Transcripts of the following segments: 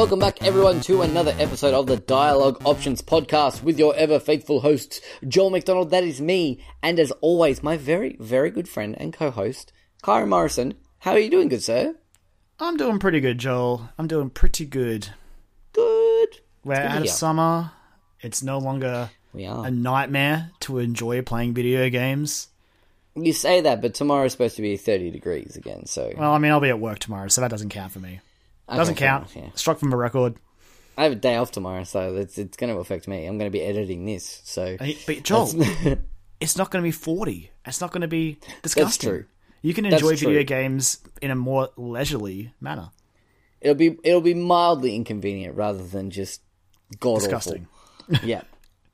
Welcome back, everyone, to another episode of the Dialogue Options Podcast with your ever faithful hosts, Joel McDonald. That is me, and as always, my very, very good friend and co-host, Kyron Morrison. How are you doing, good sir? I'm doing pretty good, Joel. I'm doing pretty good. Good. We're good out of summer. It's no longer a nightmare to enjoy playing video games. You say that, but tomorrow's supposed to be 30 degrees again, so Well, I mean, I'll be at work tomorrow, so that doesn't count for me. Doesn't fair count. enough, yeah. Struck from a record. I have a day off tomorrow, so it's it's going to affect me. I'm going to be editing this, so But Joel, it's not going to be 40. It's not going to be disgusting. true. You can enjoy true. video games in a more leisurely manner. it'll be it'll be mildly inconvenient rather than just god Disgusting. awful. yeah.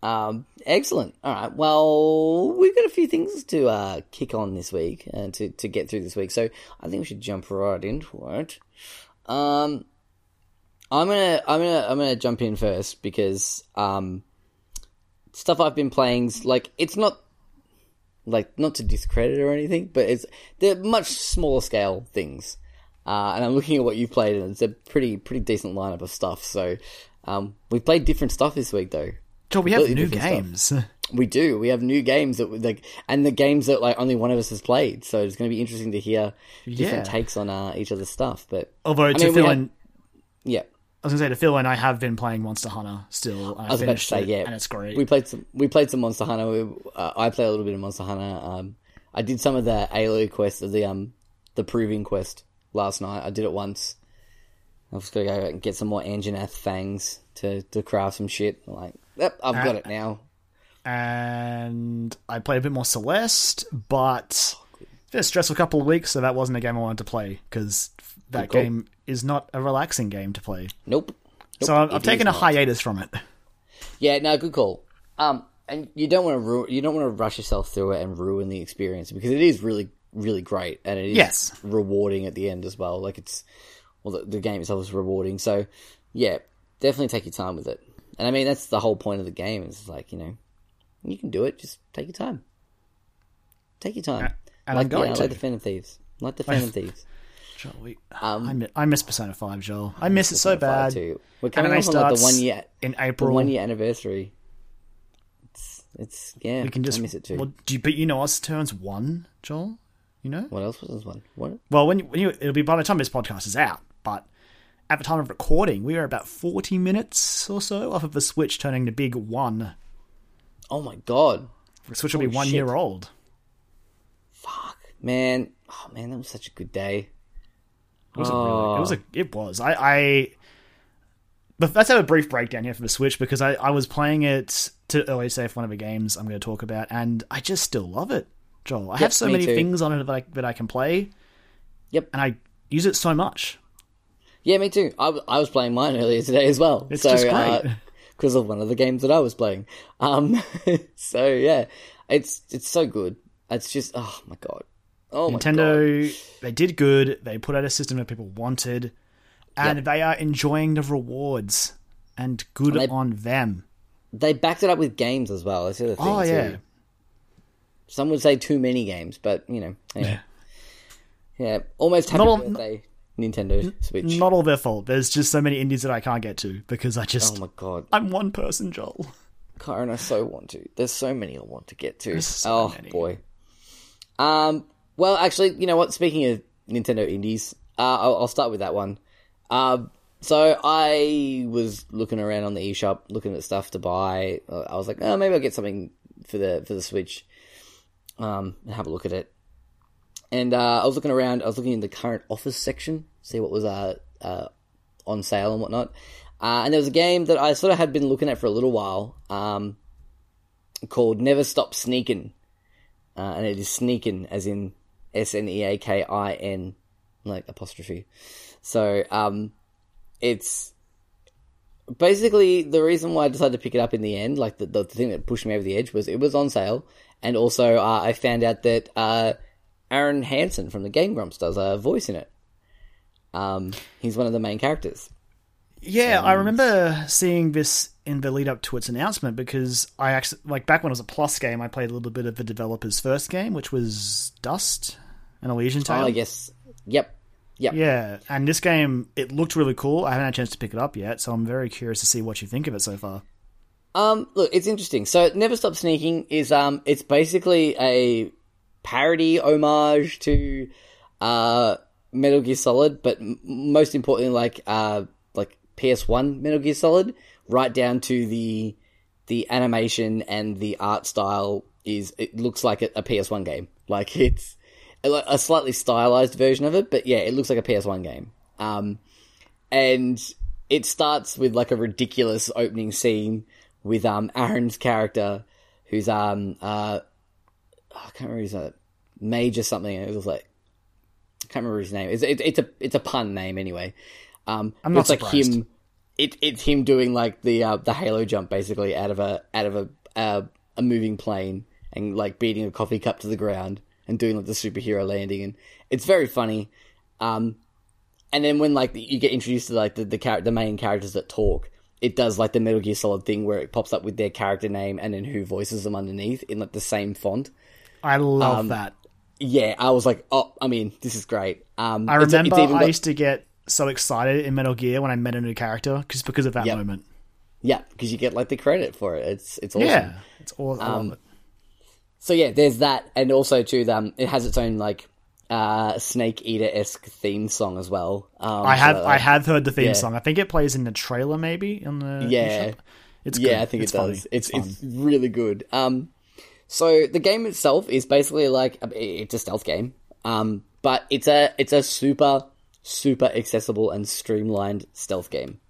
Um, excellent. All right. Well, we've got a few things to uh, kick on this week and to, to get through this week, so I think we should jump right into it. Um, I'm gonna I'm gonna I'm gonna jump in first because um, stuff I've been playing's like it's not like not to discredit or anything, but it's they're much smaller scale things. Uh, and I'm looking at what you've played, and it's a pretty pretty decent lineup of stuff. So um, we played different stuff this week, though. Joel, we have new games. We do. We have new games that like, and the games that like only one of us has played. So it's going to be interesting to hear different Yeah. takes on uh, each other's stuff. But Although, I to mean, fill had- in, yeah, I was going to say, to fill in, I have been playing Monster Hunter still. and I was about to say it, yeah, And it's great. We played some. We played some Monster Hunter. We, uh, I played a little bit of Monster Hunter. Um, I did some of the Aloy quest, the um, the proving quest last night. I did it once. I was gonna go and get some more Anjanath fangs to to craft some shit. Like, yep, I've got Uh, it now. And I played a bit more Celeste, but it's been a stressful couple of weeks, so that wasn't a game I wanted to play because that call. game is not a relaxing game to play. Nope. so Nope, I've, I've taken a not. hiatus from it. Yeah, no, good call. Um, and you don't want to ru- you don't want to rush yourself through it and ruin the experience because it is really really great and it is Yes. rewarding at the end as well. Like it's well, the, the game itself is rewarding. So yeah, definitely take your time with it. And I mean that's the whole point of the game. Is like you know you can do it. Just take your time. Take your time. and like, yeah, to. like the Phantom Thieves. Like the Phantom Thieves. Joel, we- Um, I, mi- I miss Persona 5, Joel. I miss it so bad. too. We're coming Anime up on like the one year in April. one year anniversary. It's it's yeah. we can just I miss it too. Well, do you, but you know us turns one, Joel. You know. What else was this one? What? Well, when you, when you it'll be by the time this podcast is out, but at the time of recording, we are about forty minutes or so off of the Switch turning to big one. Oh my god! The Switch will be one shit. year old. Fuck, man! Oh man, that was such a good day. It was a really, it was a, uh. it was. I, I, but let's have a brief breakdown here for the Switch because I, I was playing it to early save one of the games I'm going to talk about, and I just still love it, Joel. I have so many too. things on it that I, that I can play. Yep. and I use it so much. Yeah, me too. I, I was playing mine earlier today as well. It's so, just uh, great. Because of one of the games that I was playing. Um, so yeah, it's it's so good. It's just oh my god. Oh my god. Nintendo, they did good. They put out a system that people wanted, and Yep. they are enjoying the rewards. And good And they- on them. They backed it up with games as well. That's the other thing. Oh too. yeah, Some would say too many games, but you know, anyway. yeah, almost happy Not birthday, Nintendo Switch. not all their fault. There's just so many indies that I can't get to because I just oh my god. I'm one person, Joel. Kyron, I so want to. There's so many I want to get to. So oh many. boy. Um. Well, actually, you know what? Speaking of Nintendo indies, uh, I'll, I'll start with that one. Um. So I was looking around on the eShop, looking at stuff to buy. Uh, I was like, oh, maybe I'll get something for the for the Switch. Um, and have a look at it. And uh, I was looking around. I was looking in the current office section, see what was uh, uh on sale and whatnot. Uh, and there was a game that I sort of had been looking at for a little while, um, called Never Stop Sneaking. Uh, and it is sneaking, as in S N E A K I N, like apostrophe. So, um, it's basically the reason why I decided to pick it up in the end, like the, the thing that pushed me over the edge was it was on sale. And also, uh, I found out that, uh, Arin Hanson from the Game Grumps does a voice in it. Um, he's one of the main characters. Yeah, I remember seeing this in the lead up to its announcement because I actually like back when it was a plus game. I played a little bit of the developer's first game, which was Dust, an Elysian Tail. Oh, yes. Yep. Yep. Yeah, and this game it looked really cool. I haven't had a chance to pick it up yet, so I'm very curious to see what you think of it so far. Um, look, it's interesting. So, Never Stop Sneaking is um, it's basically a parody homage to uh Metal Gear Solid, but m- most importantly, like uh, like PS1 Metal Gear Solid, right down to the the animation and the art style is it looks like a, a PS1 game. Like it's a, a slightly stylized version of it, but yeah, it looks like a PS1 game. Um, and it starts with like a ridiculous opening scene with um Arin's character, who's um uh I can't remember his name, Major something. It was like I can't remember his name. It's it, it's a it's a pun name anyway. Um, I'm not it's like him. It it's him doing like the uh, the Halo jump basically out of a out of a uh, a moving plane and like beating a coffee cup to the ground and doing like the superhero landing and it's very funny. Um, and then when like you get introduced to like the the, char- the main characters that talk, it does like the Metal Gear Solid thing where it pops up with their character name and then who voices them underneath in like the same font. I love Um, that. Yeah, I was like, oh, I mean, this is great. Um, I remember it's even I got- used to get so excited in Metal Gear when I met a new character just because of that Yep. moment. yeah, because you get like the credit for it. It's it's awesome. Yeah, it's all. I Um, it. So yeah, there's that, and also too, um, it has its own like uh Snake Eater esque theme song as well. Um, I have so, I have heard the theme yeah. song. I think it plays in the trailer, maybe on the Yeah. It's yeah, good. I think it's it funny. does. It's it's really good. Um, so the game itself is basically like it's a stealth game. Um, but it's a it's a super super accessible and streamlined stealth game.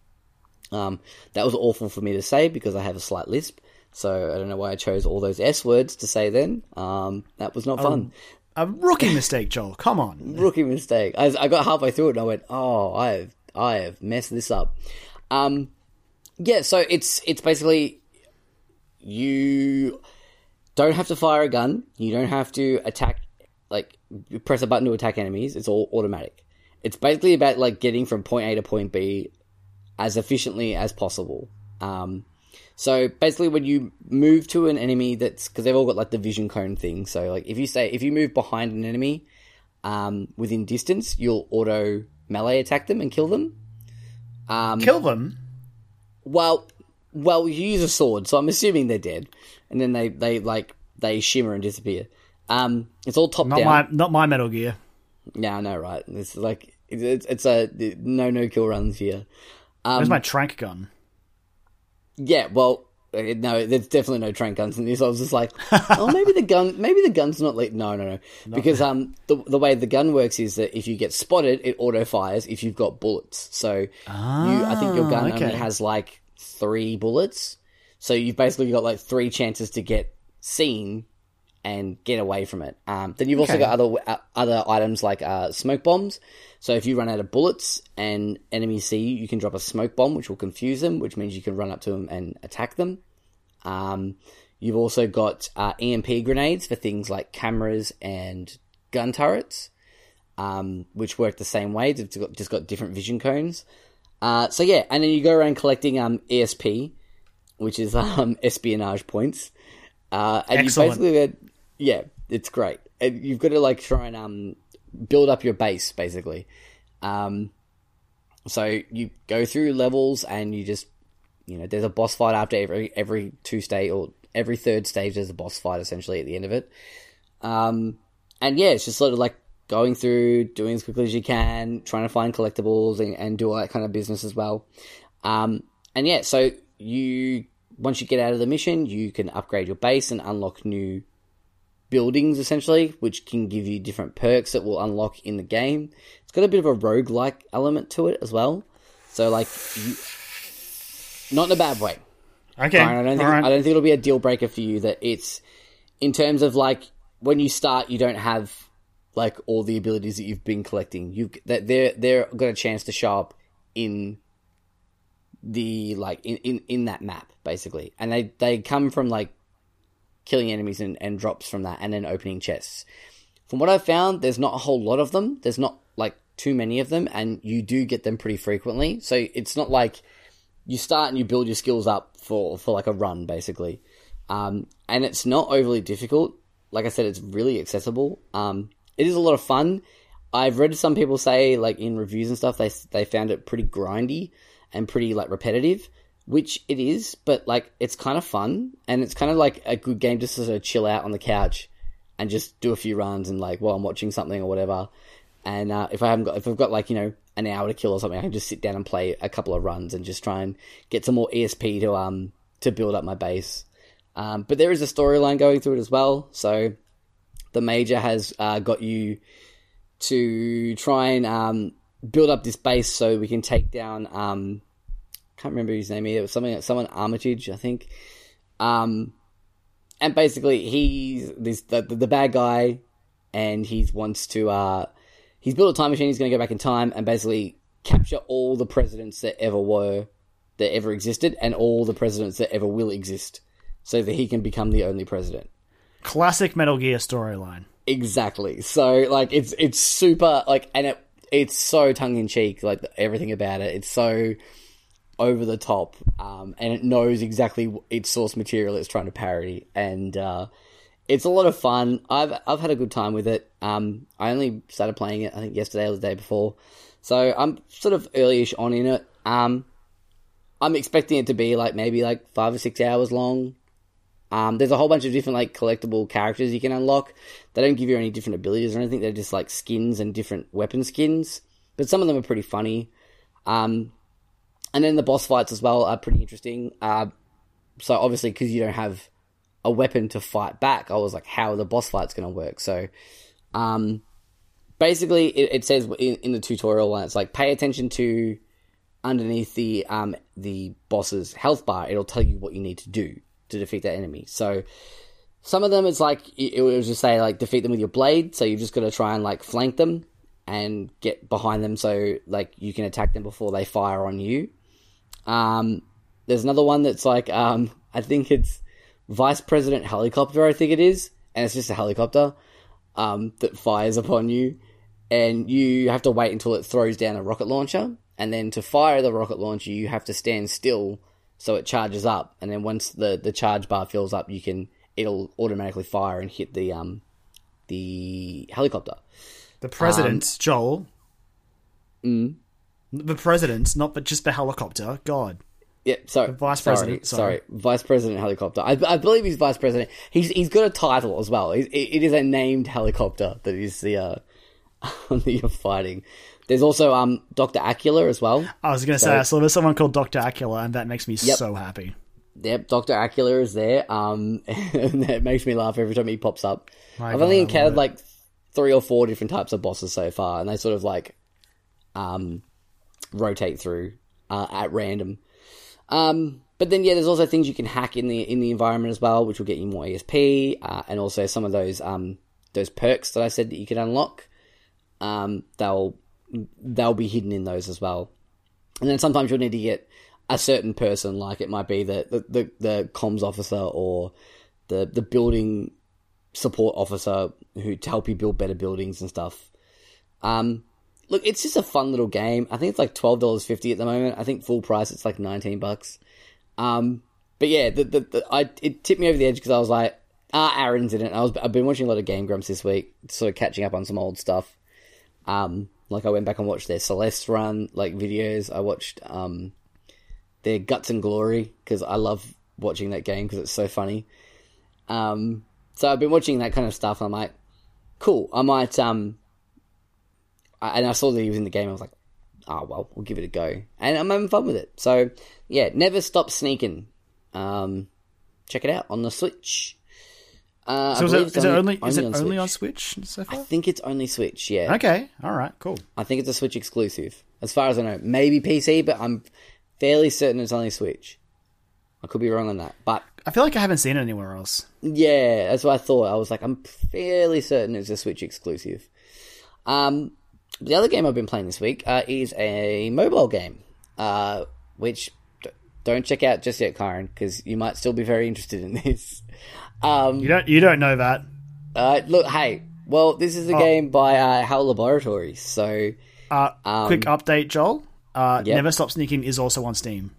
Um, that was awful for me to say because I have a slight lisp. So I don't know why I chose all those S words to say then. Um, that was not fun. a rookie mistake, Joel. Come on. Rookie mistake. I, I got halfway through it and I went, "Oh, I have I have messed this up." Um, yeah. So it's it's basically you don't have to fire a gun. You don't have to attack. Like press a button to attack enemies. It's all automatic. It's basically about like getting from point A to point B as efficiently as possible. Um, so basically, when you move to an enemy that's because they've all got like the vision cone thing. So like if you say if you move behind an enemy um, within distance, you'll auto melee attack them and kill them. Um, Kill them. well, well, you use a sword, so I'm assuming they're dead, and then they they like they shimmer and disappear. Um, it's all top Not down. my not my Metal Gear. Yeah, I know, right? It's like it's it's a no no kill runs here. Um, Where's my trank gun? Yeah, well, uh, no, there's definitely no trank guns in this. I was just like, oh, maybe the gun, maybe the gun's not like, no, no, no, because um, the the way the gun works is that if you get spotted, it auto fires if you've got bullets. So you, I think your gun Ah, okay. only has like three bullets, so you've basically got like three chances to get seen and get away from it. Um, then you've also got other uh, other items like uh, smoke bombs. So if you run out of bullets and enemies see you, you can drop a smoke bomb, which will confuse them, which means you can run up to them and attack them. Um, you've also got uh, EMP grenades for things like cameras and gun turrets, um, which work the same way. They've just got different vision cones. Uh, so yeah, and then you go around collecting um, ESP, which is um, espionage points. Uh, and Excellent. you basically, yeah, it's great. And you've got to like try and um, build up your base basically. Um, so you go through levels and you just, you know, there's a boss fight after every every two stage or every third stage. There's a boss fight essentially at the end of it. Um, and yeah, it's just sort of like going through, doing as quickly as you can, trying to find collectibles and, and do all that kind of business as well. Um, and yeah, so you once you get out of the mission, you can upgrade your base and unlock new buildings essentially, which can give you different perks that will unlock in the game. It's got a bit of a roguelike element to it as well. So like you not in a bad way. Okay, Brian, I don't think right. I don't think it'll be a deal breaker for you that it's in terms of like when you start you don't have like all the abilities that you've been collecting. You that they're they're got a chance to show up in the like in, in, in that map basically. And they, they come from like killing enemies and, and drops from that and then opening chests. From what I've found, there's not a whole lot of them. There's not like too many of them and you do get them pretty frequently. So it's not like you start and you build your skills up for, for like a run basically. Um, and it's not overly difficult. Like I said, it's really accessible. Um, it is a lot of fun. I've read some people say like in reviews and stuff they they found it pretty grindy and pretty like repetitive, which it is, but like it's kind of fun and it's kind of like a good game just to sort of chill out on the couch and just do a few runs and like while I'm watching something or whatever. And uh, if I haven't got if I've got like you know an hour to kill or something, I can just sit down and play a couple of runs and just try and get some more ESP to um to build up my base. Um, but there is a storyline going through it as well, so the major has uh, got you to try and um, build up this base so we can take down. Um, can't remember his name here. It was something someone Armitage, I think. Um, and basically, he's this the, the, the bad guy, and he wants to. Uh, he's built a time machine. He's going to go back in time and basically capture all the presidents that ever were, that ever existed, and all the presidents that ever will exist, so that he can become the only president. Classic Metal Gear storyline. Exactly. So like it's it's super like and it it's so tongue in cheek like everything about it. It's so over the top um, and it knows exactly its source material it's trying to parody and uh, it's a lot of fun. I've I've had a good time with it. Um, I only started playing it I think yesterday or the day before, so I'm sort of earlyish on in it. Um, I'm expecting it to be like maybe like five or six hours long. Um, there's a whole bunch of different like collectible characters you can unlock. They don't give you any different abilities or anything. They're just like skins and different weapon skins. But some of them are pretty funny. Um, and then the boss fights as well are pretty interesting. Uh, so obviously because you don't have a weapon to fight back, I was like, how are the boss fights going to work? So, um, basically it, it says in, in, the tutorial, it's like pay attention to underneath the um the boss's health bar. It'll tell you what you need to do to defeat that enemy. So some of them it's like it will just say like defeat them with your blade. So you've just got to try and like flank them and get behind them so like you can attack them before they fire on you. Um, there's another one that's like um, I think it's Vice President helicopter. I think it is, and it's just a helicopter um, that fires upon you, and you have to wait until it throws down a rocket launcher, and then to fire the rocket launcher, you have to stand still so it charges up, and then once the the charge bar fills up, you can it'll automatically fire and hit the um the helicopter. The president, um, Joel. Mm, the president, not but just the helicopter. God. Yeah, sorry, the vice sorry, president. Sorry. sorry. vice president helicopter. I, I, believe he's vice president. He's he's got a title as well. It, it is a named helicopter that is the uh, that you're fighting. There's also um Doctor Acula as well. I was going to so, say I saw there's someone called Doctor Acula, and that makes me yep. so happy. Yep, Doctor Acula is there. Um, and that makes me laugh every time he pops up. My I've God, only encountered like three or four different types of bosses so far, and they sort of like um rotate through uh, at random. Um, but then yeah, there's also things you can hack in the in the environment as well, which will get you more ESP, uh, and also some of those um those perks that I said that you can unlock. Um, they'll they'll be hidden in those as well. And then sometimes you'll need to get a certain person, like it might be the the, the, the comms officer or the the building support officer who to help you build better buildings and stuff. Um, look, it's just a fun little game. I think it's like twelve dollars fifty at the moment. I think full price it's like nineteen bucks. Um, but yeah, the, the, the I it tipped me over the edge because I was like, ah, Arin's in it. I was I've been watching a lot of Game Grumps this week, sort of catching up on some old stuff. Um, like I went back and watched their Celeste run like videos. I watched um their Guts and Glory because I love watching that game because it's so funny. Um, so I've been watching that kind of stuff. And I'm like, cool. I might um, I, and I saw that he was in the game. I was like, oh well, we'll give it a go, and I'm having fun with it. So yeah, never stop sneaking. Um, check it out on the Switch. Uh, so is it, is it only, only is it on only on Switch so far? I think it's only Switch. Yeah. Okay. All right. Cool. I think it's a Switch exclusive, as far as I know. Maybe PC, but I'm fairly certain it's only Switch. I could be wrong on that, but I feel like I haven't seen it anywhere else. Yeah, that's what I thought. I was like, I'm fairly certain it's a Switch exclusive. Um, the other game I've been playing this week uh, is a mobile game, uh, which d- don't check out just yet, Kyron, because you might still be very interested in this. Um, you don't. You don't know that. Uh, look, hey. Well, this is a oh. game by uh, HAL Laboratories. So, uh, um, quick update, Joel. Uh, yep. Never Stop Sneaking is also on Steam.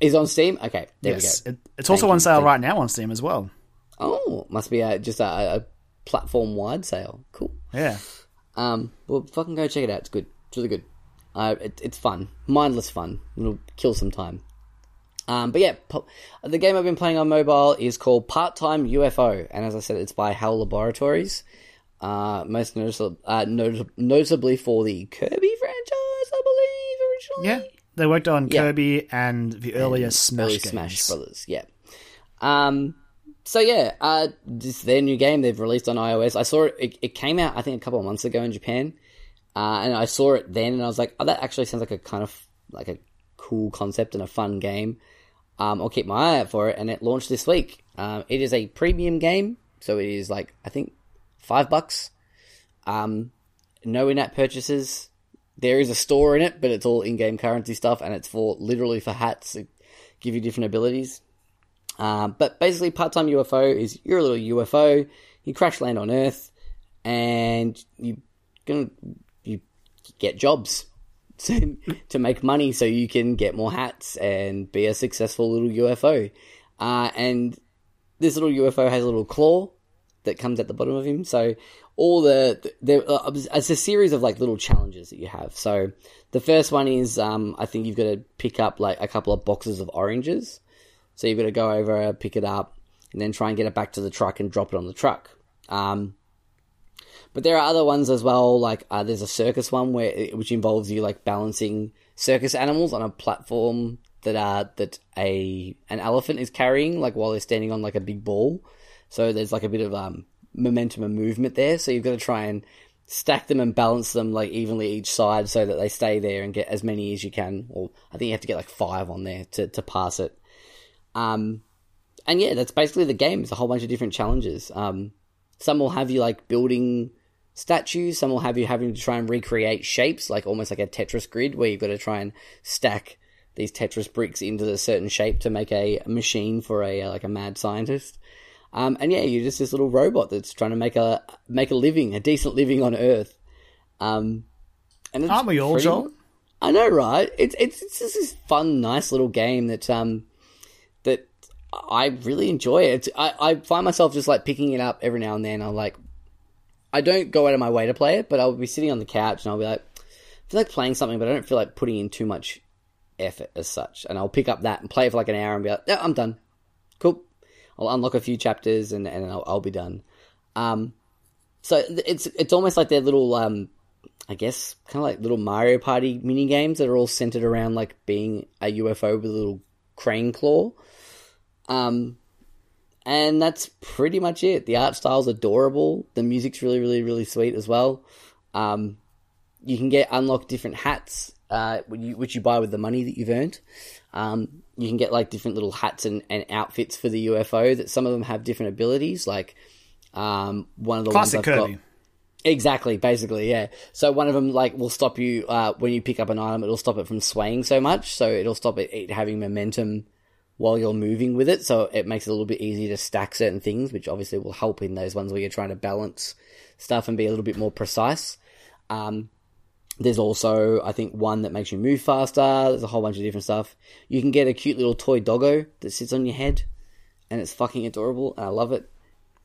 Is on Steam. Okay, there yes. we go. It, it's Thank also on sale right now on Steam as well. Oh, must be a, just a, a platform wide sale. Cool. Yeah. Um, well, fucking go check it out. It's good. It's really good. Uh, it, it's fun, mindless fun. It'll kill some time. Um, but yeah, po- the game I've been playing on mobile is called Part Time UFO, and as I said, it's by HAL Laboratories. Uh, most noticeable, uh, not- notably for the Kirby franchise, I believe originally. Yeah, they worked on Yeah. Kirby and the earlier Smash early games. Smash Brothers. Yeah. Um. So yeah, uh, this is their new game they've released on iOS. I saw it, it. It came out I think a couple of months ago in Japan, uh, and I saw it then, and I was like, oh, that actually sounds like a kind of like a cool concept and a fun game. Um, I'll keep my eye out for it, and it launched this week. Um, it is a premium game, so it is like I think five bucks. Um, no in-app purchases. There is a store in it, but it's all in-game currency stuff, and it's for literally for hats that give you different abilities. Um, but basically, part-time UFO is you're a little UFO. You crash land on Earth, and you gonna you get jobs to, to make money, so you can get more hats and be a successful little UFO. Uh, and this little UFO has a little claw that comes at the bottom of him. So all the there, uh, it's a series of like little challenges that you have. So the first one is um, I think you've got to pick up like a couple of boxes of oranges. So you've got to go over, pick it up, and then try and get it back to the truck and drop it on the truck. Um, but there are other ones as well. Like uh, there's a circus one where which involves you like balancing circus animals on a platform that uh that a an elephant is carrying, like while they're standing on like a big ball. So there's like a bit of um momentum and movement there. So you've got to try and stack them and balance them like evenly each side so that they stay there and get as many as you can. Or I think you have to get like five on there to to pass it. Um, and yeah, that's basically the game. It's a whole bunch of different challenges. Um, some will have you like building statues. Some will have you having to try and recreate shapes, like almost like a Tetris grid, where you've got to try and stack these Tetris bricks into a certain shape to make a machine for a uh, like a mad scientist. Um, and yeah, you're just this little robot that's trying to make a make a living, a decent living on Earth. Um, and it's Aren't we all, pretty- Joel? I know, right? It's it's it's just this fun, nice little game that um that I really enjoy. It. I I find myself just like picking it up every now and then. I'm like, I don't go out of my way to play it, but I'll be sitting on the couch and I'll be like, I feel like playing something, but I don't feel like putting in too much effort as such. And I'll pick up that and play it for like an hour and be like, yeah, I'm done. Cool. I'll unlock a few chapters and and I'll, I'll be done. Um, so it's it's almost like their little um I guess kind of like little Mario Party mini games that are all centered around like being a UFO with a little crane claw. Um, and that's pretty much it. The art style's adorable. The music's really, really, really sweet as well. Um, you can get unlock different hats, uh, which you, which you buy with the money that you've earned. Um, you can get like different little hats and, and outfits for the UFO. That some of them have different abilities. Like um, one of the Classic ones I've got. Exactly, basically, yeah. So one of them like will stop you uh, when you pick up an item. It'll stop it from swaying so much, so it'll stop it, it having momentum while you're moving with it. So it makes it a little bit easier to stack certain things, which obviously will help in those ones where you're trying to balance stuff and be a little bit more precise. Um, there's also, I think, one that makes you move faster. There's a whole bunch of different stuff. You can get a cute little toy doggo that sits on your head, and it's fucking adorable, and I love it.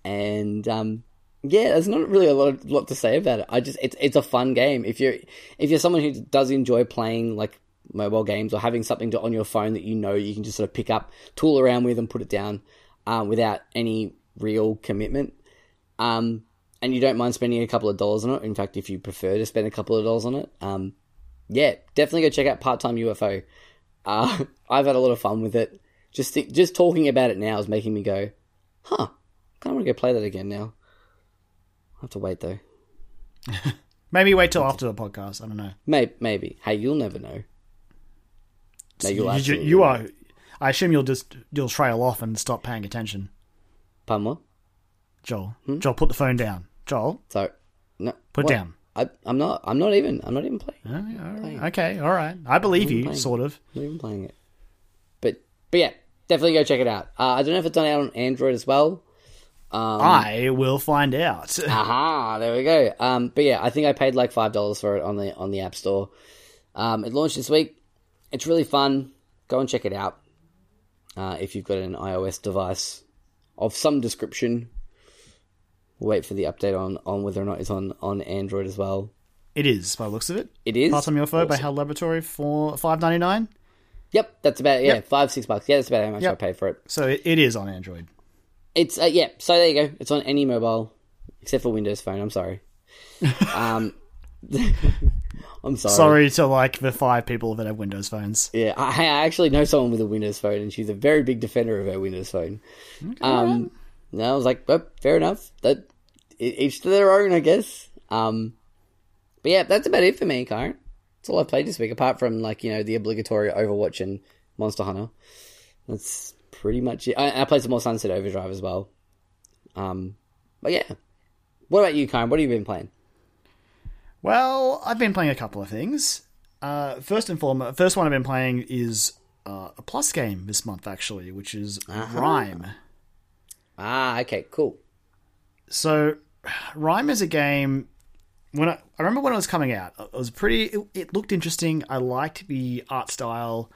And um, yeah, there's not really a lot, of, lot to say about it. I just it's it's a fun game. If you're if you're someone who does enjoy playing like mobile games or having something to, on your phone that you know you can just sort of pick up, tool around with, and put it down um, without any real commitment. Um, and you don't mind spending a couple of dollars on it. In fact, if you prefer to spend a couple of dollars on it, um, yeah, definitely go check out Part Time UFO. Uh, I've had a lot of fun with it. Just think, just talking about it now is making me go, huh? I Kind of want to go play that again now. I have to wait though. Maybe wait till after the podcast. I don't know. Maybe, maybe. Hey, you'll never know. No, you, absolutely you are. I assume you'll just you'll trail off and stop paying attention. Pardon what? Joel, Hmm? Joel, put the phone down. Joel, So, no. put what? down. I, I'm not. I'm not even. I'm not even playing. Oh, yeah, all right. Okay, all right. I believe you, playing. sort of. I'm not even playing it. But, but yeah, definitely go check it out. Uh, I don't know if it's on out on Android as well. Um, I will find out. Aha, there we go. Um, but yeah, I think I paid like five dollars for it on the on the App Store. Um, it launched this week. It's really fun. Go and check it out. Uh, if you've got an iOS device of some description, We'll wait for the update on, on whether or not it's on, on Android as well. It is by the looks of it. It is. Part Time UFO by. HAL Laboratory for five ninety nine. Yep, that's about yeah, Yep. five six bucks. Yeah, that's about how much Yep. I paid for it. So it, it is on Android. It's uh, yeah. So there you go. It's on any mobile except for Windows Phone. I'm sorry. um, I'm sorry. Sorry to like the five people that have Windows phones. Yeah, I, I actually know someone with a Windows Phone, and she's a very big defender of her Windows Phone. um, no, I was like, well, fair enough. That each to their own, I guess. Um, but yeah, that's about it for me, Kyron. That's all I've played this week, apart from like you know the obligatory Overwatch and Monster Hunter. That's pretty much it. I, I played some more Sunset Overdrive as well. Um, but yeah, what about you, Kyron? What have you been playing? Well, I've been playing a couple of things. Uh, first and foremost, first one I've been playing is uh, a plus game this month actually, which is Rhyme. Ah, okay, cool. So, Rhyme is a game. When I, I remember when it was coming out, it was pretty. It, it looked interesting. I liked the art style.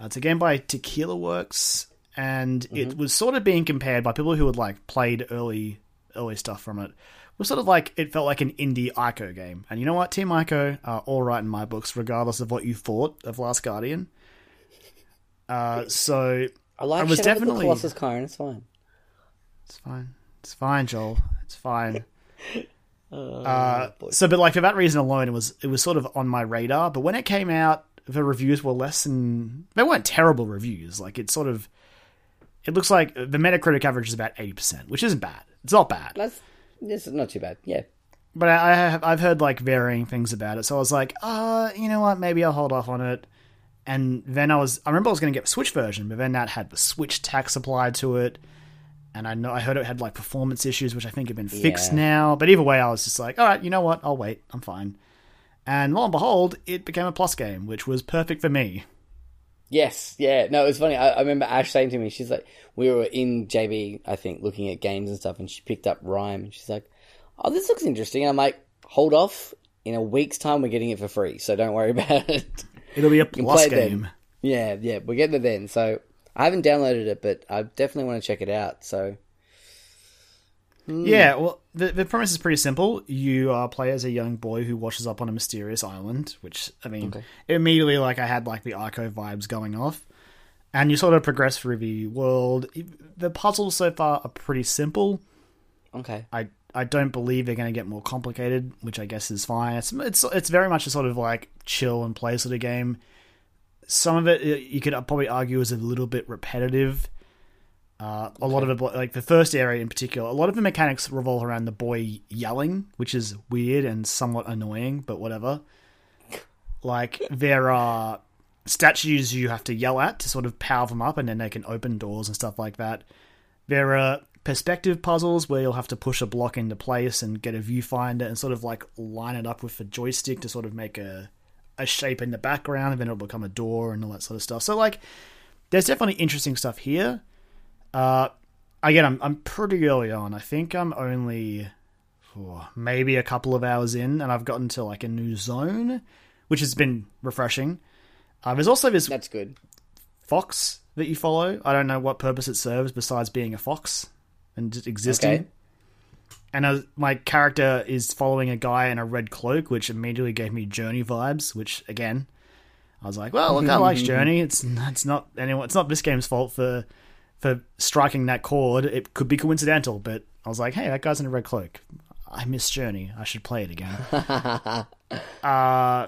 Uh, it's a game by Tequila Works, and it was sort of being compared by people who had like played early early stuff from it. Was sort of like it felt like an indie Ico game. And you know what, Team Ico are all right in my books, regardless of what you thought of Last Guardian. Uh, so I like I was of the definitely- Colossus. It's fine. It's fine. It's fine, Joel. It's fine. Uh, so, but like for that reason alone, it was it was sort of on my radar. But when it came out, the reviews were less than they weren't terrible reviews. Like it sort of, it looks like the Metacritic average is about eighty percent, which isn't bad. It's not bad. That's this is not too bad. Yeah. But I, I have I've heard like varying things about it. So I was like, uh, you know what? Maybe I'll hold off on it. And then I was I remember I was going to get the Switch version, but then that had the Switch tax applied to it. And I know I heard it had like performance issues, which I think have been fixed Yeah. now. But either way, I was just like, all right, you know what? I'll wait. I'm fine. And lo and behold, it became a plus game, which was perfect for me. Yes, yeah. No, it was funny. I, I remember Ash saying to me, she's like, we were in JB, I think, looking at games and stuff, and she picked up Rhyme, and she's like, oh, this looks interesting. And I'm like, hold off. In a week's time, we're getting it for free, so don't worry about it. It'll be a plus game. then. Yeah, yeah, we're getting it then. So I haven't downloaded it, but I definitely want to check it out. So hmm. Yeah, well, the, the premise is pretty simple. You uh, play as a young boy who washes up on a mysterious island, which, I mean, immediately, like, I had, like, the Arco vibes going off. And you sort of progress through the world. The puzzles so far are pretty simple. okay, I I don't believe they're going to get more complicated, which I guess is fine. It's it's it's very much a sort of like chill and play sort of game. Some of it uh, you could probably argue is a little bit repetitive. Uh, a lot of it, like the first area in particular, a lot of the mechanics revolve around the boy yelling, which is weird and somewhat annoying, but whatever. Like there are statues you have to yell at to sort of power them up, and then they can open doors and stuff like that. There are perspective puzzles where you'll have to push a block into place and get a viewfinder and sort of like line it up with the joystick to sort of make a a shape in the background, and then it'll become a door and all that sort of stuff. So like, there's definitely interesting stuff here. Uh, again, I'm I'm pretty early on. I think I'm only oh, maybe a couple of hours in, and I've gotten to like a new zone, which has been refreshing. Uh, there's also this that's good. fox that you follow. I don't know what purpose it serves besides being a fox and just existing. Okay. And uh, my character is following a guy in a red cloak, which immediately gave me Journey vibes. Which again, I was like, "Well, look, I like Journey. It's it's not anyone. It's not this game's fault for for striking that chord. It could be coincidental, but I was like, hey, that guy's in a red cloak. I miss Journey. I should play it again. uh,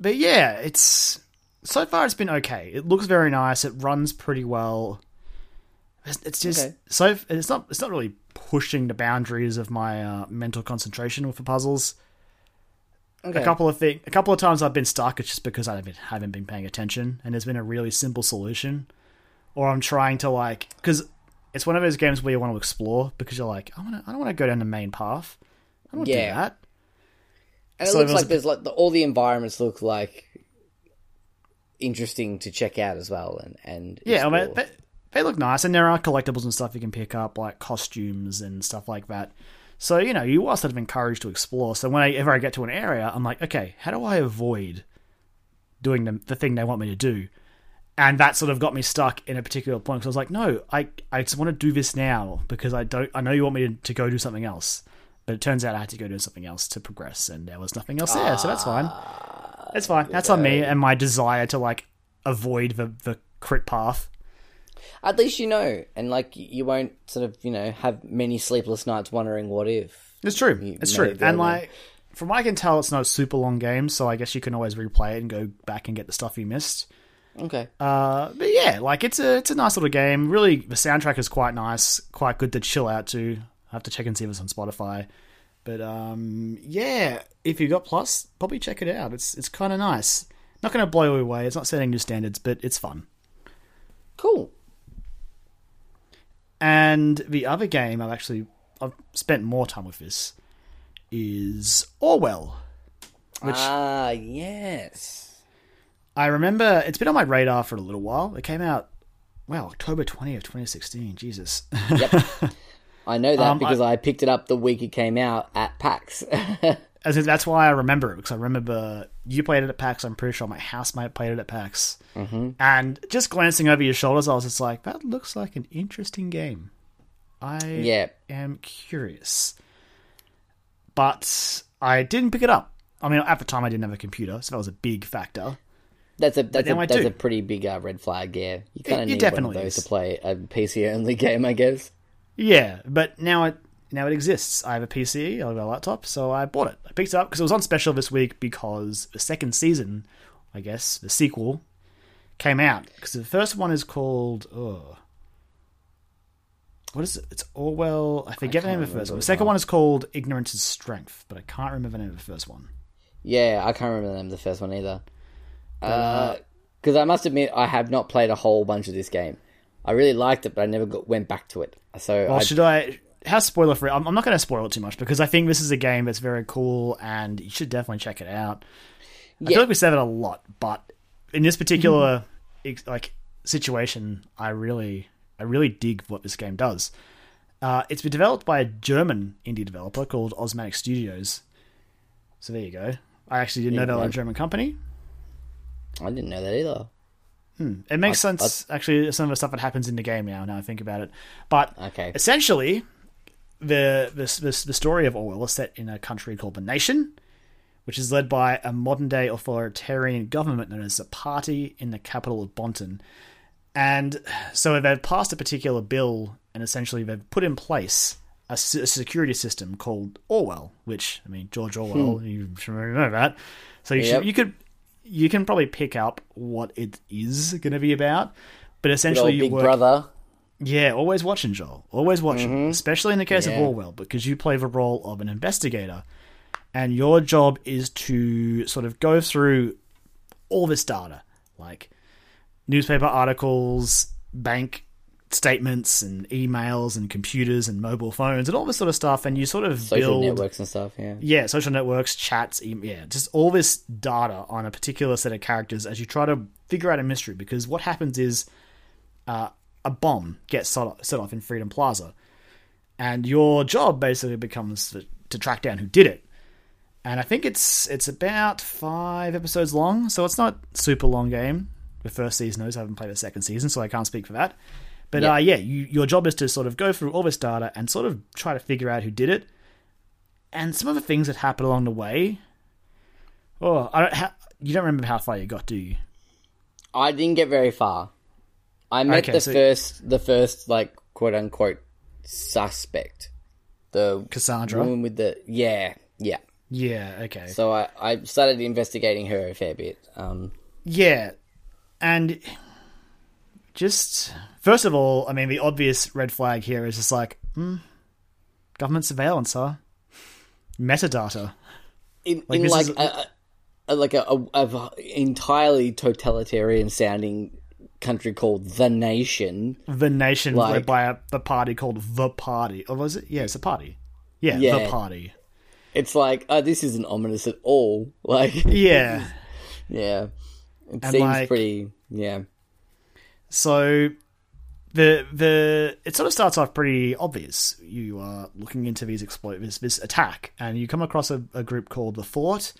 but yeah, it's so far it's been okay. It looks very nice. It runs pretty well. It's, it's just Okay. so it's not it's not really pushing the boundaries of my uh, mental concentration with the puzzles. Okay. A couple of things, a couple of times I've been stuck. It's just because I haven't, haven't been paying attention, and there's been a really simple solution, or I'm trying to like because it's one of those games where you want to explore because you're like I want I don't want to go down the main path. I don't want to Yeah. do that. And it So looks like there's like the, all the environments look like interesting to check out as well, and and Yeah, I mean, they, they look nice, and there are collectibles and stuff you can pick up, like costumes and stuff like that. So you know, you are sort of encouraged to explore. So whenever I get to an area, I'm like, okay, how do I avoid doing the the thing they want me to do? And that sort of got me stuck in a particular point because I was like, no, I I just want to do this now because I don't I know you want me to, to go do something else, but it turns out I had to go do something else to progress, and there was nothing else there, so that's fine. That's fine. That's on me and my desire to like avoid the the crit path. At least you know, and like you won't sort of you know have many sleepless nights wondering what if. It's true. You It's true. And like, from what I can tell, it's not a super long game, so I guess you can always replay it and go back and get the stuff you missed. Okay. Uh, but yeah, like it's a it's a nice little game. Really, the soundtrack is quite nice, quite good to chill out to. I have to check and see if it's on Spotify. But um, yeah, if you got Plus, probably check it out. It's it's kind of nice. Not going to blow you away. It's not setting new standards, but it's fun. Cool. And the other game I've actually I've spent more time with this is Orwell. Which Ah, yes. I remember it's been on my radar for a little while. It came out wow, October 20th, 2016. Jesus. Yep. I know that Um, because I... picked it up the week it came out at PAX. As in, that's why I remember it because I remember you played it at PAX. I'm pretty sure my housemate played it at PAX. Mm-hmm. And just glancing over your shoulders, I was just like, that looks like an interesting game. I Yeah. am curious, but I didn't pick it up. I mean, at the time, I didn't have a computer, so that was a big factor. That's a that's a I that's a pretty big uh, red flag. Yeah, you kind of need definitely one of those is. to play a PC only game, I guess. Yeah, but now it now it exists. I have a PC, I have a laptop, so I bought it. I picked it up because it was on special this week because the second season, I guess, the sequel, came out. Because the first one is called oh, what is it? It's Orwell. I forget the name of the first one. The second one is called Ignorance is Strength, but I can't remember the name of the first one. Yeah, I can't remember the name of the first one either. Because I must admit, I have not played a whole bunch of this game. I really liked it, but I never got, went back to it. So Well, I, should I? How spoiler free? I'm, I'm not going to spoil it too much because I think this is a game that's very cool and you should definitely check it out. I feel like we said it a lot, but in this particular ex- like situation, I really, I really dig what this game does. Uh, it's been developed by a German indie developer called Osmotic Studios. So there you go. I actually didn't know they were a German company. I didn't know that either. Hmm. It makes sense, actually, some of the stuff that happens in the game now. Now I think about it, but Okay. essentially, the the, the the story of Orwell is set in a country called the Nation, which is led by a modern day authoritarian government known as the Party in the capital of Bonton. And so they've passed a particular bill, and essentially they've put in place a, security system called Orwell, which I mean George Orwell, hmm. you should know that. So you Yep. should, you could you can probably pick up what it is going to be about, but essentially Big work. Brother. Yeah, always watching, Joel. Always watching. Especially in the case of Mm-hmm. Orwell, because you play the role of an investigator. And your job is to sort of go through all this data, like newspaper articles, bank statements, and emails, and computers, and mobile phones, and all this sort of stuff. And you sort of Social build networks and stuff, yeah. yeah, social networks, chats, e- yeah, just all this data on a particular set of characters as you try to figure out a mystery. Because what happens is uh, a bomb gets set off, set off in Freedom Plaza, and your job basically becomes to, to track down who did it. And I think it's it's about five episodes long, so it's not super long game. The first season is I haven't played the second season, so I can't speak for that. But Yeah. uh, yeah, you, your job is to sort of go through all this data and sort of try to figure out who did it and some of the things that happen along the way. Oh, I don't. Ha- you don't remember how far you got, do you? I didn't get very far. I met Okay, the so- first, the first like quote unquote suspect, the Cassandra. woman with the yeah, yeah. Yeah. Okay. So I, I started investigating her a fair bit. Um, Yeah, and just first of all, I mean, the obvious red flag here is just like hmm, government surveillance, huh? Metadata. in, Like, in like is- a, a, like a, a, entirely totalitarian sounding country called the Nation. The nation Like- led by a, the party called the Party, or was it? Yeah, it's a party. Yeah, Yeah. the Party. It's like uh, this isn't ominous at all. Like Yeah. yeah, it And, seems like- pretty yeah. So the the it sort of starts off pretty obvious. You are looking into these exploit this, this attack, and you come across a, a group called the Fort,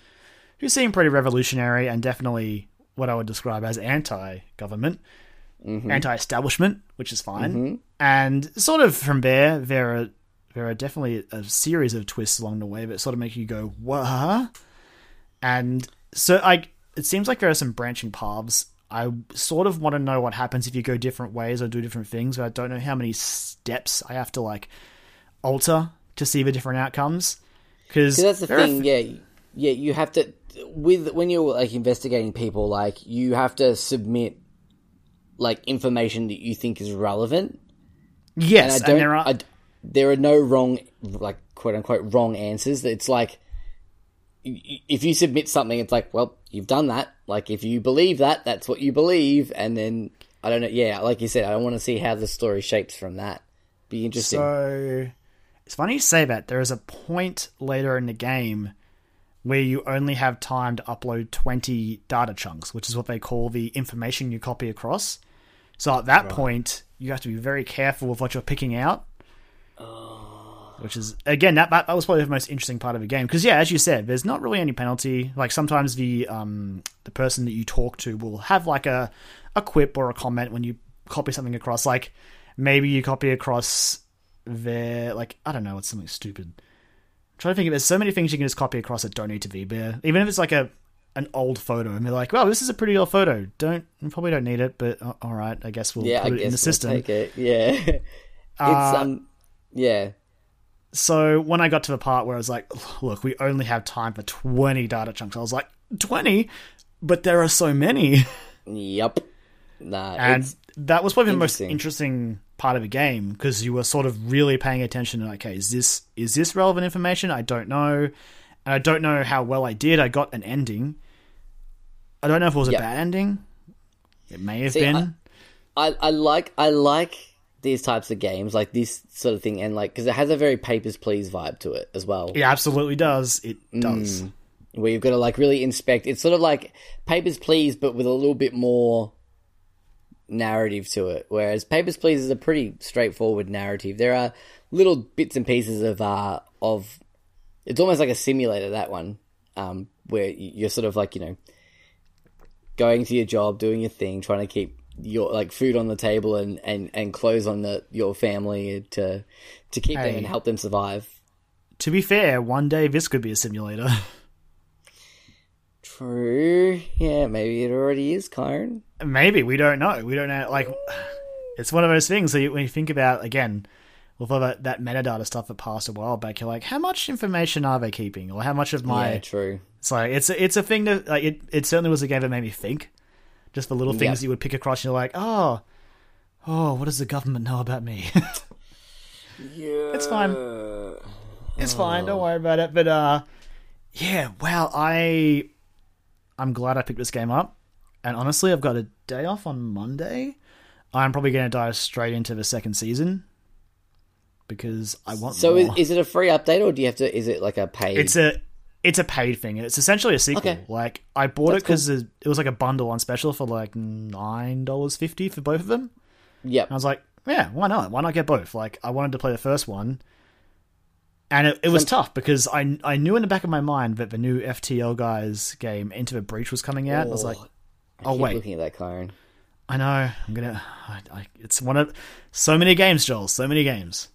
who seem pretty revolutionary and definitely what I would describe as anti-government, mm-hmm. anti-establishment, which is fine. Mm-hmm. And sort of from there, there are there are definitely a series of twists along the way that sort of make you go, "What?" And so, I it seems like there are some branching paths. I sort of want to know what happens if you go different ways or do different things, but I don't know how many steps I have to like alter to see the different outcomes. Because that's the thing, yeah, yeah. You have to with when you're like investigating people, like you have to submit like information that you think is relevant. yes, and and, I don't. there are I d there are no wrong, like quote unquote, wrong answers. It's like y- y- if you submit something, it's like, well, you've done that. Like if you believe that, that's what you believe, and then I don't know. Yeah, like you said, I want to see how the story shapes from that. Be interesting. So it's funny you say that. There is a point later in the game where you only have time to upload 20 data chunks, which is what they call the information you copy across. So at that point, you have to be very careful with what you're picking out. Oh. Which is again that, that was probably the most interesting part of the game because yeah, as you said, there's not really any penalty. Like sometimes the um the person that you talk to will have like a a quip or a comment when you copy something across. Like maybe you copy across their like I don't know, it's something stupid. I'm trying to think of there's so many things you can just copy across that don't need to be there. Even if it's like a an old photo and they're like, well, this is a pretty old photo. Don't you probably don't need it, but uh, all right, I guess we'll yeah, put I it in the we'll system. take it. Yeah, it's Uh, um, yeah. So when I got to the part where I was like, look, we only have time for 20 data chunks, I was like, 20? But there are so many. Yep. Nah, And that was probably the most interesting. part of the game because you were sort of really paying attention to, okay, is this is this relevant information? I don't know. And I don't know how well I did. I got an ending. I don't know if it was Yeah. a bad ending. It may have See, been. I, I like I like these types of games, like this sort of thing, and like because it has a very Papers Please vibe to it as well, it absolutely does. It does. where you've got to like really inspect. It's sort of like Papers Please, but with a little bit more narrative to it. Whereas Papers Please is a pretty straightforward narrative. There are little bits and pieces of uh of it's almost like a simulator that one, um, where you're sort of like you know going to your job, doing your thing, trying to keep your like food on the table and and and clothes on the your family to to keep them and help them survive. To be fair, one day this could be a simulator. True. Yeah, maybe it already is, Kyron. Maybe we don't know. We don't know. Like, it's one of those things. So you, when you think about again, with all that, that metadata stuff that passed a while back, you're like, how much information are they keeping, or how much of my? yeah, true. So it's a, it's a thing that like it. It certainly was a game that made me think. Just the little things Yeah. you would pick across, and you're like, oh, oh, what does the government know about me? Yeah. It's fine. It's fine. Don't worry about it. But uh, yeah. Wow. I I'm glad I picked this game up. And honestly, I've got a day off on Monday. I'm probably going to dive straight into the second season because I want So more. is, is it a free update or do you have to? Is it like a paid? it's a it's a paid thing. It's essentially a sequel. Okay. Like I bought That's it because it was like a bundle on special for like nine dollars fifty for both of them. Yeah, I was like, yeah, why not? Why not get both? Like, I wanted to play the first one, and it, it was tough because I I knew in the back of my mind that the new FTL guys game Into the Breach was coming out. I was oh, like, I oh keep wait, looking at that, Kyron. I know I'm gonna. I, I, it's one of so many games, Joel. So many games.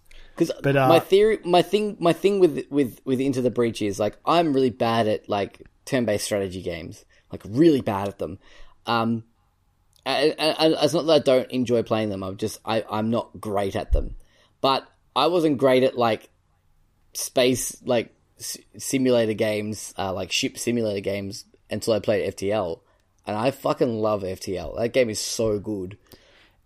Because uh, my theory, my thing, my thing with with with Into the Breach is like I'm really bad at like turn-based strategy games, like really bad at them. Um, and, and, and it's not that I don't enjoy playing them. I'm just I I'm not great at them. But I wasn't great at like space like s- simulator games, uh, like ship simulator games until I played FTL, and I fucking love FTL. That game is so good.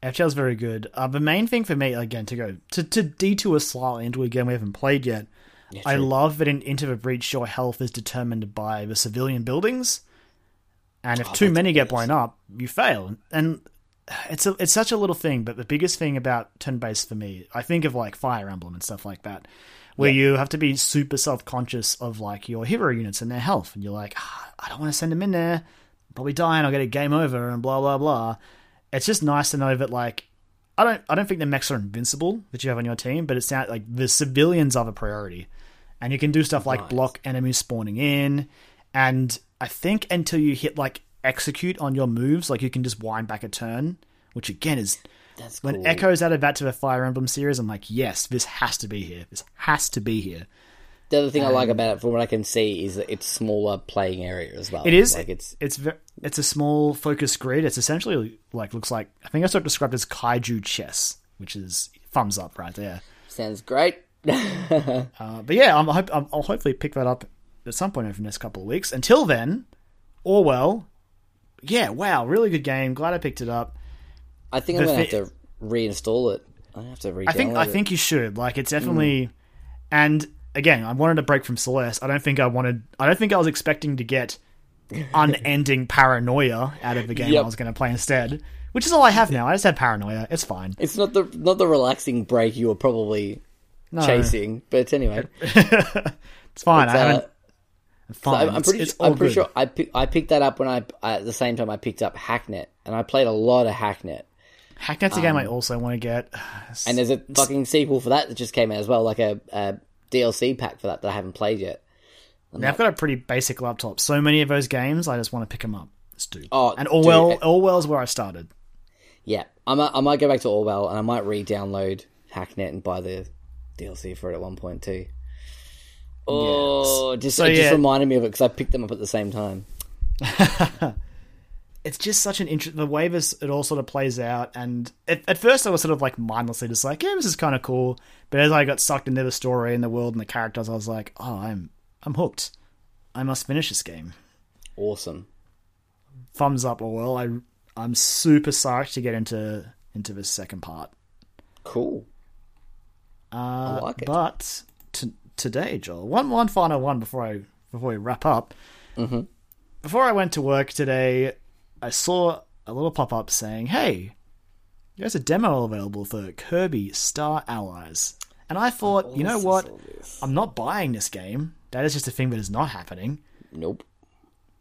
FTL's very good. Uh, the main thing for me, again, to go to to detour slightly into a game we haven't played yet. I love that in Into the Breach, your health is determined by the civilian buildings, and if too many get blown up, you fail. And it's a, it's such a little thing, but the biggest thing about turn based for me, I think of like Fire Emblem and stuff like that, where you have to be super self conscious of like your hero units and their health, and you're like, ah, I don't want to send them in there, probably die and I'll get a game over, and blah blah blah. It's just nice to know that like I don't I don't think the mechs are invincible that you have on your team, but it's not like the civilians are the priority, and you can do stuff like block enemies spawning in, and I think until you hit like execute on your moves. Like you can just wind back a turn, which again is That's cool. when Echoes added that to the Fire Emblem series. I'm like, yes, this has to be here. This has to be here. The other thing I Um, like about it, from what I can see, is that it's smaller playing area as well. It is. like it's It's ve- it's a small focus grid. It's essentially like looks like I think I sort of described as kaiju chess, which is thumbs up right there. sounds great. Uh, but yeah, I'm, I hope, I'm, I'll hopefully pick that up at some point over the next couple of weeks. Until then, Orwell, yeah, wow, really good game. Glad I picked it up. I think I'm The gonna thi- have to reinstall it. I have to re I think I think you should. Like, it's definitely. And again, I wanted a break from Celeste. I don't think I wanted. I don't think I was expecting to get unending paranoia out of the game I was going to play instead. Which is all I have now. I just have paranoia. It's fine. it's not the not the relaxing break you were probably No, chasing. But anyway, it's fine. It's, I uh, haven't. Fine. I'm It's- pretty. it's all I'm pretty sure I I picked that up when I at the same time I picked up Hacknet, and I played a lot of Hacknet. Hacknet's a game I also want to get. Um, And there's a fucking sequel for that that just came out as well, like a, a DLC pack for that that I haven't played yet. Now, I've got a pretty basic laptop. So many of those games, I just want to pick them up. Let's do. Oh, and Orwell, eh, it- Orwell's where I started. Yeah, I might, I might go back to Orwell and I might re-download Hacknet and buy the DLC for it at one point too. Oh, just So, it just reminded me of it because I picked them up at the same time. It's just such an interest. The way this it all sort of plays out, and at, at first I was sort of like mindlessly just like, yeah, this is kind of cool. But as I got sucked into the story and the world and the characters, I was like, oh, I'm I'm hooked. I must finish this game. Awesome. Thumbs up, Orwell. I I'm super psyched to get into into this second part. Cool. Uh, like it. But t- today, Joel, one one final one before I before we wrap up. Mm-hmm. Before I went to work today, I saw a little pop up saying, "Hey, there's a demo available for Kirby Star Allies." And I thought, you know what? I'm not buying this game. That is just a thing that is not happening. Nope.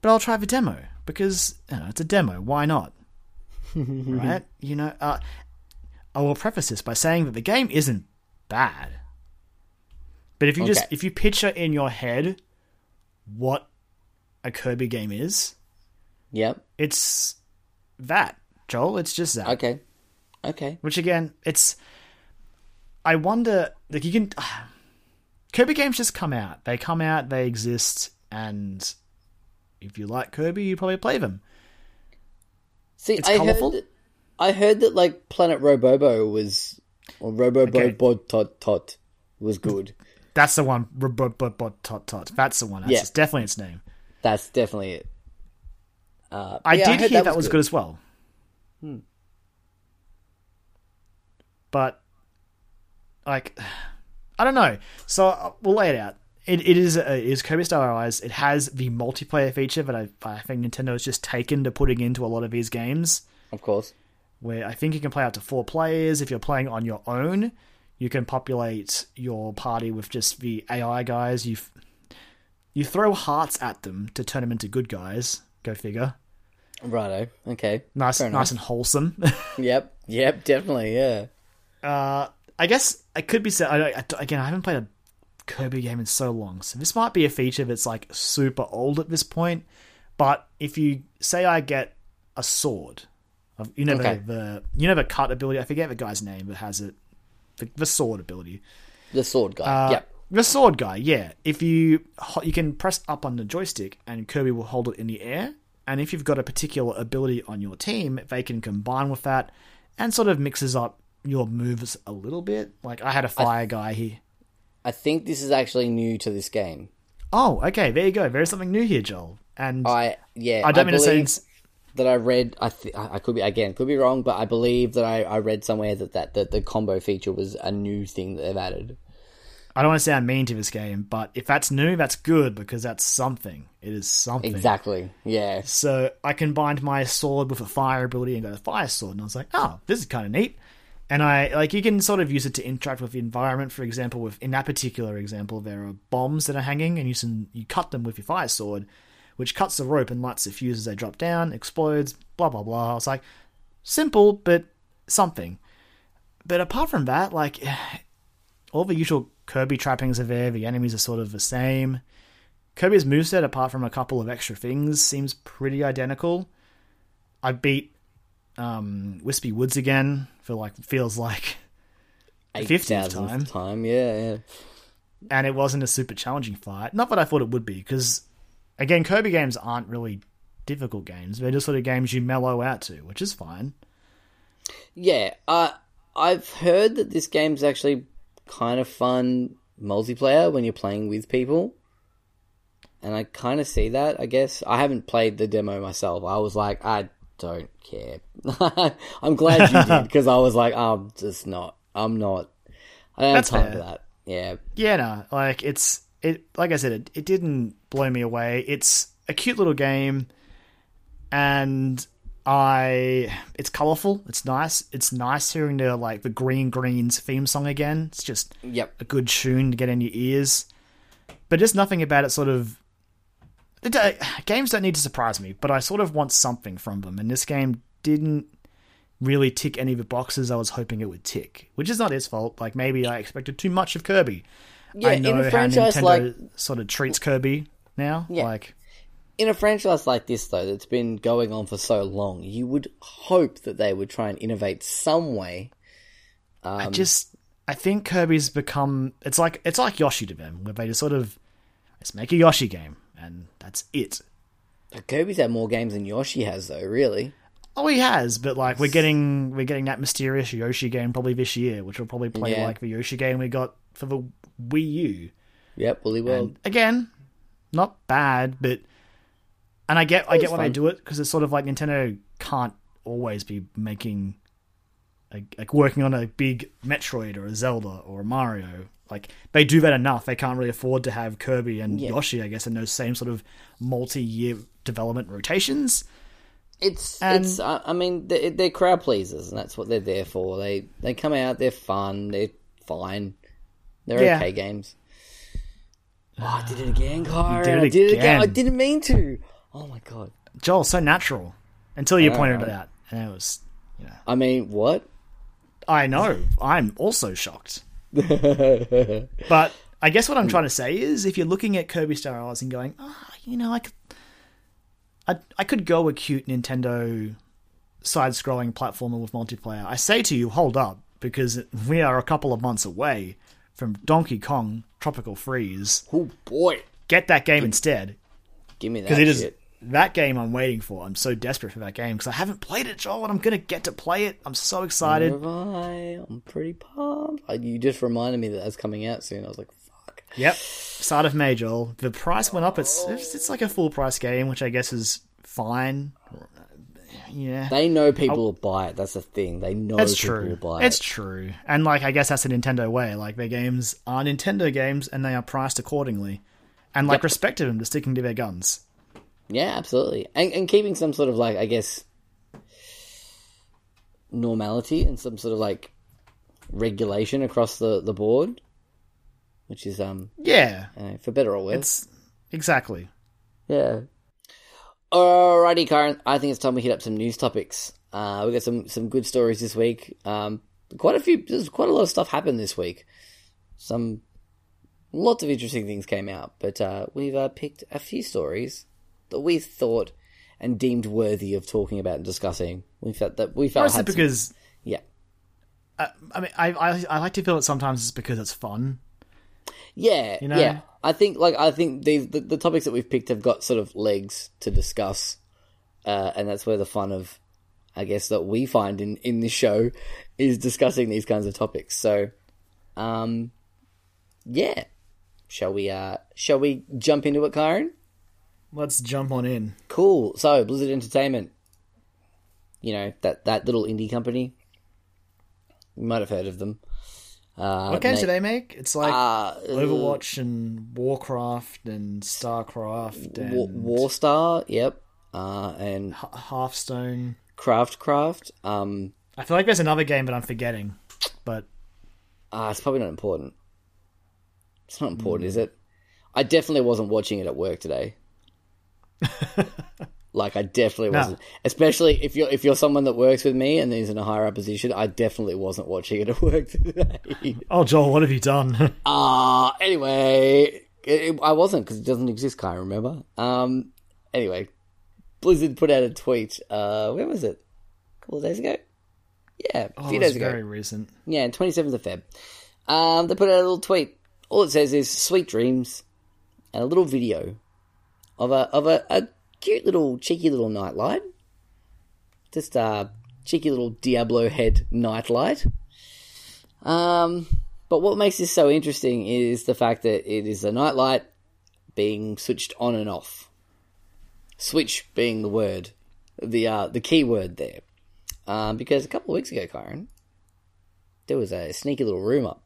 But I'll try the demo because you know, it's a demo. Why not? right? You know, uh, I will preface this by saying that the game isn't bad. But if you just if you picture in your head what a Kirby game is, Yep. it's that, Joel. It's just that. Okay. Okay. Which again, it's. I wonder, like you can. Kirby games just come out. They come out. They exist, and if you like Kirby, you probably play them. See, It's I colourful? heard that, I heard that like Planet Robobot was or Robobo Okay. Bod Tot Tot was good. That's the one. But but tot tot. That's the one. That's Yeah. definitely its name. That's definitely it. Uh, I yeah, did heard hear that, was good. as well. But like, I don't know. So uh, we'll lay it out. It, it is uh, it is Kirby Star Allies. It has the multiplayer feature that I, I think Nintendo has just taken to putting into a lot of these games. Of course. where I think you can play up to four players. If you're playing on your own, you can populate your party with just the AI guys. You you throw hearts at them to turn them into good guys. Go figure. Righto. Okay. Nice, Fair nice enough. and wholesome. Yep. Yep. Definitely. Yeah. uh, I guess I could be said. I, I, again, I haven't played a Kirby game in so long, so this might be a feature that's like super old at this point. But if you say I get a sword, you know Okay. the, the you know the cut ability. I forget the guy's name that has it. The, the sword ability. The sword guy. Uh, yep. The sword guy, yeah. If you you can press up on the joystick and Kirby will hold it in the air, and if you've got a particular ability on your team, they can combine with that and sort of mixes up your moves a little bit. Like I had a fire guy here. I think this is actually new to this game. Oh, okay, there you go. There is something new here, Joel. And I, yeah, I don't mean to say that I read. I th- I I could be again could be wrong, but I believe that I, I read somewhere that, that that the combo feature was a new thing that they've added. I don't want to sound mean to this game, but if that's new, that's good because that's something. It is something. Exactly. Yeah. So I combined my sword with a fire ability and got a fire sword, and I was like, oh, this is kind of neat. And I like you can sort of use it to interact with the environment. For example, with in that particular example, there are bombs that are hanging, and you can you cut them with your fire sword, which cuts the rope and lights the fuse as they drop down, explodes, blah blah blah. I was like, simple but something. But apart from that, like all the usual Kirby trappings are there. The enemies are sort of the same. Kirby's moveset, apart from a couple of extra things, seems pretty identical. I beat um, Wispy Woods again for like feels like Eight 50th time. time. Yeah, yeah. and it wasn't a super challenging fight. Not that I thought it would be, because again, Kirby games aren't really difficult games. They're just sort of games you mellow out to, which is fine. Yeah, uh, I've heard that this game's actually kind of fun multiplayer when you're playing with people. And I kind of see that, I guess. I haven't played the demo myself. I was like, I don't care. I'm glad you did, because I was like, I'm just not. I'm not. I don't have time fair. for that. Yeah. Yeah, no, like it's it. Like I said, it, it didn't blow me away. It's a cute little game, and I it's colorful. It's nice. It's nice hearing the like the Green Greens theme song again. It's just Yep. a good tune to get in your ears. But just nothing about it sort of. It, don't- games don't need to surprise me, but I sort of want something from them, and this game didn't really tick any of the boxes I was hoping it would tick, which is not its fault. Like maybe I expected too much of Kirby. Yeah, I know in a how franchise Nintendo like sort of treats Kirby now. Yeah. Like in a franchise like this though that's been going on for so long, you would hope that they would try and innovate some way. I Um, just I think Kirby's become it's like it's like Yoshi to them, where they just sort of let's make a Yoshi game and that's it. Kirby's had more games than Yoshi has though, really. Oh, he has, but like we're getting we're getting that mysterious Yoshi game probably this year, which will probably play Yeah. like the Yoshi game we got for the Wii U. Yep, Woolly World. And again, not bad, but and I get I get why they do it because it's sort of like Nintendo can't always be making like, like working on a big Metroid or a Zelda or a Mario. Like they do that enough. They can't really afford to have Kirby and Yeah. Yoshi, I guess, in those same sort of multi-year development rotations. It's And- it's. I mean, they're, they're crowd pleasers, and that's what they're there for. They they come out, they're fun, they're fine, they're Yeah. okay games. Oh, I did it again, Kyron. did it I did it again. I didn't mean to. Oh my god. Joel, so natural until you know, pointed right? it out, and it was. I mean, what? I know. I'm also shocked. but I guess what I'm trying to say is, if you're looking at Kirby Star Allies and going, ah, you know, I could, I, I could go a cute Nintendo side-scrolling platformer with multiplayer. I say to you, hold up, because we are a couple of months away from Donkey Kong Tropical Freeze. Oh boy, Get that game instead, give me that because it is shit. That game I'm waiting for. I'm so desperate for that game because I haven't played it, Joel, and I'm gonna get to play it. I'm so excited. I? I'm pretty pumped. I, you just reminded me that that's coming out soon. I was like, fuck. Yep, start of May, Joel. The price went up. It's it's, it's like a full price game, which I guess is fine. Yeah, They know people oh. will buy it. That's the thing. They know that's people true. will buy it. It's true, and like I guess that's the Nintendo way. Like their games are Nintendo games, and they are priced accordingly, and like Yep. respect to them to sticking to their guns. Yeah, absolutely. And, and keeping some sort of like, I guess, normality and some sort of like regulation across the, the board, which is um Yeah, uh, for better or worse. it's exactly. Yeah. Alrighty, Kyron. I think it's time we hit up some news topics. Uh, we got some some good stories this week. Um, quite a few. There's quite a lot of stuff happened this week. Some lots of interesting things came out, but uh, we've uh, picked a few stories that we thought and deemed worthy of talking about and discussing. We felt that we felt Mostly had some- because yeah, I mean I, I I like to feel it sometimes it's because it's fun. Yeah, You know? yeah. I think like I think these the, the topics that we've picked have got sort of legs to discuss, uh, and that's where the fun of, I guess, that we find in in this show is discussing these kinds of topics. So, um, yeah, shall we? Uh, shall we jump into it, Kyron? Let's jump on in. Cool. So Blizzard Entertainment, you know that that little indie company. You might have heard of them. Uh, What games do they make? It's like Uh, Overwatch and Warcraft and Starcraft and War, Warstar, yep, uh, and H- Hearthstone. Craft Craft. Um, I feel like there's another game that I'm forgetting, but uh, it's probably not important. It's not important, is it? I definitely wasn't watching it at work today. like I definitely No. wasn't. Especially if you're if you're someone that works with me and is in a higher up position, I definitely wasn't watching it at work today. oh, Joel, what have you done? Uh anyway, it, it- I wasn't because it doesn't exist. Can't remember. Um, anyway, Blizzard put out a tweet. Uh, when was it? A couple of days ago. Yeah, a Oh, few was days ago. very recent. Yeah, twenty seventh of Feb. Um, they put out a little tweet. All it says is "sweet dreams" and a little video of a of a, a cute little cheeky little nightlight. Just a cheeky little Diablo head nightlight. Um, but what makes this so interesting is the fact that it is a nightlight being switched on and off. Switch being the word, the uh, the key word there. Um, because a couple of weeks ago, Kyron, there was a sneaky little rumor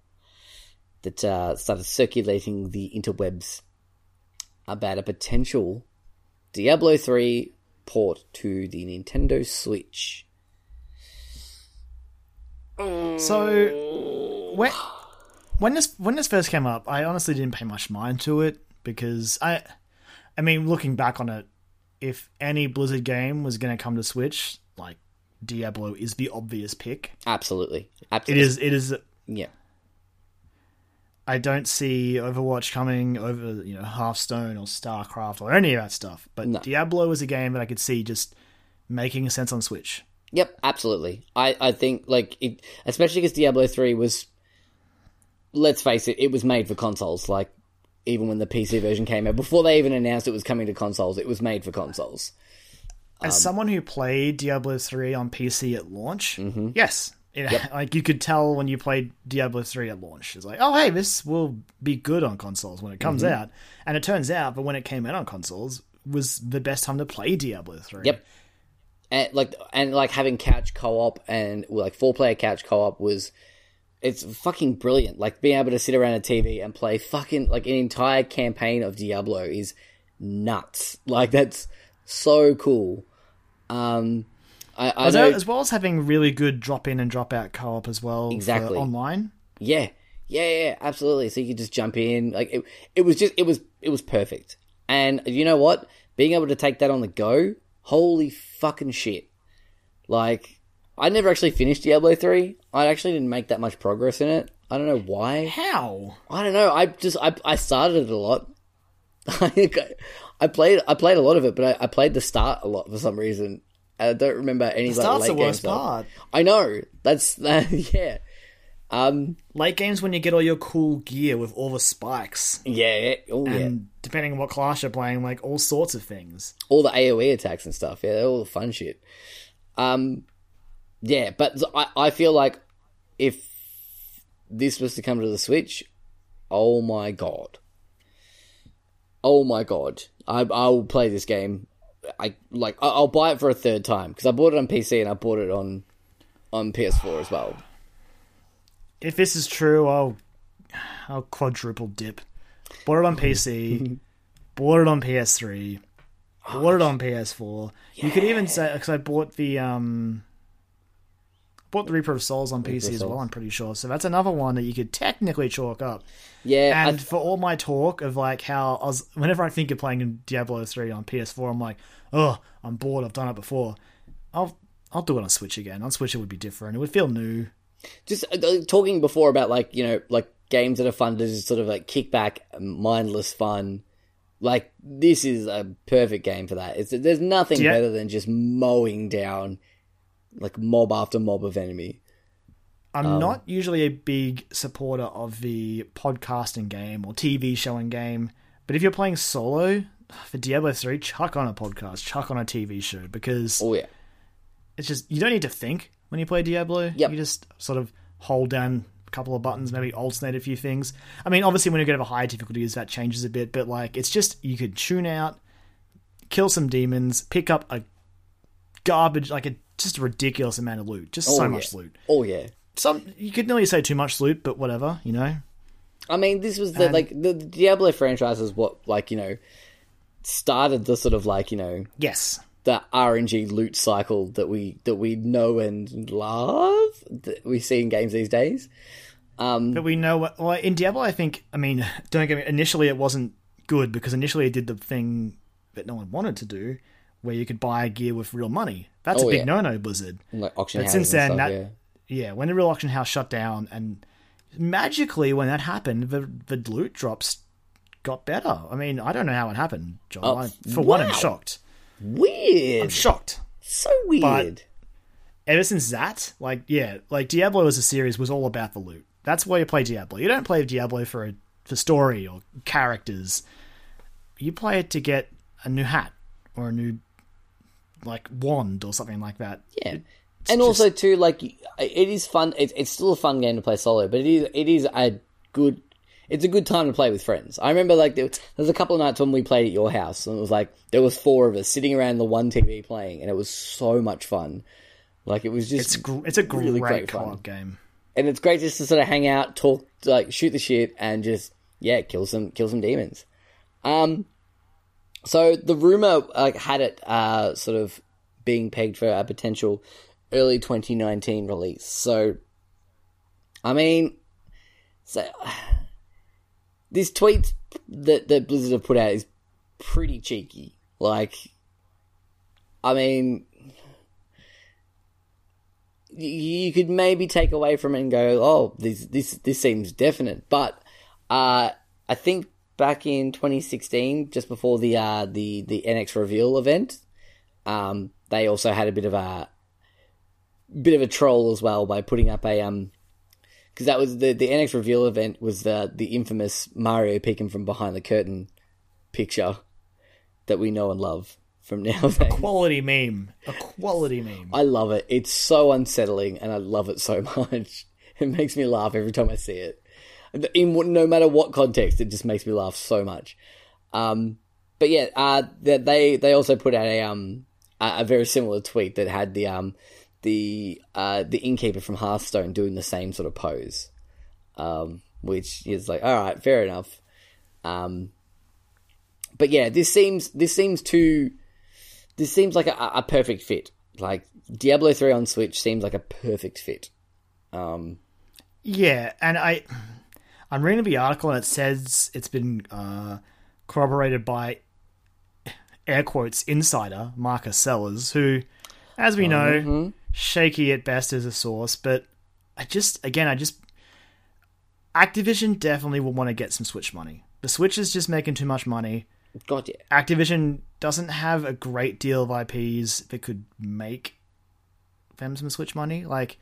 that uh, started circulating the interwebs about a potential Diablo 3 port to the Nintendo Switch. So when when this when this first came up, I honestly didn't pay much mind to it because I, I mean, looking back on it, if any Blizzard game was going to come to Switch, like Diablo is the obvious pick. Absolutely. It Absolutely. is. It is. Yeah. I don't see Overwatch coming over, you know, Hearthstone or StarCraft or any of that stuff. But No. Diablo is a game that I could see just making sense on Switch. Yep, absolutely. I, I think like it, especially because Diablo three was, let's face it, it was made for consoles. Like even when the PC version came out, before they even announced it was coming to consoles, it was made for consoles. As Um, someone who played Diablo 3 on PC at launch, Mm-hmm. yes. It, Like you could tell when you played Diablo 3 at launch. It's like, oh, hey, this will be good on consoles when it comes Mm-hmm. out. And it turns out, but when it came out on consoles, was the best time to play Diablo 3. Yep. And like and like having couch co-op and like four player couch co-op was it's fucking brilliant. Like being able to sit around a TV and play fucking like an entire campaign of Diablo is nuts. Like that's so cool. Um I, I As, know as well as having really good drop in and drop out co op as well Exactly. online. Yeah, yeah, yeah, yeah, absolutely. So you could just jump in. Like it, it was just, it was, it was perfect. And you know what? Being able to take that on the go, holy fucking shit! Like, I never actually finished Diablo three. I actually didn't make that much progress in it. I don't know why. How? I don't know. I just, I, I started it a lot. I played, I played a lot of it, but I, I played the start a lot for some reason. I don't remember any like, late the game worst stuff. part. I know. That's that. Yeah. Um. Late games when you get all your cool gear with all the spikes. Yeah. Oh yeah. And depending on what class you're playing, like all sorts of things. all the AOE attacks and stuff. Yeah, all the fun shit. Um, yeah, but I, I feel like if this was to come to the Switch, oh my god, oh my god, I I will play this game. I like I'll buy it for a third time because I bought it on PC and I bought it on on PS4 as well. If this is true, I'll I'll quadruple dip. Bought it on PC, bought it on PS3, bought it on PS4. You could even say because I bought the um bought the Reaper of Souls on PC as well. I'm pretty sure. So that's another one that you could technically chalk up. Yeah, And for all my talk of like how I was, whenever I think of playing Diablo three on PS4, I'm like, oh, I'm bored. I've done it before. I'll I'll do it on Switch again. On Switch, it would be different. It would feel new. just uh, uh, talking before about like you know like games that are fun to just sort of like kick back mindless fun like this is a perfect game for that it's there's nothing Yeah. better than just mowing down like mob after mob of enemy I'm Um, not usually a big supporter of the podcasting game or TV showing game, but if you're playing solo for Diablo 3, chuck on a podcast, chuck on a TV show because oh yeah it's just you don't need to think when you play Diablo. Yep. You just sort of hold down a couple of buttons, maybe alternate a few things. I mean, obviously when you get over higher difficulties that changes a bit, but like it's just you could tune out, kill some demons, pick up a garbage like a just a ridiculous amount of loot. Just Oh, so yeah. much loot. oh yeah Some you could nearly say too much loot, but whatever, you know. i mean this was the And- like the, the diablo franchise is what like you know started the sort of like you know Yes. the rng loot cycle that we that we know and love that we see in games these days um But we know what well in Diablo I think I mean, don't get me initially it wasn't good because initially it did the thing that no one wanted to do where you could buy gear with real money. That's Oh, a big yeah. no no Blizzard. like auction But since then, stuff, that yeah. yeah, when the real auction house shut down, and magically when that happened, the the loot drops got better. I mean, I don't know how it happened, John. Oh, I, for one, I'm shocked. Weird. I'm shocked. so weird. Ever since that, like yeah, like Diablo as a series was all about the loot. That's why you play Diablo. You don't play Diablo for a for story or characters. You play it to get a new hat or a new like wand or something like that. yeah. And also too, like it is fun. It's, it's still a fun game to play solo, but it is it is a good. It's a good time to play with friends. I remember like there, was a couple of nights when we played at your house, and it was like there was four of us sitting around the one TV playing, and it was so much fun. Like it was just It's gr- it's a great, really great fun. game. and it's great just to sort of hang out, talk, like shoot the shit, and just yeah, kill some kill some demons. Um, so the rumor like had it uh sort of being pegged for a potential early 2019 release. So, I mean, so this tweet that that Blizzard have put out is pretty cheeky. Like, I mean, you could maybe take away from it and go, "Oh, this this this seems definite." But uh, I think back in 2016, just before the uh, the the NX reveal event, um, they also had a bit of a bit of a troll as well by putting up a um because that was the the NX reveal event was the the infamous Mario peeking from behind the curtain picture that we know and love from nowadays. Quality meme. A quality meme. I love it. It's so unsettling, and I love it so much. It makes me laugh every time I see it. In no matter what context, it just makes me laugh so much. Um, but yeah, uh, they they also put out a um a, very similar tweet that had the um the uh the innkeeper from Hearthstone doing the same sort of pose, um, which is like all right, fair enough. Um, but yeah, this seems this seems too this seems like a, a perfect fit. Like Diablo three on Switch seems like a perfect fit. Um, Yeah, and I, I'm reading the article and it says it's been uh, corroborated by air quotes insider Marcus Sellers, who, as we know, shaky at best as a source. But I just, again, I just, Activision definitely will want to get some Switch money. The Switch is just making too much money. God, yeah, Activision doesn't have a great deal of IPs that could make them some Switch money. Like,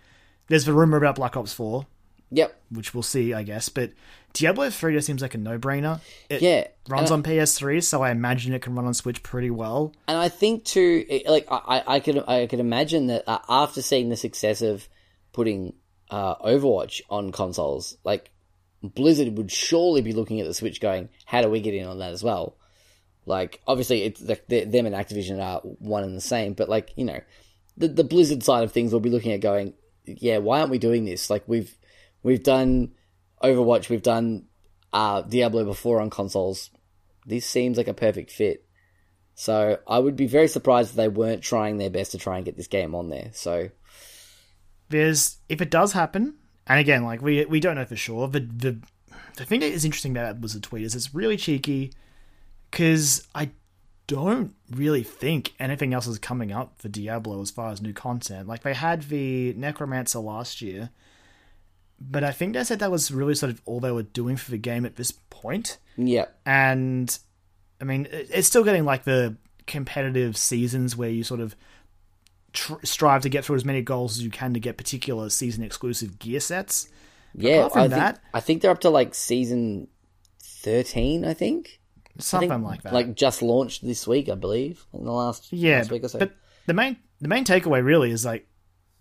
there's the rumor about Black Ops 4, yep, which we'll see, I guess. But Diablo 3 just seems like a no brainer. It yeah. runs and, on PS3, so I imagine it can run on Switch pretty well. and I think too, it- like I, I I could I could imagine that uh, after seeing the success of putting uh, Overwatch on consoles, like Blizzard would surely be looking at the Switch, going, "How do we get in on that as well?" Like, obviously, it's like them and Activision are one and the same, but like you know, the the Blizzard side of things will be looking at going, "Yeah, why aren't we doing this? Like we've we've done Overwatch, we've done uh, Diablo before on consoles. This seems like a perfect fit." So I would be very surprised if they weren't trying their best to try and get this game on there. So There's if it does happen, and again, like we we don't know for sure. The the the thing that is interesting about Blizzard tweet is it's really cheeky because I don't really think anything else is coming up for Diablo as far as new content. Like they had the Necromancer last year, but I think they said that was really sort of all they were doing for the game at this point. yeah, and I mean, it's still getting like the competitive seasons where you sort of tr- strive to get through as many goals as you can to get particular season exclusive gear sets. yeah. apart from I that- think I think they're up to like season thirteen. I think. I Something think, like that. Like just launched this week, I believe, in the last yeah, last week or so. but the main the main takeaway really is like,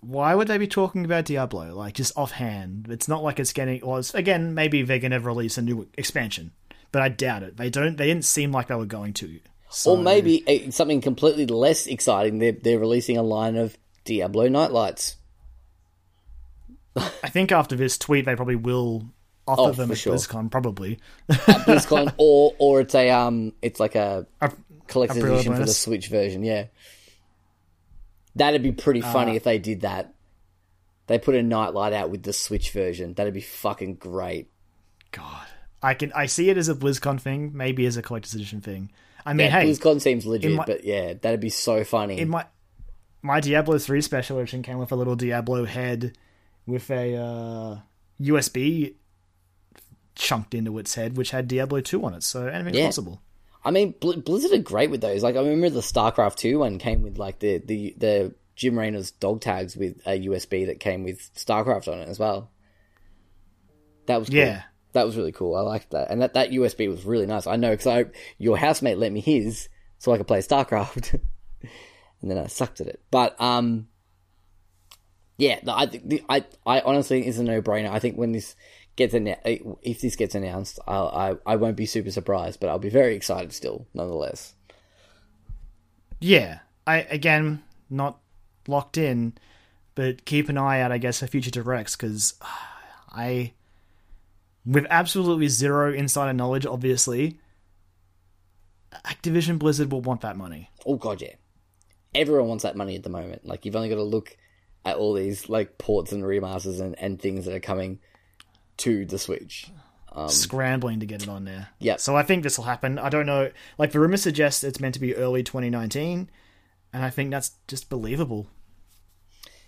why would they be talking about Diablo like just offhand? It's not like it's getting. Well, it's, again, maybe they're gonna release a new expansion, but I doubt it. They don't. They didn't seem like they were going to. So, or maybe uh, something completely less exciting. They're they're releasing a line of Diablo nightlights. I think after this tweet, they probably will offer Oh, them at sure. BlizzCon, probably. BlizzCon, or or it's a um, it's like a A- collector's edition for the. Switch version. Yeah, that'd be pretty Uh, funny if they did that. They put a nightlight out with the Switch version. That'd be fucking great. God, I can I see it as a BlizzCon thing, maybe as a collector's edition thing. I mean, Yeah, hey, BlizzCon seems legit, my- but yeah, that'd be so funny. in my my Diablo three special edition came with a little Diablo head with a uh, USB chunked into its head, which had Diablo two on it. So anything's Yeah. possible. I mean, Bl- Blizzard are great with those. Like, I remember the StarCraft two one came with like the the the Jim Raynor's dog tags with a USB that came with StarCraft on it as well. That was cool. Yeah. That was really cool. I liked that, and that that USB was really nice. I know because I your housemate lent me his so I could play StarCraft, and then I sucked at it. But um, yeah, I the, I I honestly think it's a no brainer. I think when this gets if this gets announced, I'll, I I won't be super surprised, but I'll be very excited still, nonetheless. Yeah, I again not locked in, but keep an eye out, I guess, for future directs because I, with absolutely zero insider knowledge, obviously, Activision Blizzard will want that money. Oh god, yeah. Everyone wants that money at the moment. Like you've only got to look at all these like ports and remasters and, and things that are coming to the Switch. Scrambling to get it on there. Yeah. So I think this will happen. I don't know. Like the rumor suggests it's meant to be early 2019, and I think that's just believable.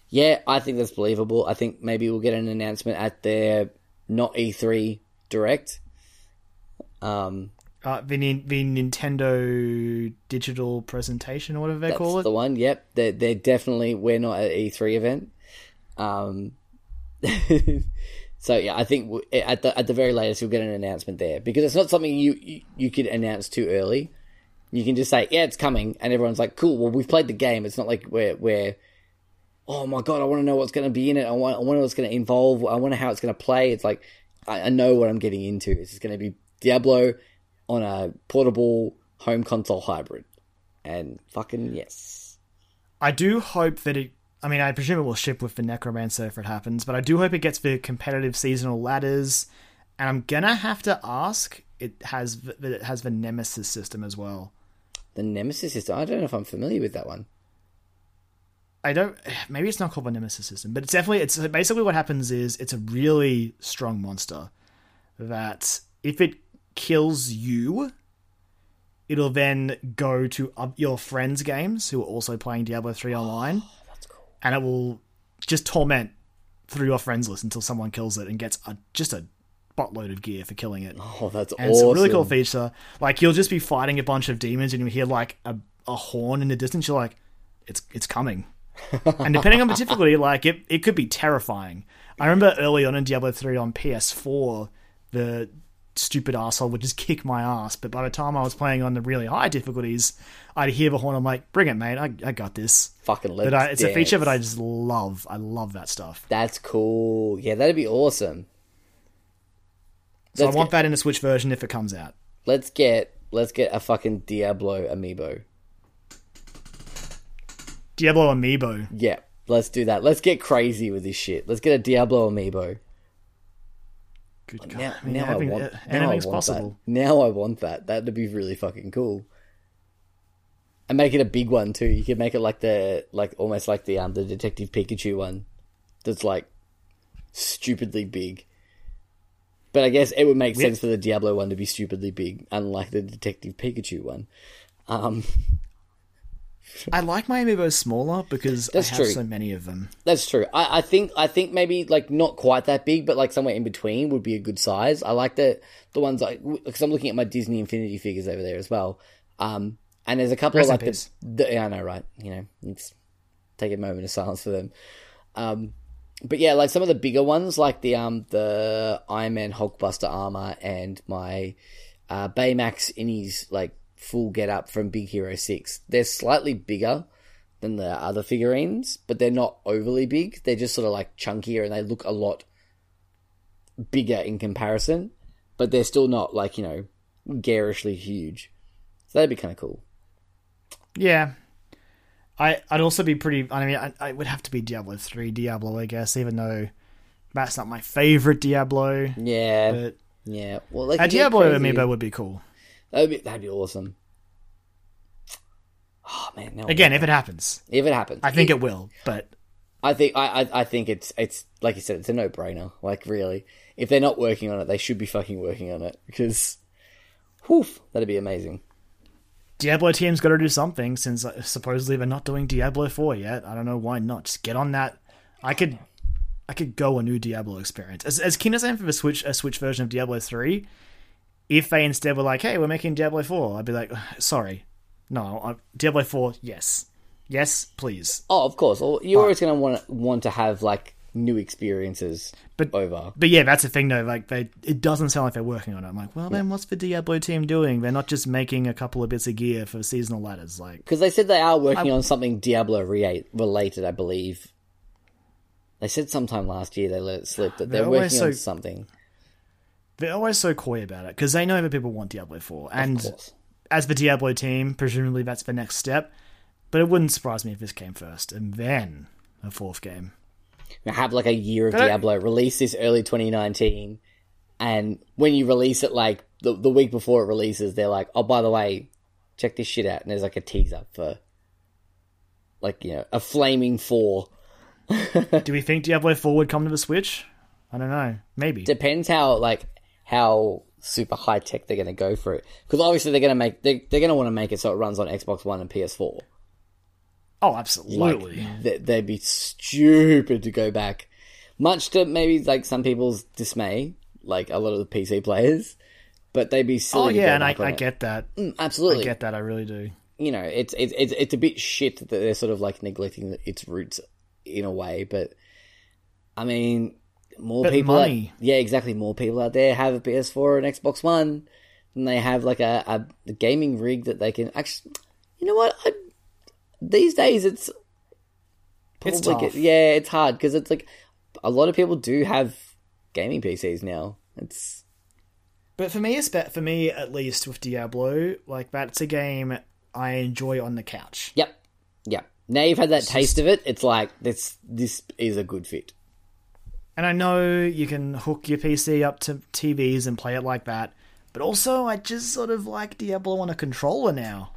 Yeah, I think that's believable. I think maybe we'll get an announcement at their not E3 direct. Um, Uh, the the Nintendo digital presentation or whatever they call it. the one. Yep, they're they're definitely we're not at E3 event. Um, so yeah, I think at the at the very latest you'll get an announcement there because it's not something you you, you could announce too early. You can just say, "Yeah, it's coming," and everyone's like, "Cool." Well, we've played the game. It's not like we're we're oh my god, I want to know what's going to be in it. I want I wonder what's going to involve. I wonder how it's going to play. It's like I, I know what I'm getting into. It's going to be Diablo on a portable home console hybrid, and fucking yes. I do hope that it. I mean, I presume it will ship with the Necromancer if it happens, but I do hope it gets the competitive seasonal ladders. And I'm gonna have to ask. It has that it has the Nemesis system as well. The Nemesis system. I don't know if I'm familiar with that one. I don't. Maybe it's not called the Nemesis system, but it's definitely. It's basically what happens is it's a really strong monster that if it kills you, it'll then go to your friends' games who are also playing Diablo three online, and it will just torment through your friends list until someone kills it and gets a, just a buttload of gear for killing it. Oh, that's And awesome. it's a really cool feature. Like you'll just be fighting a bunch of demons and you hear like a, a horn in the distance. You're like, it's it's coming. and depending on the difficulty, like it, it could be terrifying. I remember early on in Diablo 3 on PS4, the stupid asshole would just kick my ass. But by the time I was playing on the really high difficulties, I'd hear the horn. I'm like, bring it, mate. I, I got this. Fucking But I, it's a feature dance. that I just love. I love that stuff. That's cool. Yeah, that'd be awesome. So Let's I want get- that in the Switch version if it comes out. Let's get let's get a fucking Diablo amiibo. Diablo Amiibo. Yeah, let's do that. Let's get crazy with this shit. Let's get a Diablo amiibo. Good God. Now, I mean, now I want. uh, now I want possible. That. Now I want that. That'd be really fucking cool. And make it a big one too. You could make it like the like almost like the um the Detective Pikachu one. That's like stupidly big. But I guess it would make sense for the Diablo one to be stupidly big, unlike the Detective Pikachu one. Um, I like my amiibos smaller because That's I have true. so many of them. That's true. I, I think I think maybe like not quite that big, but like somewhere in between would be a good size. I like the the ones like because I'm looking at my Disney Infinity figures over there as well. Um, and there's a couple Rest of like the, the yeah, I know, right? You know, let's take a moment of silence for them. Um, but yeah, like some of the bigger ones, like the um the Iron Man Hulkbuster armor and my uh, Baymax in his like full get up from Big Hero Six. They're slightly bigger than the other figurines, but they're not overly big. They're just sort of like chunkier and they look a lot bigger in comparison, but they're still not like, you know, garishly huge. So that'd be kind of cool. Yeah. I, I'd also be pretty. I mean, I, I would have to be Diablo 3 Diablo, I guess, even though that's not my favorite Diablo. Yeah. But yeah. Well, like a Diablo amiibo would be cool. That'd be, that'd be awesome. Oh man, now I Again, if it happens. if it happens, I think it will, but I think I, I I think it's it's like you said, it's a no brainer. Like really, if they're not working on it, they should be fucking working on it because, whew, that'd be amazing. Diablo team's got to do something since uh, supposedly they're not doing Diablo 4 yet. I don't know why not. Just get on that. I could I could go a new Diablo experience. As as keen as I am for the Switch a Switch version of Diablo 3, if they instead were like, "Hey, we're making Diablo 4," I'd be like, "Sorry, no, I, Diablo 4, yes, yes, please." Oh, of course. Well, You're always going to want want to have like new experiences But- over. But yeah, that's the thing though. Like they, it doesn't sound like they're working on it. I'm like, well, then what's the Diablo team doing? They're not just making a couple of bits of gear for seasonal ladders. Like, Because they said they are working on something Diablo re- related, I believe. They said sometime last year they let it slip that they're, They're working always on something. They're always so coy about it because they know that people want Diablo 4, and as the Diablo team, presumably that's the next step. But it wouldn't surprise me if this came first, and then a fourth game. have like a year of But I- Diablo, release this early 2019, and when you release it, like the, the week before it releases, they're like, oh, by the way, check this shit out. And there's like a teaser for, like, you know, a flaming four. Do we think Diablo 4 would come to the Switch? I don't know. Maybe. Depends how, like, how super high tech they're going to go for it. Because obviously they're going to make, they, they're going to want to make it so it runs on Xbox One and PS4. oh, Like, absolutely. they- they'd be stupid to go back. Much to maybe like some people's dismay, like a lot of the PC players, but they'd be silly. oh, to go yeah, and I, I it. get that. Mm, absolutely. I get that. I really do. You know, it's it's it's it's a bit shit that they're sort of like neglecting its roots in a way, but I mean, more But people, out- yeah, exactly. More people out there have a PS4 or an Xbox One, and they have like a, a, a gaming rig that they can actually. You know what? I, these days, it's It's probably get- yeah, it's hard because it's like a lot of people do have gaming PCs now. It's But for me, for me at least with Diablo, like that's a game I enjoy on the couch. yep, yep. Now you've had that taste of it. It's like this. This is a good fit. And I know you can hook your PC up to TVs and play it like that, but also I just sort of like Diablo on a controller now.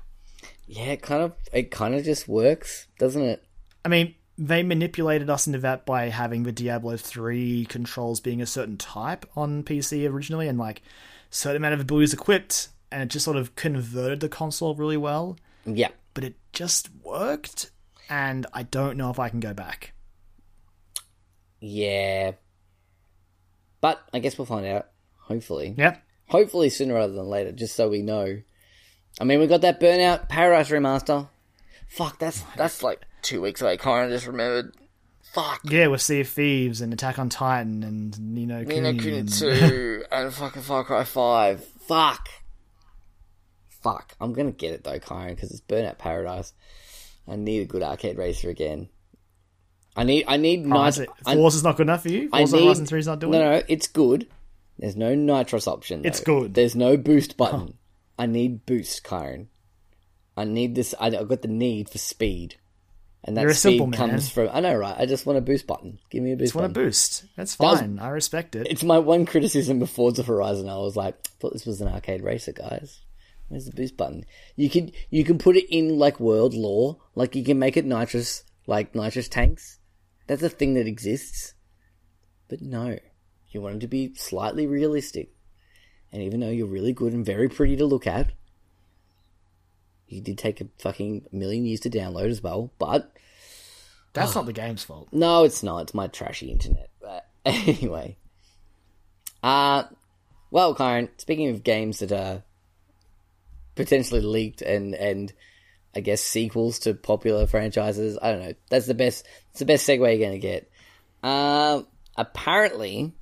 Yeah, it kind of it kind of just works, doesn't it? I mean, they manipulated us into that by having the Diablo 3 controls being a certain type on PC originally and like certain amount of abilities equipped and it just sort of converted the console really well, Yeah. but it just worked and I don't know if I can go back. Yeah. But I guess we'll find out. Hopefully. Yeah. Hopefully sooner rather than later, just so we know. I mean, we got that Burnout Paradise remaster. Fuck, that's that's like two weeks away. Kind of just remembered. Fuck. Yeah, with Sea of Thieves and Attack on Titan and Ni no Kuni. Ni no Kuni and- 2 and fucking Far Cry 5. Fuck. Fuck. I'm gonna get it though, Kyron, because it's Burnout Paradise. I need a good arcade racer again. I need I need Oh, nice is I- not good enough for you? I need, Horizon 3 is not doing no, no, it's good. There's no nitrous option. It's good. There's no boost button. I need boost, Kyron. I need this. I, I've got the need for speed, and that You're a speed simple man. comes from. I know, right? I just want a boost button. Give me a boost. Just want button. a boost. That's was- fine. I respect it. It's my one criticism of Forza Horizon. I was like, thought this was an arcade racer, guys. Where's the boost button? You can you can put it in like world law, like you can make it nitrous, like nitrous tanks. That's a thing that exists. But no, you want it to be slightly realistic. And even though you're really good and very pretty to look at, you did take a fucking million years to download as well. But That's not the game's fault. no, it's not. It's my trashy internet. But anyway. Uh well, Kyron, speaking of games that are potentially leaked and and I guess sequels to popular franchises, I don't know. That's the best it's the best segue you're gonna get. Um apparently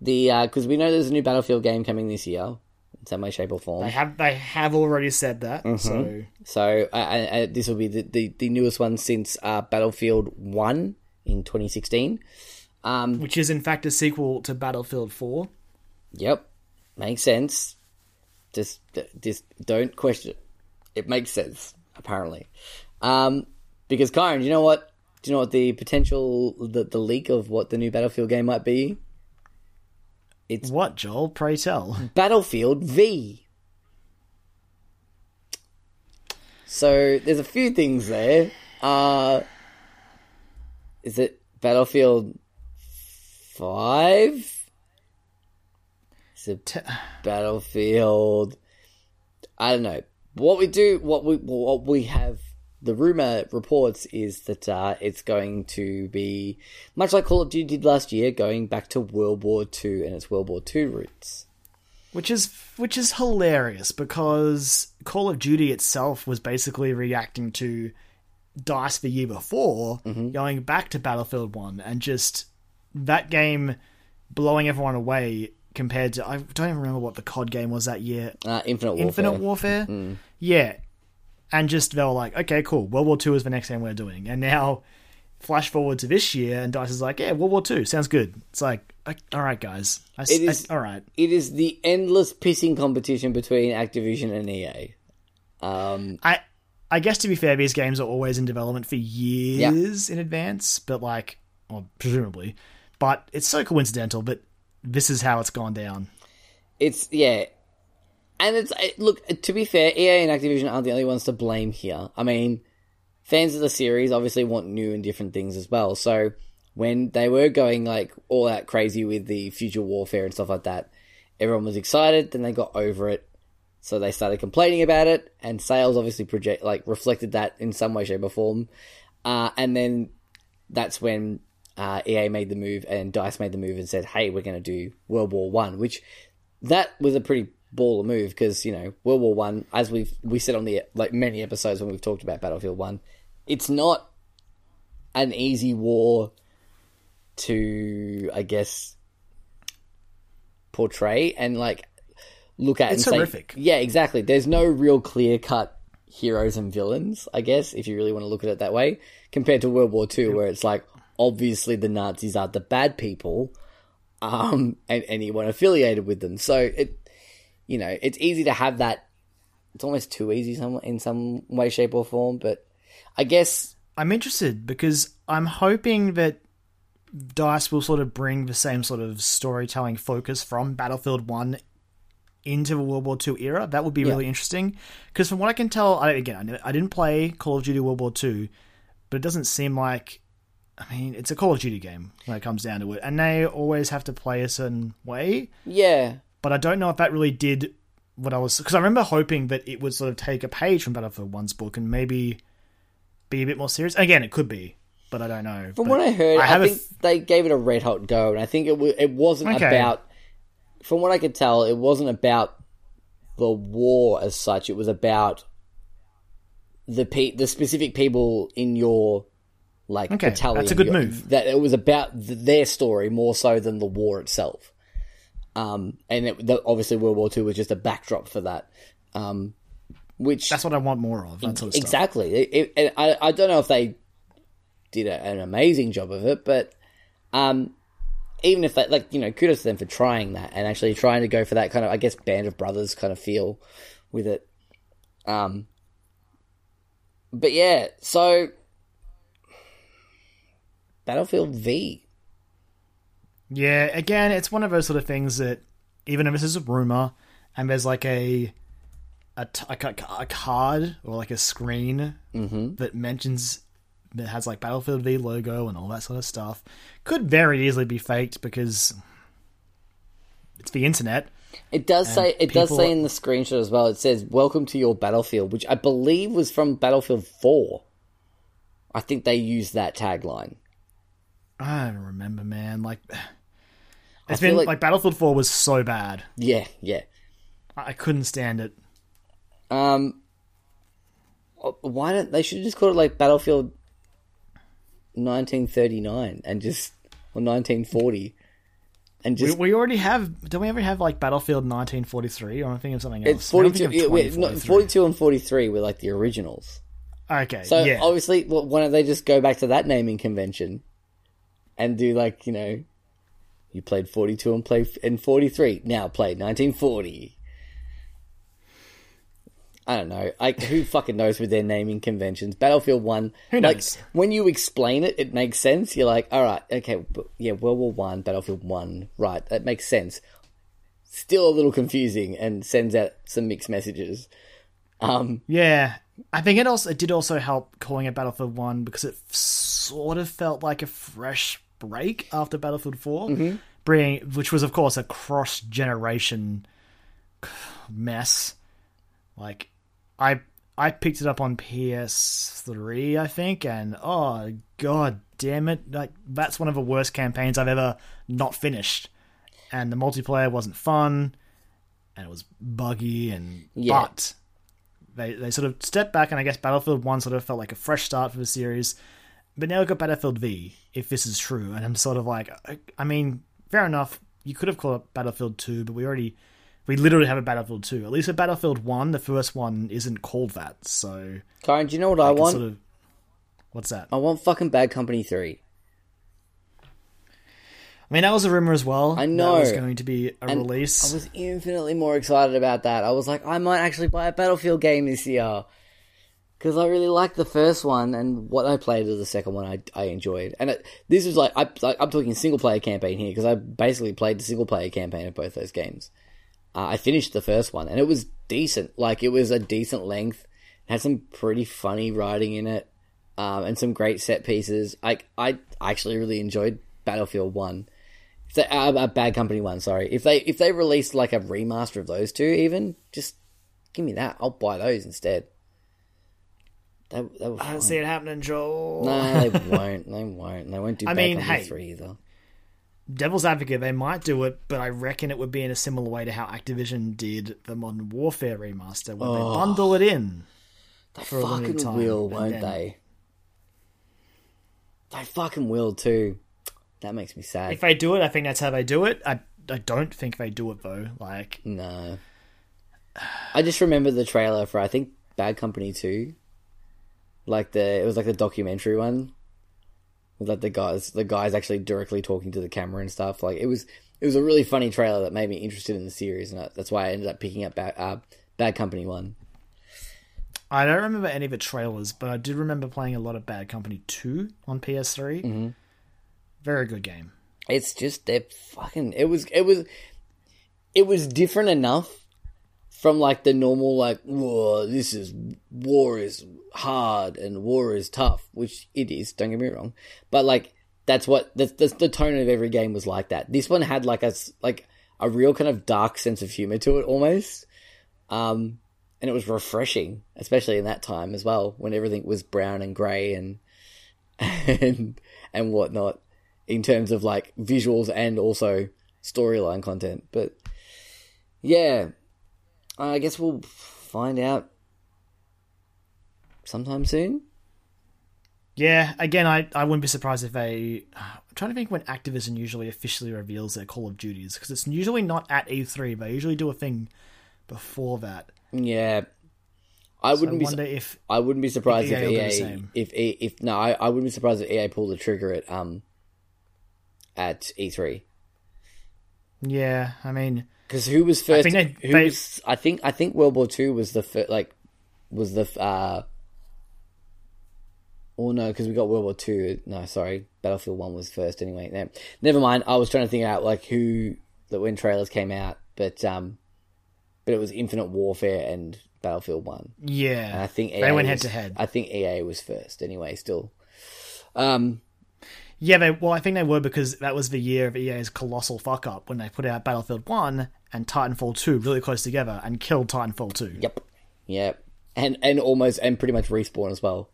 the because we know there's a new Battlefield game coming this year in some way, shape, or form. They have they have already said that. Mm-hmm. So So uh, uh, uh, this will be the, the, the newest one since uh, Battlefield 1 in 2016. Um, which is in fact a sequel to Battlefield 4. yep, makes sense. Just just don't question it. Makes sense, apparently. Um, because Kyron, you know what? Do you know what the potential the, the leak of what the new Battlefield game might be? It's what, Joel? Pray tell. Battlefield V. So there's a few things there. Uh, is it Battlefield Five? Is it Battlefield? I don't know. What we do, what we what we have. The rumor reports is that uh, it's going to be much like Call of Duty did last year, going back to World War Two and its World War Two roots. which is which is hilarious because Call of Duty itself was basically reacting to Dice the year before, Mm-hmm. going back to Battlefield One, and just that game blowing everyone away compared to I don't even remember what the COD game was that year. Uh, Infinite Warfare. Infinite Warfare, yeah, and just they were like, okay, cool, World War Two is the next game we're doing, and now flash forward to this year, and Dice is like, yeah, World War Two sounds good. It's like, all right, guys, I, It is- I- all right. It is the endless pissing competition between Activision and EA. Um, I I guess to be fair, these games are always in development for years in advance, but like, well, presumably, but it's so coincidental. But this is how it's gone down. it's yeah, and it's it, look. To be fair, EA and Activision aren't the only ones to blame here. I mean, fans of the series obviously want new and different things as well. So when they were going like all out crazy with the future warfare and stuff like that, everyone was excited. Then they got over it, so they started complaining about it, and sales obviously project like reflected that in some way, shape, or form. Uh, and then that's when uh, EA made the move and Dice made the move and said, "Hey, we're going to do World War One," which that was a pretty baller move because you know World War One, as we've we said on the like many episodes when we've talked about Battlefield One, it's not an easy war to, I guess, portray and like look at It's and horrific. say, yeah, exactly. There's no real clear cut heroes and villains, I guess, if you really want to look at it that way, compared to World War Two, where it's like obviously the Nazis are the bad people, um, and anyone affiliated with them. So it, you know, it's easy to have that. It's almost too easy some in some way, shape, or form. But I guess I'm interested because I'm hoping that Dice will sort of bring the same sort of storytelling focus from Battlefield 1 into the World War II era. That would be really interesting. Because from what I can tell, I, again, I, I didn't play Call of Duty World War II, but it doesn't seem like. I mean, it's a Call of Duty game when it comes down to it, and they always have to play a certain way. yeah, But I don't know if that really did what I was. Because I remember hoping that it would sort of take a page from Battlefield 1's book and maybe be a bit more serious. Again, it could be, but I don't know. From But what I heard, I, a think they gave it a red hot go, and I think it w- it wasn't Okay. about. From what I could tell, it wasn't about the war as such. It was about the pe- the specific people in your like Okay, battalion. that's a good move. That it was about th- their story more so than the war itself. Um, and it, the, obviously World War Two was just a backdrop for that. Um, which That's what I want more of. That sort of exactly. It, it, I, I don't know if they did a, an amazing job of it, but um, even if that, like, you know, kudos to them for trying that and actually trying to go for that kind of, I guess, Band of Brothers kind of feel with it. Um, but yeah, so Battlefield V. Yeah, again, it's one of those sort of things that even if this is a rumor and there's like a a, t- a ca- a card or like a screen mm-hmm. that mentions that has like Battlefield V logo and all that sort of stuff, could very easily be faked because it's the internet. It does say it does say in the screenshot as well. It says "Welcome to your battlefield," which I believe was from Battlefield Four. I think they used that tagline. I don't remember, man. Like, it's been like- like Battlefield Four was so bad, Yeah, yeah. I I couldn't stand it. Um, uh, why don't they should just called it like Battlefield 1939 and just or 1940 and just we already have. Don't we ever have like Battlefield 1943? Or I'm thinking of something else. it's 42 thinking yeah, wait, no, 42 and 43 were like the originals. Okay, So yeah. obviously, well, why don't they just go back to that naming convention and do like you know, you played 42 and play and 43 now play 1940. I don't know. Like who fucking knows with their naming conventions? Battlefield One. Who like, knows? when you explain it, it makes sense. You're like, all right, okay, yeah, World War One, Battlefield One, right? That makes sense. Still a little confusing and sends out some mixed messages. Um, Yeah, I think it also it did also help calling it Battlefield One because it f- sort of felt like a fresh break after Battlefield 4 Mm-hmm. bringing which was of course a cross generation mess. Like I I picked it up on PS3, I think, and oh god damn it, like that's one of the worst campaigns I've ever not finished. And the multiplayer wasn't fun. and it was buggy and Yeah. but they they sort of stepped back and I guess Battlefield 1 sort of felt like a fresh start for the series. But now we've got Battlefield V, if this is true, and I'm sort of like I, I mean, fair enough, you could have called it Battlefield 2, but we already we literally have a Battlefield 2. At least a Battlefield 1, the first one isn't called that. So Kyron, do you know what I, it's want? sort of What's that? I want fucking Bad Company 3. I mean, that was a rumor as well. I know. that was going to be a And release. I was infinitely more excited about that. I was like, I might actually buy a Battlefield game this year. Because I really liked the first one, and what I played of the second one, I, I enjoyed. And it, this is like, I, I'm talking single player campaign here, because I basically played the single player campaign of both those games. Uh, I finished the first one, and it was decent. Like, it was a decent length. It had some pretty funny writing in it, um, and some great set pieces. I, I actually really enjoyed Battlefield 1. If they, uh, uh, Bad Company 1, sorry. If they if they released like a remaster of those two, even, just give me that. I'll buy those instead. That, that I don't see it happening, Joel. No, they won't. They won't. They won't do I mean, hey. 3 either. Devil's Advocate, they might do it, but I reckon it would be in a similar way to how Activision did the Modern Warfare remaster, where they bundle it in. They for a limited fucking time, will, won't then- they? They fucking will too. That makes me sad. If they do it, I think that's how they do it. I, I don't think they do it though. Like, No. I just remember the trailer for I think Bad Company 2. Like the it was like the documentary one. With like the guys the guys actually directly talking to the camera and stuff. Like it was it was a really funny trailer that made me interested in the series and that's why I ended up picking up Bad, uh, Bad Company 1. I don't remember any of the trailers, but I do remember playing a lot of Bad Company 2 on PS3. Mm-hmm. Very good game. It's just they're fucking it was it was it was different enough from like the normal like whoa this is war is hard and war is tough which it is don't get me wrong but like that's what that's, that's the tone of every game was like that this one had like a like a real kind of dark sense of humor to it almost um and it was refreshing especially in that time as well when everything was brown and gray and and and whatnot in terms of like visuals and also storyline content. But yeah, I guess we'll find out sometime soon. Yeah, again, I, I wouldn't be surprised if they. I'm trying to think when Activision usually officially reveals their Call of Duties, because it's usually not at E3. They usually do a thing before that. Yeah. I I wouldn't be. wonder if. I wouldn't be surprised EA if will do the EA, same. if E- if no, I, I wouldn't be surprised if EA pulled the trigger at um at E3 Yeah, I mean, because who was first? think they- who they- was? I think I think World War Two was the first, like was the uh. Oh no, because we got World War Two. No, sorry, Battlefield One was first anyway. No, never mind. I was trying to think out like who that when trailers came out, but um, but it was Infinite Warfare and Battlefield One. yeah. And I think EA they went was- head to head. I think EA was first anyway. Still, um, Yeah, they well, I think they were because that was the year of EA's colossal fuck up when they put out Battlefield One and Titanfall Two really close together and killed Titanfall Two. yep, yep, and and almost and pretty much respawn as well.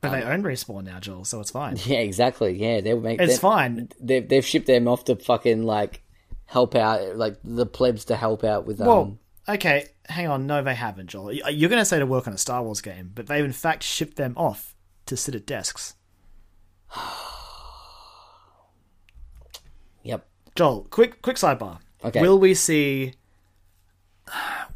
But they own Respawn now, Joel, so it's fine. Yeah, exactly. Yeah, they'll make It's fine. They've they've shipped them off to fucking like help out, like the plebs to help out with um. Well, okay, hang on. No, they haven't, Joel. You're going to say to work on a Star Wars game, but they've in fact shipped them off to sit at desks. yep. Joel, quick quick sidebar. Okay. Will we see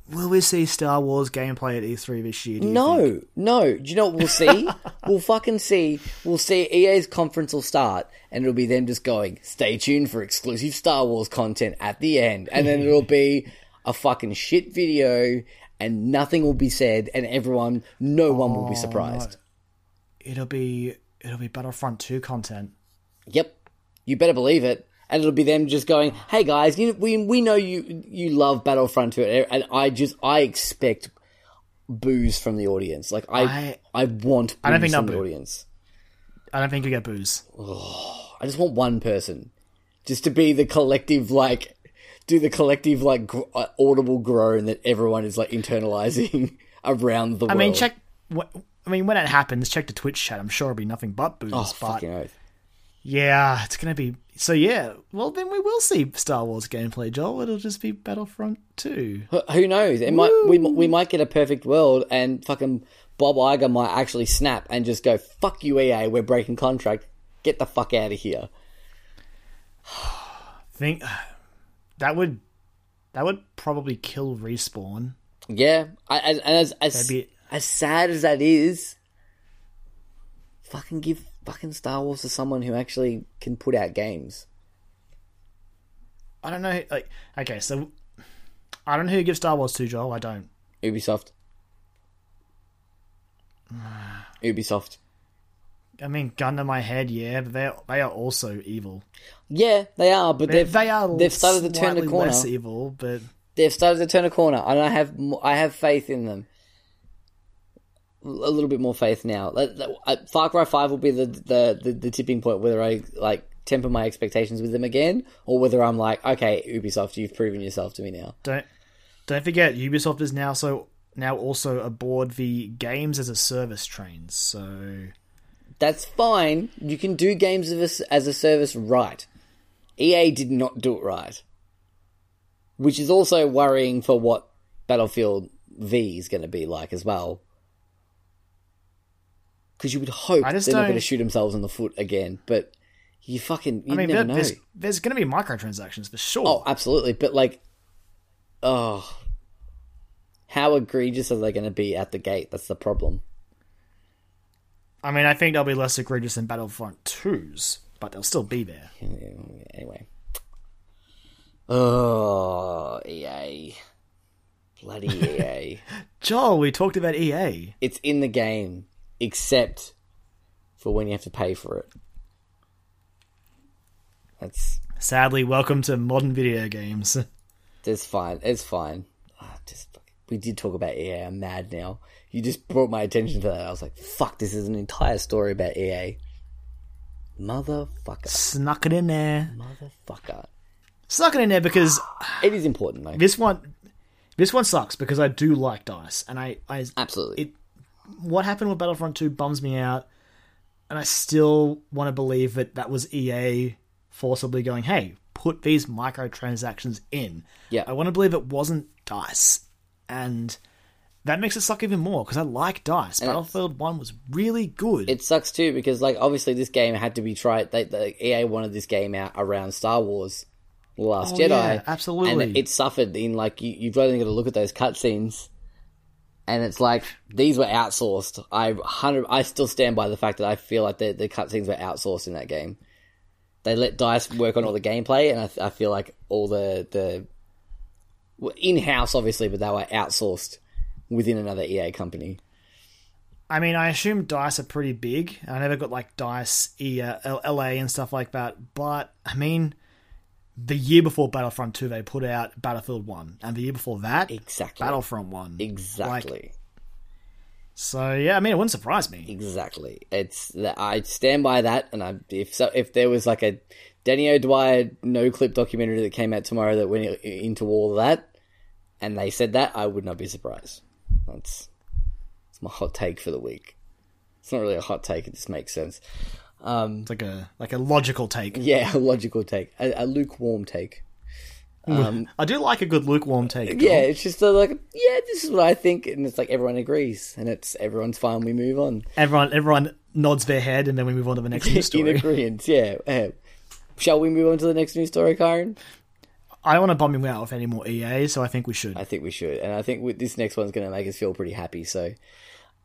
Will we see Star Wars gameplay at E3 this year? you think? No, no. Do you know what we'll see? we'll fucking see. We'll see EA's conference will start, and it'll be them just going, "Stay tuned for exclusive Star Wars content at the end," and then it'll be a fucking shit video, and nothing will be said, and everyone, no one will be oh, surprised. It'll be it'll be Battlefront 2 content. Yep, you better believe it. And it'll be them just going, "Hey guys, you, we we know you you love Battlefront 2, and I just I expect booze from the audience. Like I I, I- want booze I don't think from the boo. audience. I don't think you get booze. I just want one person, just to be the collective like, do the collective like gr- uh, audible groan that everyone is like internalizing around the I world. I mean, check. wh- I mean, when it happens, check the Twitch chat. I'm sure it'll be nothing but booze. Oh, fucking oath. Yeah, it's gonna be so. Yeah, well then we will see Star Wars gameplay, Joel. It'll just be Battlefront Two. Who knows? It might we we might get a perfect world, and fucking Bob Iger might actually snap and just go, "Fuck you, EA. We're breaking contract. Get the fuck out of here." Think that would that would probably kill respawn. Yeah, I, as as as, Maybe- as sad as that is, fucking give fucking Star Wars to someone who actually can put out games. I don't know. Like, okay, so I don't know who gives Star Wars to, Joel. I don't. Ubisoft. Ubisoft. I mean, gun to my head, yeah, but they they are also evil. Yeah, they are, but They, they've they are. they've started to turn the corner. Less evil, but They've started to turn a corner, and I have I have faith in them. A little bit more faith now. Far Cry Five will be the, the the the tipping point whether I like temper my expectations with them again, or whether I'm like, okay, Ubisoft, you've proven yourself to me now. don't don't forget Ubisoft is now so now also aboard the games as a service train. So That's fine. You can do games as a service right. EA did not do it right, which is also worrying for what Battlefield V is going to be like as well. Because you would hope they're not going to shoot themselves in the foot again, but you fucking you I mean, never know. there's there's going to be microtransactions for sure. Oh, absolutely, but like, oh, how egregious are they going to be at the gate? That's the problem. I mean, I think they'll be less egregious than Battlefront 2's, but they'll still be there. Anyway. Oh, EA. Bloody EA. Joel, we talked about EA. it's in the game, except for when you have to pay for it. That's Sadly, welcome to modern video games. that's fine. It's fine. Ah, just we did talk about EA. I'm mad now. You just brought my attention to that. I was like, "Fuck! This is an entire story about EA." Motherfucker! Snuck it in there. Motherfucker! Snuck it in there because It is important though. this one, this one sucks because I do like dice, and I, I Absolutely. it- what happened with Battlefront 2 bums me out, and I still want to believe that that was EA forcibly going, hey, put these microtransactions in. Yeah. I want to believe it wasn't dice, and that makes it suck even more because I like dice. Battlefield 1 was really good. it sucks too because like obviously this game had to be tried. They, the EA wanted this game out around Star Wars, The Last Oh, Jedi, yeah, absolutely. and it suffered in like you, you've only got to look at those cutscenes, and it's like these were outsourced. I hundred, I still stand by the fact that I feel like the the cutscenes were outsourced in that game. They let Dice work on all the gameplay, and I, I feel like all the the in house obviously, but they were outsourced within another EA company. I mean, I assume dice are pretty big. I never got like dice E uh, LA and stuff like that. But I mean, the year before Battlefront 2, they put out Battlefield 1, and the year before that, Exactly. Battlefront 1. Exactly. So yeah, I mean, it wouldn't surprise me. Exactly. It's that I stand by that, and I if so if there was like a Danny O'Dwyer Noclip documentary that came out tomorrow that went into all of that, and they said that, I would not be surprised. That's it's my hot take for the week. It's not really a hot take; it just makes sense. Um, It's like a like a logical take. yeah, a logical take, a, a lukewarm take. Um, I do like a good lukewarm take. yeah, it's just a, like, yeah, this is what I think, and it's like everyone agrees, and it's everyone's fine. We move on. everyone everyone nods their head, and then we move on to the next news in story. agreement. Yeah. Uh, shall we move on to the next news story, Kyron? I don't want to bum him out with any more EA, so I think we should. I think we should, and I think with this next one's going to make us feel pretty happy. So,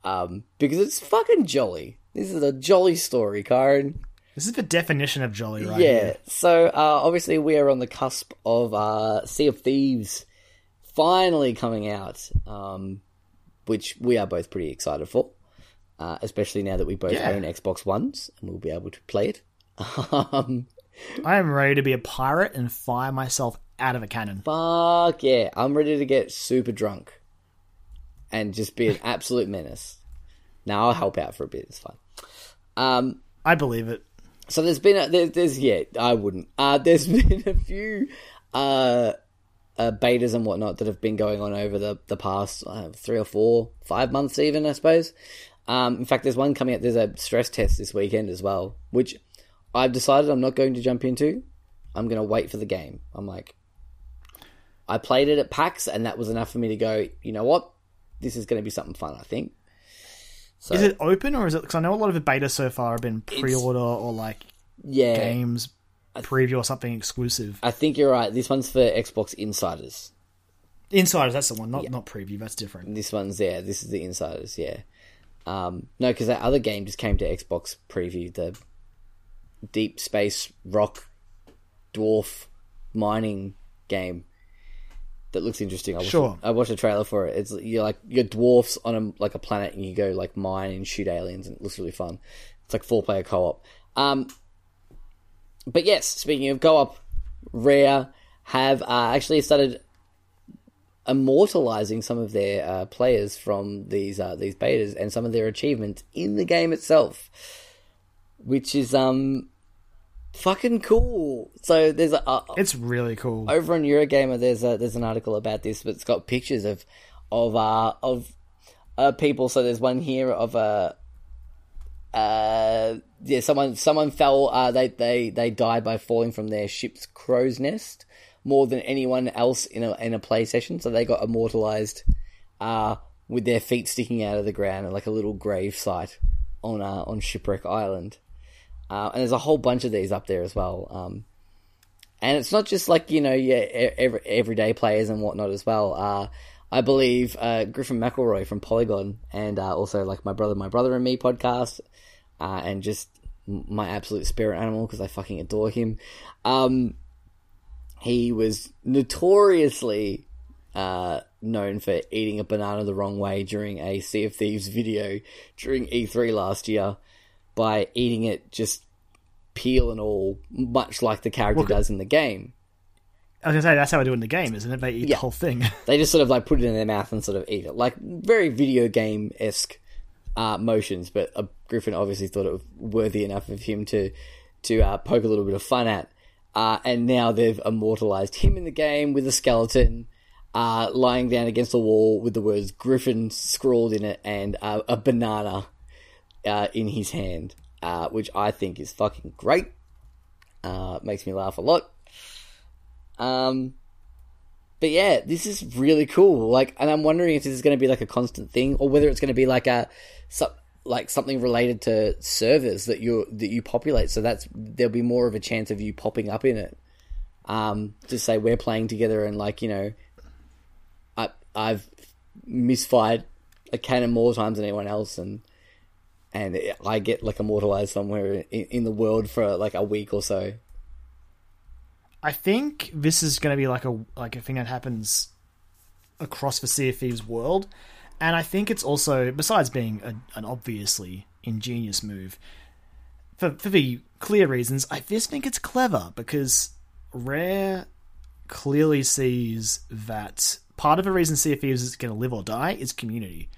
um, because it's fucking jolly. This is a jolly story, Kyron. This is the definition of jolly, right? Yeah. here. So, uh, obviously, we are on the cusp of uh, Sea of Thieves finally coming out, um, which we are both pretty excited for, uh, especially now that we both Yeah. own Xbox Ones and we'll be able to play it. um, I am ready to be a pirate and fire myself out of a cannon. Fuck yeah. I'm ready to get super drunk and just be an absolute menace. Now I'll help out for a bit. It's fine. Um, I believe it. so there's been a, there, there's yeah I wouldn't. Uh, there's been a few uh, uh, betas and whatnot that have been going on over the the past uh, three or four five months even I suppose. Um, in fact, there's one coming out. There's a stress test this weekend as well, which I've decided I'm not going to jump into. I'm going to wait for the game. I'm like, I played it at PAX, and that was enough for me to go. You know what? This is going to be something fun. I think. So, Is it open or is it? Because I know a lot of the beta so far have been pre-order or like yeah, games preview or something exclusive. I think you're right. This one's for Xbox insiders. Insiders, that's the one, not not preview. That's different. This one's yeah. This is the insiders. Yeah. Um, no, because that other game just came to Xbox preview. The Deep Space Rock Dwarf mining game that looks interesting. I watched, Sure. I watched a trailer for it. It's you're like you're dwarfs on a like a planet and you go like mine and shoot aliens and it looks really fun. It's like four player co op. Um, but yes, speaking of co op, Rare have uh, actually started immortalizing some of their uh, players from these uh, these betas and some of their achievements in the game itself, which is um fucking cool. So there's a, It's really cool. over on Eurogamer, there's a there's an article about this, but it's got pictures of of uh of uh people. So there's one here of a uh yeah someone someone fell uh they they they died by falling from their ship's crow's nest more than anyone else in a in a play session. So they got immortalized uh with their feet sticking out of the ground and like a little grave site on uh on Shipwreck Island. Uh, and there's a whole bunch of these up there as well. Um, and it's not just like you know yeah every, everyday players and whatnot as well. Uh, I believe uh, Griffin McElroy from Polygon and uh, also like my brother, my brother and me podcast, uh, and just my absolute spirit animal because I fucking adore him. Um, he was notoriously uh, known for eating a banana the wrong way during a Sea of Thieves video during E3 last year by eating it just peel and all, much like the character does in the game. I was gonna say that's how I do it in the game, isn't it? They eat Yeah. the whole thing. They just sort of like put it in their mouth and sort of eat it, like very video game esque uh, motions. But uh, Griffin obviously thought it was worthy enough of him to to uh, poke a little bit of fun at. Uh, and now they've immortalized him in the game with a skeleton uh, lying down against the wall with the words Griffin scrawled in it and uh, a banana uh, in his hand, uh, which I think is fucking great. Uh, makes me laugh a lot. Um, but yeah, this is really cool. Like, and I'm wondering if this is going to be like a constant thing, or whether it's going to be like a, so, like something related to servers that you that you populate. So that's there'll be more of a chance of you popping up in it. Um, to say we're playing together and like you know, I I've misfired a cannon more times than anyone else, and and I get like immortalized somewhere in, in the world for like a week or so. I think this is going to be like a like a thing that happens across the Sea of Thieves world, and I think it's also besides being a, an obviously ingenious move for for the clear reasons. I just think it's clever because Rare clearly sees that part of the reason Sea of Thieves is going to live or die is community.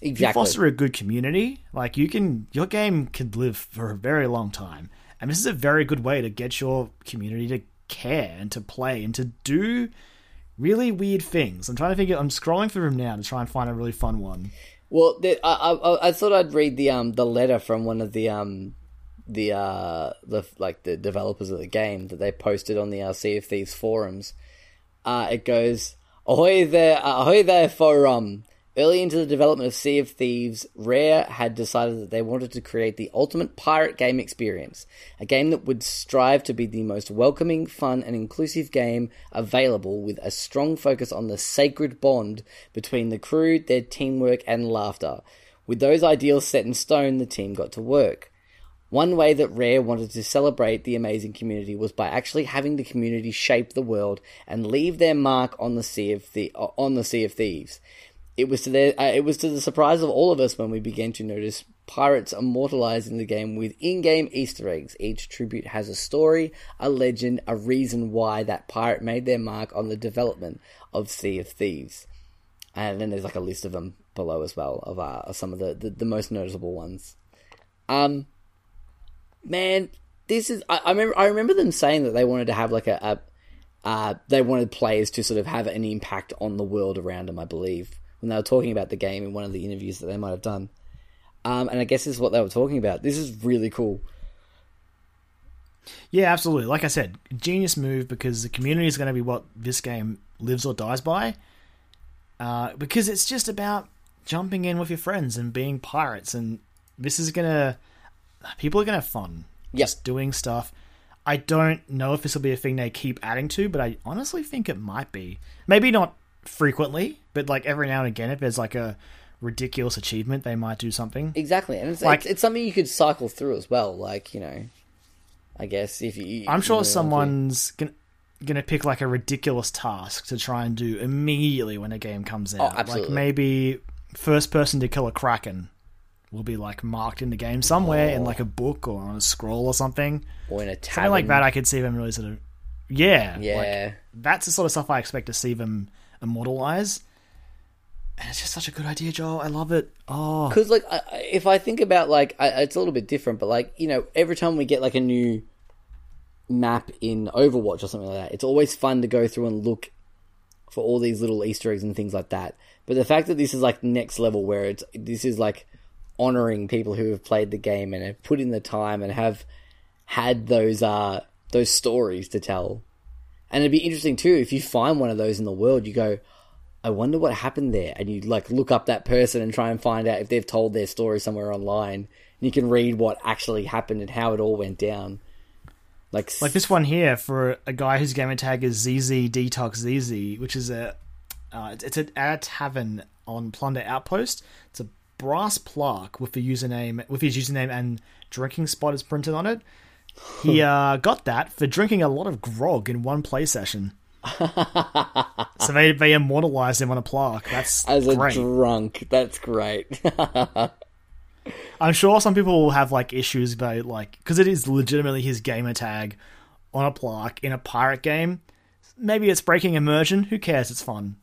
If you foster a good community, like you can, your game can live for a very long time. And this is a very good way to get your community to care and to play and to do really weird things. I'm trying to figure. I'm scrolling through them now to try and find a really fun one. Well, the, I, I I thought I'd read the um the letter from one of the um the uh the like the developers of the game that they posted on the uh, Sea of Thieves forums. Uh, it goes ahoy there, uh, ahoy there forum. Early into the development of Sea of Thieves, Rare had decided that they wanted to create the ultimate pirate game experience, a game that would strive to be the most welcoming, fun, and inclusive game available with a strong focus on the sacred bond between the crew, their teamwork, and laughter. With those ideals set in stone, the team got to work. One way that Rare wanted to celebrate the amazing community was by actually having the community shape the world and leave their mark on the sea of the on the Sea of Thieves. It was to their, uh, it was to the surprise of all of us when we began to notice pirates immortalized in the game with in-game Easter eggs. Each tribute has a story, a legend, a reason why that pirate made their mark on the development of Sea of Thieves. And then there's like a list of them below as well of uh, some of the, the, the most noticeable ones. Um, man, this is I, I remember I remember them saying that they wanted to have like a, a uh, they wanted players to sort of have an impact on the world around them. I believe when they were talking about the game in one of the interviews that they might have done. Um, and I guess this is what they were talking about. This is really cool. Yeah, absolutely. Like I said, genius move because the community is going to be what this game lives or dies by. Uh, because it's just about jumping in with your friends and being pirates, and this is gonna people are gonna have fun Yep. just doing stuff. I don't know if this will be a thing they keep adding to, but I honestly think it might be. Maybe not frequently, but like every now and again, if there's like a ridiculous achievement, they might do something. Exactly, and it's, Like- it's, it's something you could cycle through as well. Like you know, I guess if you, I'm sure want to. someone's gonna gonna pick like a ridiculous task to try and do immediately when a game comes oh, out. like Oh, absolutely. maybe first person to kill a kraken will be like marked in the game somewhere in like a oh. book or on a scroll or something. or in a Something tavern like that I could see them really sort of Yeah. Yeah, Like that's the sort of stuff I expect to see them immortalize. And it's just such a good idea, Joel. I love it. Oh, Because like, if I think about like, it's a little bit different, but like, you know, every time we get like a new map in Overwatch or something like that, it's always fun to go through and look for all these little Easter eggs and things like that. But the fact that this is like next level, where it's this is like honoring people who have played the game and have put in the time and have had those uh those stories to tell. And it'd be interesting too if you find one of those in the world, you go, I wonder what happened there, and you like look up that person and try and find out if they've told their story somewhere online. And you can read what actually happened and how it all went down. Like, like this one here for a guy whose gamer tag is ZZ Detox ZZ, which is a uh, it's, at a tavern on Plunder Outpost. It's a brass plaque with the username with his username and drinking spot is printed on it. He uh, got that for drinking a lot of grog in one play session. so they they immortalized him on a plaque. That's as a great. drunk, that's great. I'm sure some people will have like issues about like because it is legitimately his gamer tag on a plaque in a pirate game. Maybe it's breaking immersion. Who cares? It's fun.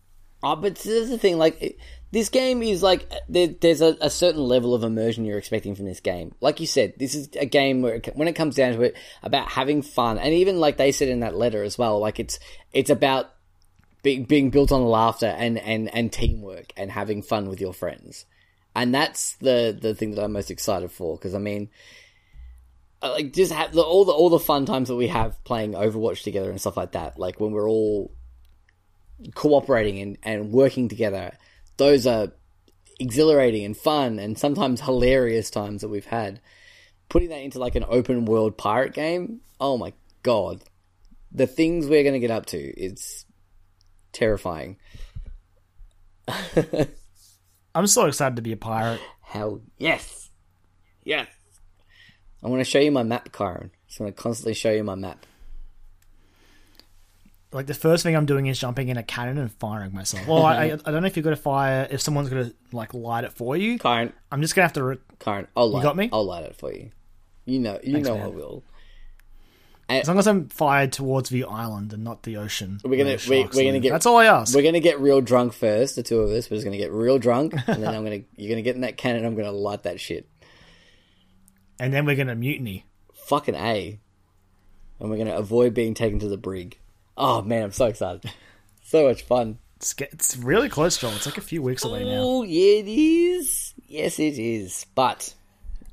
Oh, but this is the thing. Like, this game is like there, there's a, a certain level of immersion you're expecting from this game. Like you said, this is a game where, it, when it comes down to it, about having fun, and even like they said in that letter as well, like it's it's about being being built on laughter and and and teamwork and having fun with your friends, and that's the the thing that I'm most excited for. Because I mean, like just have the, all the all the fun times that we have playing Overwatch together and stuff like that. Like when we're all cooperating and, and working together. Those are exhilarating and fun and sometimes hilarious times that we've had. Putting that into like an open world pirate game, oh my god. The things we're going to get up to, it's terrifying. I'm so excited to be a pirate. Hell yes. Yes. I want to show you my map, Kyron. Just want to constantly show you my map. Like the first thing I'm doing is jumping in a cannon and firing myself. Well, I, I, I don't know if you're gonna fire if someone's gonna like light it for you. Kyron, I'm just gonna have to. Re- Kyron, I'll light got me? I'll light it for you. You know, you Thanks, know man. I will. as long as I'm fired towards the island and not the ocean. We're gonna- we, we're gonna get- That's all I ask. We're gonna get real drunk first, the two of us. We're just gonna get real drunk, and then I'm gonna you're gonna get in that cannon. I'm gonna light that shit. And then we're gonna mutiny. Fucking a, and we're gonna avoid being taken to the brig. Oh man, I'm so excited. so much fun. It's, it's really close, Joel. It's like a few weeks away now. Oh yeah, it is. Yes, it is. But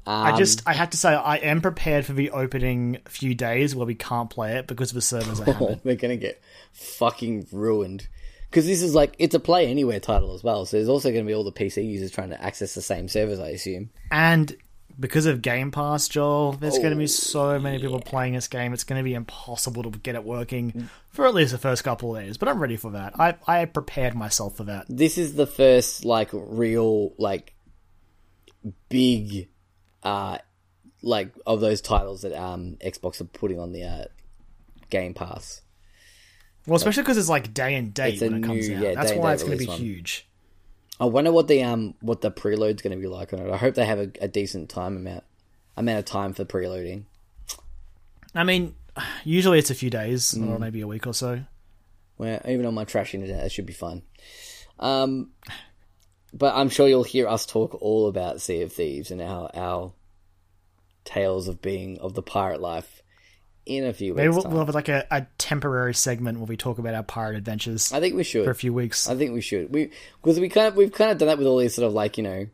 um, I just, I have to say, I am prepared for the opening few days where we can't play it because the servers are hammered. they're gonna get fucking ruined. Because this is like it's a play anywhere title as well, so there's also going to be all the PC users trying to access the same servers, I assume. And because of Game Pass, Joel, there's going to Oh, be so many people playing this game. It's going to be impossible to get it working for at least the first couple of days. But I'm ready for that. I I prepared myself for that. this is the first like real like big uh like of those titles that um Xbox are putting on the uh Game Pass. Well, especially because it's like day and date when it comes new- out. yeah, That's why it's going to be one. huge. I wonder what the um what the preload's going to be like on it. I hope they have a, a decent time amount amount of time for preloading. I mean, usually it's a few days Mm. or maybe a week or so. Well, even on my trash internet, that should be fine. Um, but I'm sure you'll hear us talk all about Sea of Thieves and our our tales of being of the pirate life in a few Maybe weeks. we'll, we'll have like a, a temporary segment where we talk about our pirate adventures I think we should. for a few weeks. I think we should. We because we kind of we've kind of done that with all these sort of like you know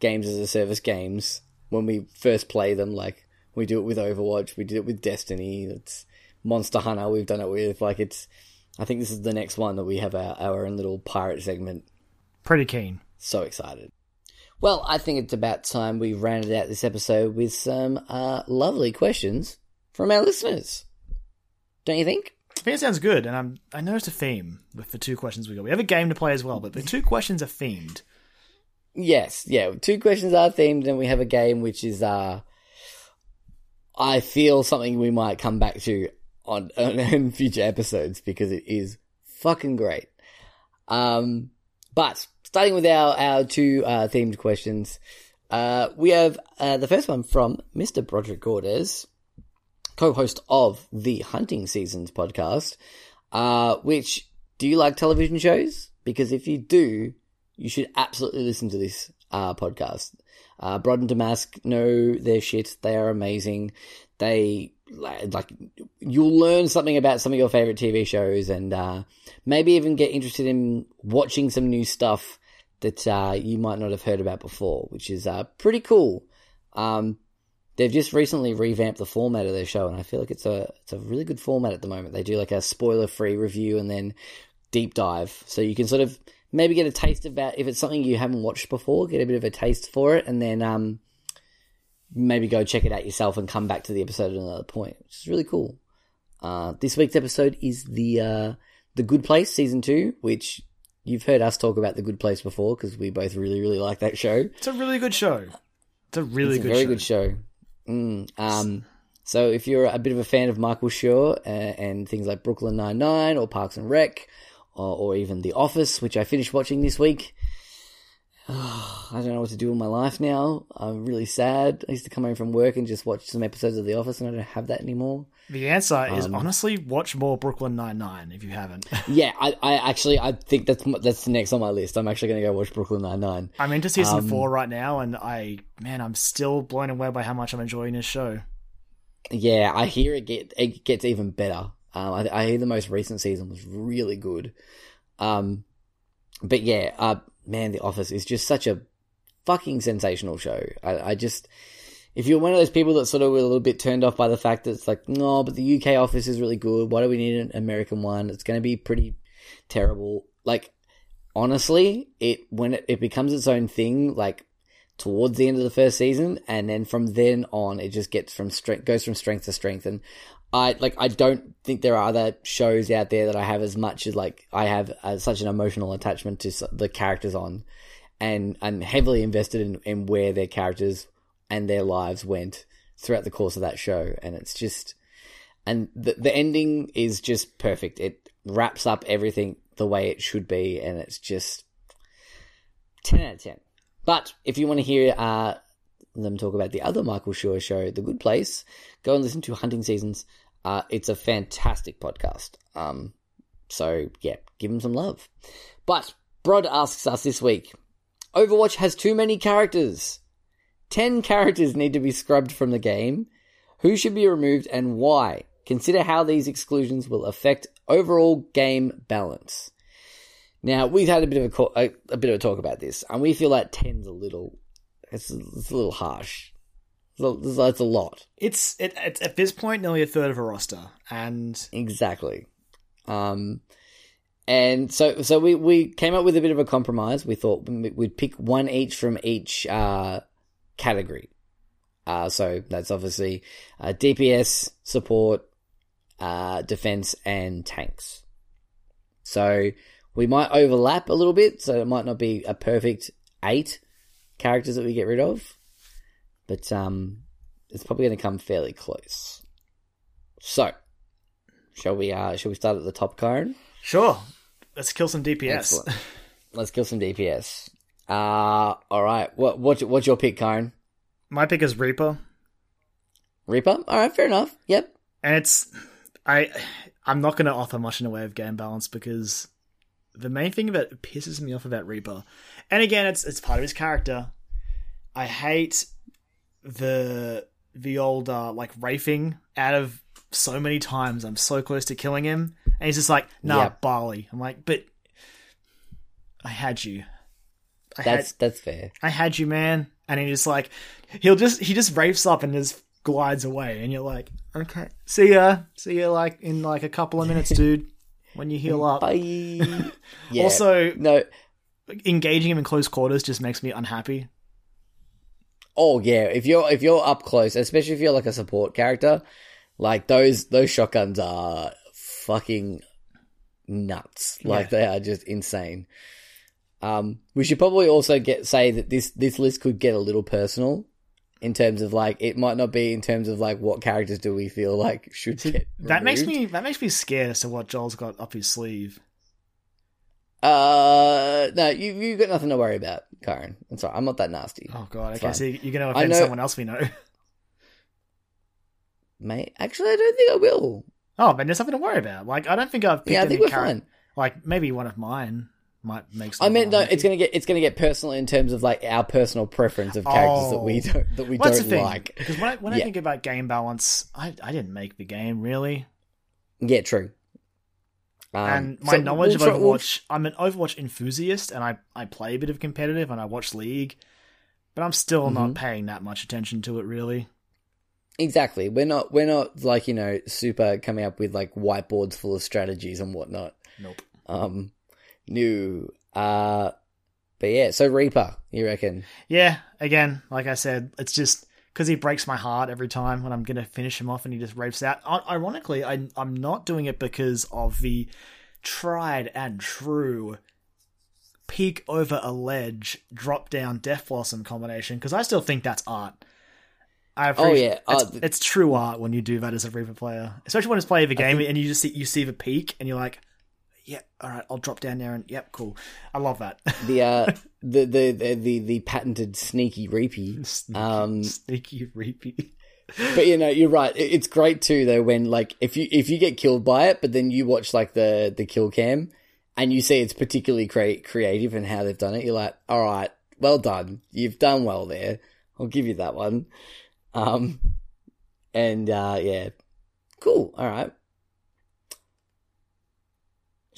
games as a service games when we first play them. Like We do it with Overwatch. We did it with Destiny. It's Monster Hunter. We've done it with like it's. I think this is the next one that we have our, our own little pirate segment. Pretty keen. So excited. Well, I think it's about time we rounded out this episode with some uh, lovely questions from our listeners. Don't you think? I think it sounds good, and I'm I noticed a theme with the two questions we got. We have a game to play as well, but the two questions are themed. Yes, yeah. Two questions are themed, and we have a game which is, uh, I feel something we might come back to on, on future episodes because it is fucking great. Um, but starting with our our two uh, themed questions, uh, we have uh, the first one from Mr. Broderick Gordes, co-host of the Hunting Seasons podcast. Uh, which do you like television shows? Because if you do, you should absolutely listen to this uh, podcast. Uh, Brod and Damask know their shit. They are amazing. They like you'll learn something about some of your favorite TV shows, and uh, maybe even get interested in watching some new stuff that uh, you might not have heard about before, which is uh, pretty cool. Um, they've just recently revamped the format of their show, and I feel like it's a it's a really good format at the moment. They do like a spoiler free review and then deep dive, so you can sort of maybe get a taste of that if it's something you haven't watched before, get a bit of a taste for it, and then um, maybe go check it out yourself and come back to the episode at another point, which is really cool. Uh, this week's episode is the uh, the Good Place season two, which you've heard us talk about the Good Place before because we both really really like that show. It's a really good show. It's a really It's a good very show. good show. Mm, um, so if you're a bit of a fan of Michael Schur uh, and things like Brooklyn Nine Nine or Parks and Rec, or, or even The Office, which I finished watching this week, I don't know what to do with my life now. I'm really sad. I used to come home from work and just watch some episodes of The Office, and I don't have that anymore. The answer is Um, honestly watch more Brooklyn Nine Nine if you haven't. Yeah, I, I actually I think that's that's next on my list. I'm actually going to go watch Brooklyn Nine Nine. I'm into season Um, four right now, and I man, I'm still blown away by how much I'm enjoying this show. Yeah, I hear it get it gets even better. Um, I, I hear the most recent season was really good. Um, but yeah, uh, man, The Office is just such a fucking sensational show. I, I just, if you're one of those people that sort of were a little bit turned off by the fact that it's like, no, but the UK Office is really good. Why do we need an American one? It's going to be pretty terrible. Like, honestly, it when it, it becomes its own thing, like towards the end of the first season, and then from then on, it just gets from strength goes from strength to strength. And I like I don't think there are other shows out there that I have as much as like I have uh, such an emotional attachment to the characters on, and I'm heavily invested in, in where their characters and their lives went throughout the course of that show, and it's just and the the ending is just perfect. It wraps up everything the way it should be, and it's just ten out of ten. But if you want to hear uh, them talk about the other Michael Schur show, The Good Place, go and listen to Hunting Seasons. Uh, it's a fantastic podcast. Um, so yeah, give them some love. But Brod asks us this week: Overwatch has too many characters. Ten characters need to be scrubbed from the game. Who should be removed and why? Consider how these exclusions will affect overall game balance. Now we've had a bit of a, a, a bit of a talk about this, and we feel like ten's a little, it's, it's a little harsh. It's a, it's a lot. It's it, it's at this point nearly a third of a roster, and Exactly. Um, and so so we we came up with a bit of a compromise. We thought we'd pick one each from each uh, category. Uh, so that's obviously uh, DPS, support, uh, defense, and tanks. So we might overlap a little bit, so it might not be a perfect eight characters that we get rid of, but um, it's probably going to come fairly close. So, shall we? Uh, shall we start at the top, Kyron? sure, let's kill some DPS. Excellent. Let's kill some DPS. Uh, all right. What what's what's your pick, Kyron? My pick is Reaper, Reaper. All right, fair enough. Yep. and it's I I'm not going to offer much in the way of game balance because the main thing that pisses me off about Reaper, and again, it's it's part of his character. I hate the the old uh, like wraithing out of so many times. I'm so close to killing him, and he's just like, "Nah, Yep. Barley." I'm like, "But I had you. I That's had that's fair. I had you, man." And he just like he'll just he just wraiths up and just glides away, and you're like, okay, see ya, see ya, like in like a couple of minutes, dude. When you heal up. Bye. yeah. Also, no. engaging him in close quarters just makes me unhappy. Oh yeah, if you're if you're up close, especially if you're like a support character, like those those shotguns are fucking nuts. Like Yeah. they are just insane. Um, we should probably also get say that this this list could get a little personal in terms of like it might not be in terms of like what characters do we feel like should get That makes me that makes me scared as to what Joel's got up his sleeve. Uh, no, you you got nothing to worry about, Kyron. I'm sorry, I'm not that nasty, Oh god, okay, Fine. so you're gonna offend know- someone else we know. mate. Actually, I don't think I will. Oh, but there's nothing to worry about. Like I don't think I've picked Yeah, I any think we're fine. Like maybe one of mine might make. I meant no. It's gonna get it's gonna get personal in terms of like our personal preference of characters that we Oh. don't that we Well, don't like. Because when I when I think about game balance, I I didn't make the game really, Yeah, true. Um, and my so knowledge we'll of we'll- Overwatch, I'm an Overwatch enthusiast, and I I play a bit of competitive, and I watch League, but I'm still Mm-hmm. not paying that much attention to it really. exactly. We're not we're not like you know super coming up with like whiteboards full of strategies and whatnot. Nope. Um, new. Uh, but yeah. So Reaper, you reckon? Yeah, again, like I said, it's just because he breaks my heart every time when I'm going to finish him off and he just wraiths out. I- Ironically, I, I'm not doing it because of the tried and true peek over a ledge, drop down Death Blossom combination because I still think that's art. I Oh, yeah. it's, Uh, th- it's true art when you do that as a Reaper player, especially when it's playing the game and you just see you see the peak and you're like, yeah, all right, I'll drop down there and yep, cool. I love that. The uh the, the the the the patented sneaky reapy. sneaky, Um, sneaky reapy. But you know, you're right. It- It's great too, though, when like if you if you get killed by it, but then you watch like the the kill cam, and you see it's particularly cre- creative and how they've done it. You're like, all right, well done. You've done well there. I'll give you that one. Um, and uh, yeah, cool. All right.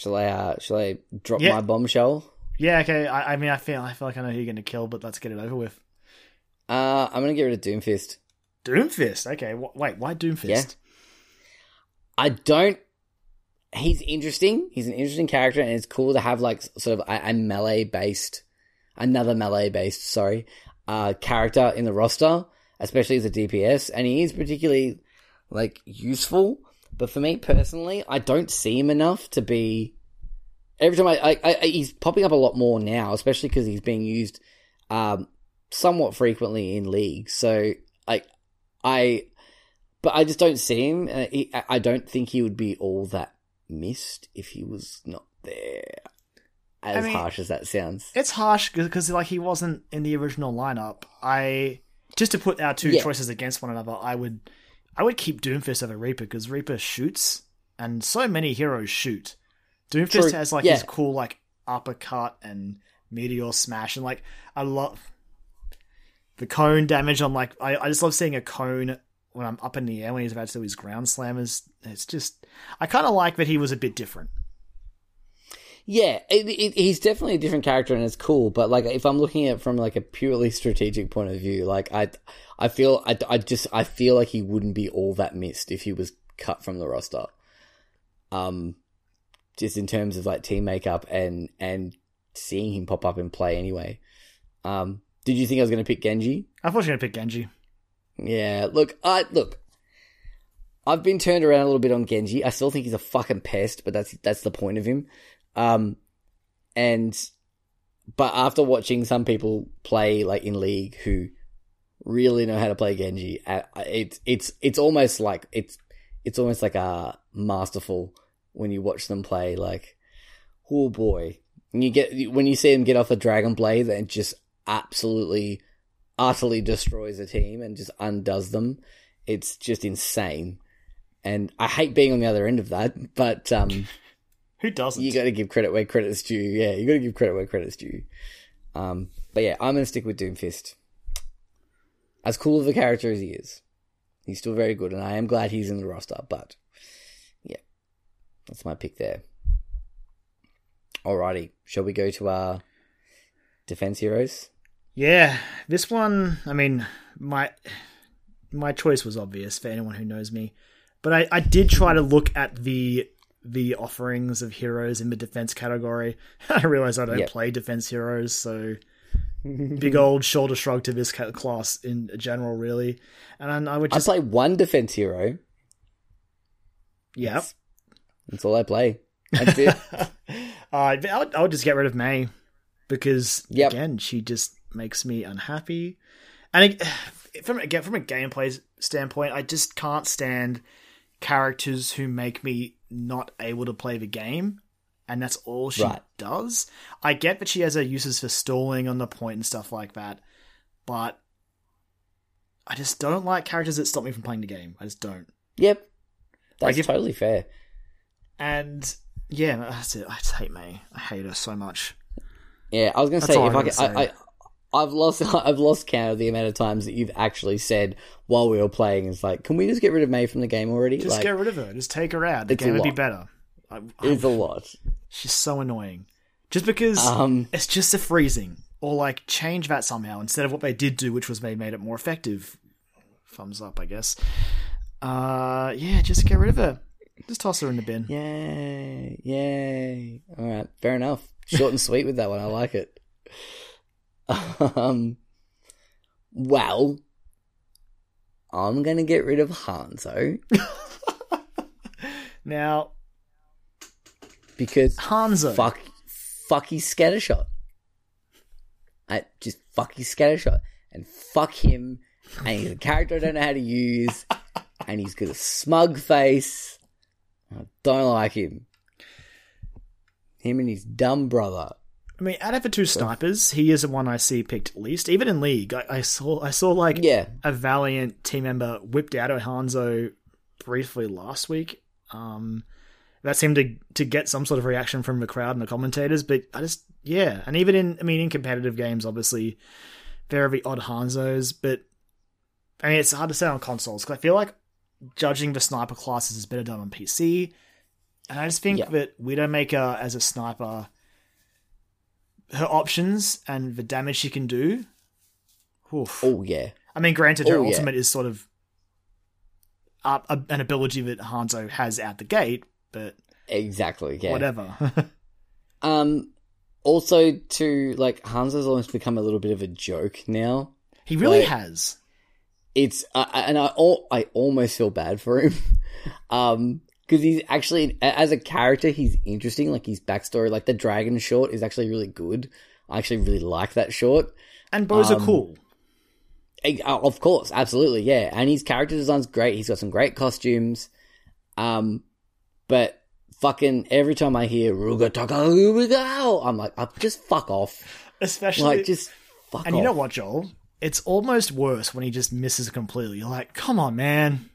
Shall I uh, shall I drop Yeah. my bombshell? Yeah, okay. I, I mean, I feel I feel like I know who you're going to kill, but let's get it over with. Uh, I'm gonna get rid of Doomfist. Doomfist. Okay, wh- wait, why Doomfist? Yeah. I don't. He's interesting. He's an interesting character, and it's cool to have like sort of a, a melee based, another melee based, sorry, uh, character in the roster, especially as a DPS, and he is particularly like useful. But for me personally, I don't see him enough to be. Every time I, I, I he's popping up a lot more now, especially because he's being used um, somewhat frequently in league. So like I but I just don't see him. Uh, he, I- I don't think he would be all that missed if he was not there. As mean- harsh as that sounds. It's harsh because like he wasn't in the original lineup. I just to put our two Yeah. choices against one another, I would I would keep Doomfist over Reaper because Reaper shoots, and so many heroes shoot. Doomfist True, has like yeah. his cool like uppercut and meteor smash, and like I love the cone damage on like I, I just love seeing a cone when I'm up in the air when he's about to do his ground slammers. It's just I kind of like that he was a bit different. Yeah, it, it, he's definitely a different character and it's cool. But like, if I'm looking at it from like a purely strategic point of view, like I, I feel I, I just I feel like he wouldn't be all that missed if he was cut from the roster. Um, just in terms of like team makeup and and seeing him pop up and play anyway. Um, did you think I was going to pick Genji? I thought you were gonna pick Genji. Yeah, look, I look. I've been turned around a little bit on Genji. I still think he's a fucking pest, but that's that's the point of him. Um, and but after watching some people play like in league who really know how to play Genji, it's it's it's almost like it's it's almost like a masterful when you watch them play. Like, oh boy, and you get when you see them get off a Dragon Blade and just absolutely utterly destroys a team and just undoes them. It's just insane. And I hate being on the other end of that, but um, Who doesn't? you got to give credit where credit's due. Yeah, you got to give credit where credit's due. Um, but yeah, I'm to stick with Doomfist. As cool of a character as he is, he's still very good, and I am glad he's in the roster. But yeah, that's my pick there. Alrighty, shall we go to our defense heroes? Yeah, this one. I mean, my my choice was obvious for anyone who knows me. But I, I did try to look at the the offerings of heroes in the defense category. I realize I don't Yep. play defense heroes, so big old shoulder shrug to this class in general, really. And I would I just play one defense hero. yeah. That's all I play. That's it. Uh, I would, I would just get rid of Mei because Yep. again, she just makes me unhappy. And it, from again from a gameplay standpoint, I just can't stand characters who make me not able to play the game, and that's all she Right. does. I get that she has her uses for stalling on the point and stuff like that, but I just don't like characters that stop me from playing the game. I just don't. yep. That's Like totally fair. And yeah, that's it. I just hate Mei. I hate her so much. Yeah, I was gonna That's say if I, I, I I've lost I've lost count of the amount of times that you've actually said while we were playing, it's like, can we just get rid of Mei from the game already? Just like, get rid of her. Just take her out. The game would be better. I, I- it's a lot. she's so annoying. Just because Um, it's just a freezing, or like change that somehow instead of what they did do, which was they made it more effective. Thumbs up, I guess. Uh, yeah, just get rid of her. Just toss her in the bin. Yay, yay. All right, fair enough. Short and sweet with that one. I like it. Um, well, I'm gonna get rid of Hanzo Now, because Hanzo. fuck, fuck his scattershot. I just fuck his scattershot and fuck him. And he's a character I don't know how to use, and he's got a smug face. I don't like him. Him and his dumb brother. I mean, out of the two snipers, he is the one I see picked least. Even in League, I, I saw I saw like Yeah, a Valiant team member whipped out at Hanzo briefly last week. Um, that seemed to to get some sort of reaction from the crowd and the commentators, but I just yeah, and even in I mean in competitive games, obviously there are the odd Hanzos, but I mean it's hard to say on consoles because I feel like judging the sniper classes is better done on PC, and I just think Yeah. that Widowmaker as a sniper, her options and the damage she can do. Oof. Oh yeah, I mean, granted, her Oh, yeah. ultimate is sort of uh, a, an ability that Hanzo has out the gate, but exactly. Yeah. whatever. Um. Also, to like Hanzo's almost become a little bit of a joke now. he really Like- has. It's uh, and I all I almost feel bad for him. um. Because he's actually, as a character, he's interesting. Like his backstory, like the dragon short, is actually really good. I actually really like that short. And bows are um, cool. Eh, uh, Of course, absolutely, yeah. And his character design's great. He's got some great costumes. Um, but fucking every time I hear Ruga Taka Ruga, I'm like, uh, just fuck off. Especially. Like, just fuck and off. you know what, Joel? It's almost worse when he just misses completely. You're like, come on, man.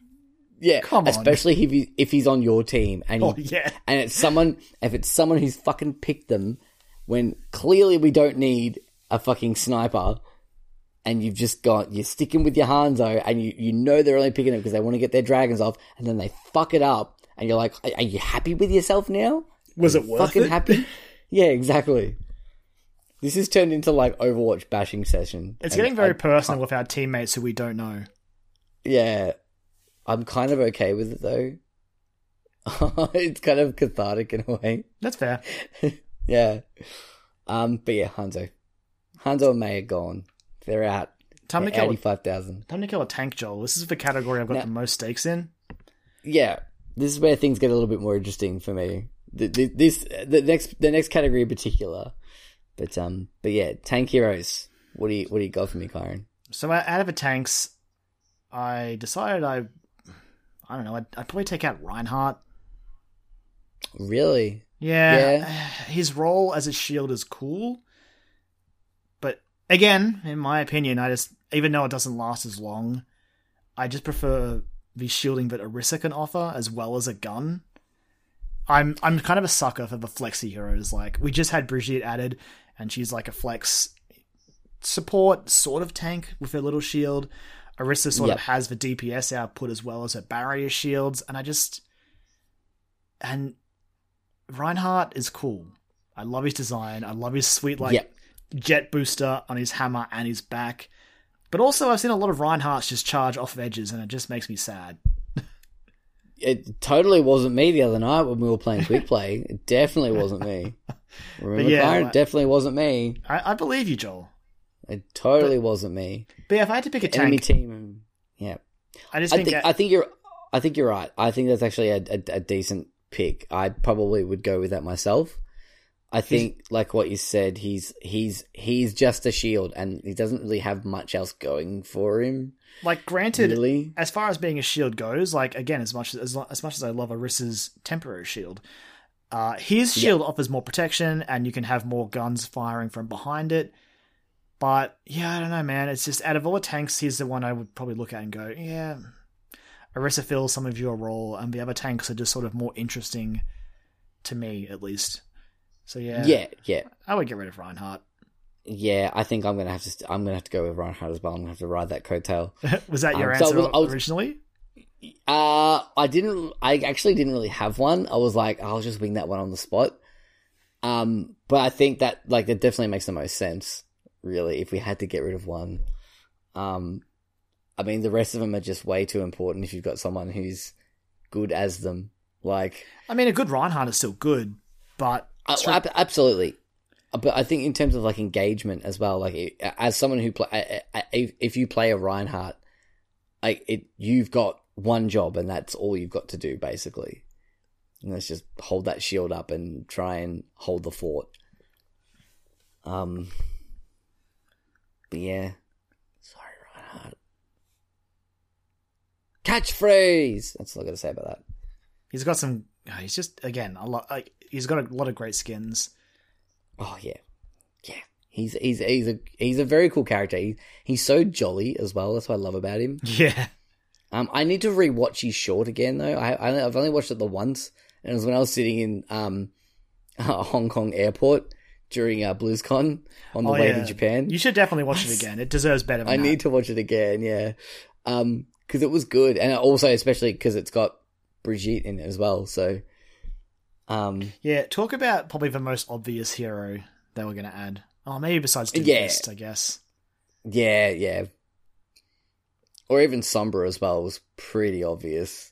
Yeah, come on. especially if he, if he's on your team and oh, he, Oh, yeah. and it's someone if it's someone who's fucking picked them when clearly we don't need a fucking sniper. And you've just got you're sticking with your Hanzo, and you, you know they're only picking it because they want to get their dragons off, and then they fuck it up, and you're like, are, you happy with yourself now? Was it worth Fucking it? happy? yeah, exactly. This has turned into like Overwatch bashing session. It's getting very I- personal with our teammates who we don't know. yeah, I'm kind of okay with it though. it's kind of cathartic in a way. That's fair. Yeah. Um, but yeah, Hanzo. Hanzo and Mei are gone. They're out. Time to kill. Eighty-five thousand. Time to kill a tank, Joel. This is the category I've got Now- the most stakes in. Yeah, this is where things get a little bit more interesting for me. The, the, this the next the next category in particular. But um, but yeah, tank heroes. What do you what do you got for me, Kyron? So out of the tanks, I decided I, I don't know, I'd, I'd probably take out Reinhardt. Really? Yeah, Yeah. his role as a shield is cool, but again, in my opinion, I just even though it doesn't last as long, I just prefer the shielding that Orisa can offer as well as a gun. I'm I'm kind of a sucker for the flexi heroes. Like we just had Brigitte added, and she's like a flex support sort of tank with her little shield. Orisa sort Yep. of has the DPS output as well as her barrier shields, and I just and Reinhardt is cool. I love his design. I love his sweet like Yep. jet booster on his hammer and his back. But also, I've seen a lot of Reinhardts just charge off of edges, and it just makes me sad. It totally wasn't me the other night when we were playing quick play. It definitely wasn't me. Remember, yeah, like- definitely wasn't me. I, I believe you, Joel. It totally wasn't me. But yeah, if I had to pick a tank, Enemy team. Yeah, I just I think, think I think you're. I think you're right. I think that's actually a, a, a decent pick. I probably would go with that myself. I think, like what you said, he's he's he's just a shield, and he doesn't really have much else going for him. like, granted, Really, as far as being a shield goes, like again, as much as as much as I love Orisa's temporary shield, uh, his shield offers more protection, and you can have more guns firing from behind it. But yeah, I don't know, man. It's just out of all the tanks, he's the one I would probably look at and go, yeah, Orisa fills some of your role, and the other tanks are just sort of more interesting to me, at least. So yeah, yeah, yeah, I would get rid of Reinhardt. yeah. I think I'm gonna have to. St- I'm gonna have to go with Reinhardt as well. I'm gonna have to ride that coattail. was that your Um, so I answer was- I was- originally? Uh, I didn't. I actually didn't really have one. I was like, I'll just wing that one on the spot. Um, but I think that like that definitely makes the most sense. Really, if we had to get rid of one, um, I mean, the rest of them are just way too important. If you've got someone who's good as them, like I mean, a good Reinhardt is still good, but uh, ab- absolutely. But I think in terms of like engagement as well, like as someone who play, if if you play a Reinhardt, like it, you've got one job and that's all you've got to do basically. And let's just hold that shield up and try and hold the fort. Um, but yeah, sorry, Reinhardt. Catchphrase. That's all I got to say about that. He's got some. He's just again a lot. Like he's got a lot of great skins. Oh yeah, yeah. He's he's he's a he's a very cool character. He, he's so jolly as well. That's what I love about him. Yeah, Um, I need to rewatch his short again though. I, I I've only watched it the once, and it was when I was sitting in um Hong Kong airport during uh, BlizzCon on the Oh, way yeah. to Japan. you should definitely watch it again. It deserves better. I that. need to watch it again. Yeah, um, because it was good, and also especially because it's got Brigitte in it as well. So, um, Yeah, talk about probably the most obvious hero they were going to add. Oh, maybe besides Yeah. Doomfist, I guess. Yeah, yeah. Or even Sombra as well was pretty obvious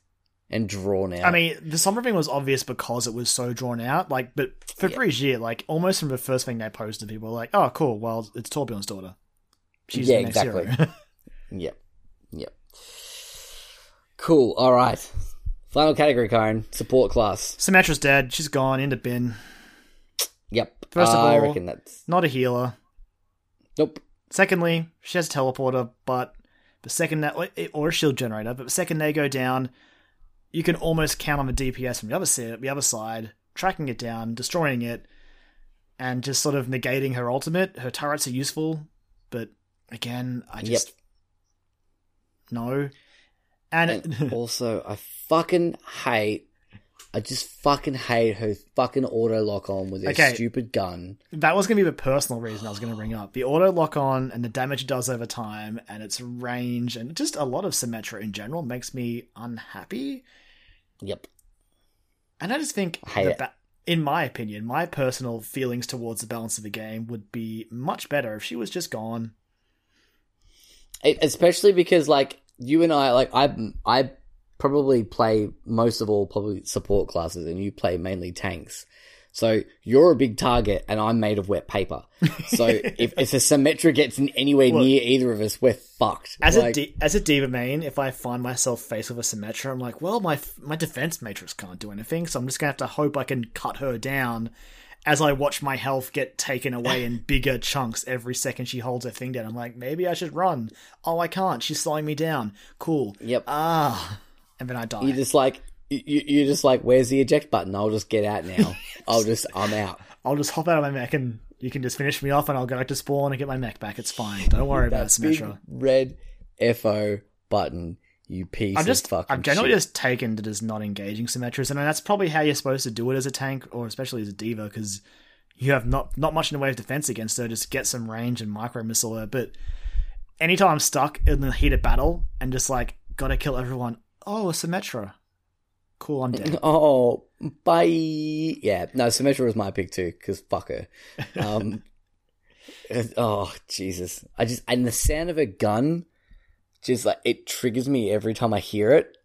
and drawn out. I mean, the Sombra thing was obvious because it was so drawn out. Like, but for Yeah. Brigitte, like almost from the first thing they posted, people were like, "Oh, cool. Well, it's Torbjorn's daughter. She's Yeah, exactly. hero." yep, yep. Cool. All right. Final category, Kyron. Support class. Symmetra's dead. She's gone into bin. Yep. First of I all- reckon that's Not a healer. nope. Secondly, she has a teleporter, but the second that or a shield generator, but the second they go down, you can almost count on the DPS from the other side, the other side, tracking it down, destroying it, and just sort of negating her ultimate. Her turrets are useful, but again, I just no. And, And also, I fucking hate. I just fucking hate her fucking auto lock on with this Okay. stupid gun. that was going to be the personal reason I was going to bring up the auto lock on and the damage it does over time, and its range, and just a lot of Symmetra in general makes me unhappy. Yep. And I just think, I that in my opinion, my personal feelings towards the balance of the game would be much better if she was just gone. It, especially because like you and I, like I, I probably play most of all probably support classes, and you play mainly tanks. So you're a big target, and I'm made of wet paper. So if, if a Symmetra gets in anywhere Well- near either of us, we're fucked. As like, a di- as a D.Va main, if I find myself faced with a Symmetra, I'm like, well, my my defense matrix can't do anything, so I'm just gonna have to hope I can cut her down. As I watch my health get taken away in bigger chunks every second she holds her thing down, I'm like, maybe I should run. Oh, I can't. She's slowing me down. Cool. Yep. Ah, and then I die. you're just like you, you're just like, where's the eject button? I'll just get out now. I'll just, I'm out. I'll just hop out of my mech and you can just finish me off, and I'll go back to spawn and get my mech back. It's fine. Don't worry about it, That big Symmetra. red FO button. You piece I'm just, of fucking I'm generally shit. just taken to just not engaging Symmetras, and that's probably how you're supposed to do it as a tank, or especially as a D.Va, because you have not not much in the way of defense against her. Just get some range and micro missile her. But anytime I'm stuck in the heat of battle and just like gotta kill everyone, oh, a Symmetra, cool, I'm dead. Oh, bye. Yeah, no, Symmetra was my pick too, because fuck her. Um, oh Jesus! I just and the sound of a gun, just like it triggers me every time I hear it.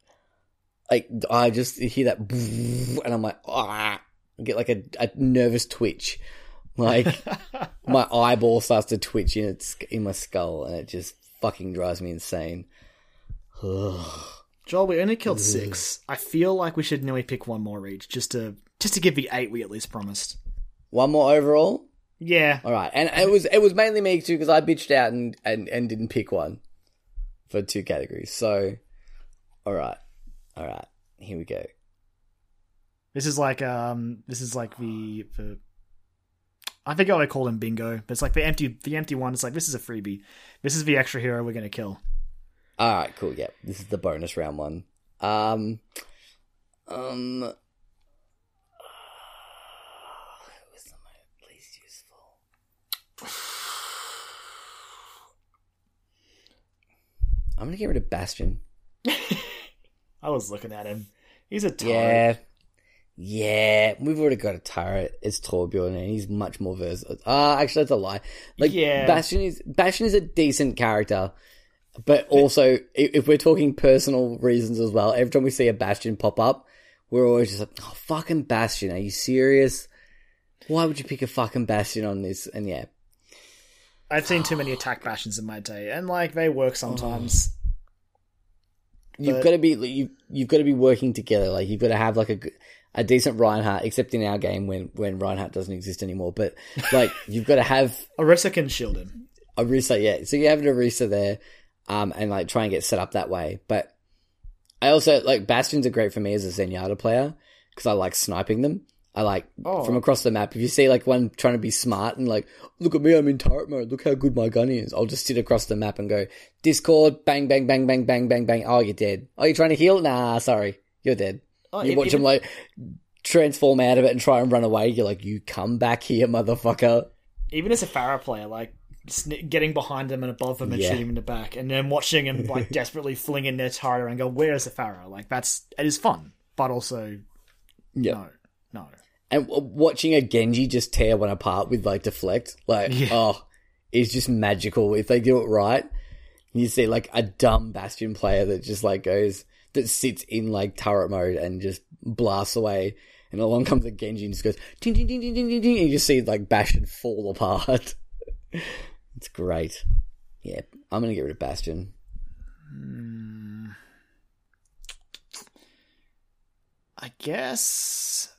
Like I just hear that, and I'm like, ah, I get like a, a nervous twitch. Like my eyeball starts to twitch in its in my skull, and it just fucking drives me insane. Joel, we only killed six. I feel like we should nearly pick one more each, just to just to give the eight we at least promised. One more overall. Yeah, All right, and it was it was mainly me too because I bitched out and, and and didn't pick one for two categories. So, all right, all right, here we go. this is like um, this is like the the. I what I call them bingo, but it's like the empty the empty one. It's like this is a freebie. This is the extra hero we're gonna kill. All right, cool. Yeah, this is the bonus round one. Um, um, who is the most least useful? I'm gonna get rid of Bastion. I was looking at him. He's a turret. Yeah, yeah. We've already got a turret. It's Torbjorn, and he's much more versatile. Ah, actually, that's a lie. Like, Yeah. Bastion is Bastion is a decent character, but also if we're talking personal reasons as well, every time we see a Bastion pop up, we're always just like, "Oh, fucking Bastion! Are you serious? Why would you pick a fucking Bastion on this?" And yeah, I've seen too many attack bastions in my day, and like they work oh. sometimes. you've got to be you you've got to be working together. Like you've got to have like a a decent Reinhardt, except in our game when when Reinhardt doesn't exist anymore. But like you've got to have Orisa can shield him. Orisa, yeah. So you have an Orisa there, um, and like try and get set up that way. But I also like Bastions are great for me as a Zenyatta player because I like sniping them. I like Oh. from across the map. If you see like one trying to be smart and like, look at me, I'm in turret mode. Look how good my gun is. I'll just sit across the map and go Discord, bang, bang, bang, bang, bang, bang, bang. Oh, you're dead. Oh, you're trying to heal? Nah, sorry, you're dead. Oh, you watch even- them like transform out of it and try and run away. You're like, you come back here, motherfucker. Even as a Pharah player, like getting behind them and above them and Yeah. shooting in the back, and then watching them like desperately flinging their turret and go, "Where's the Pharah?" Like that's it is fun, but also Yeah. no, no. and watching a Genji just tear one apart with like deflect, like Yeah. oh, it's just magical if they do it right. You see like a dumb Bastion player that just like goes that sits in like turret mode and just blasts away, and along comes a Genji and just goes ding ding ding ding ding ding, ding and you just see like Bastion fall apart. it's great. Yeah, I'm gonna get rid of Bastion. I guess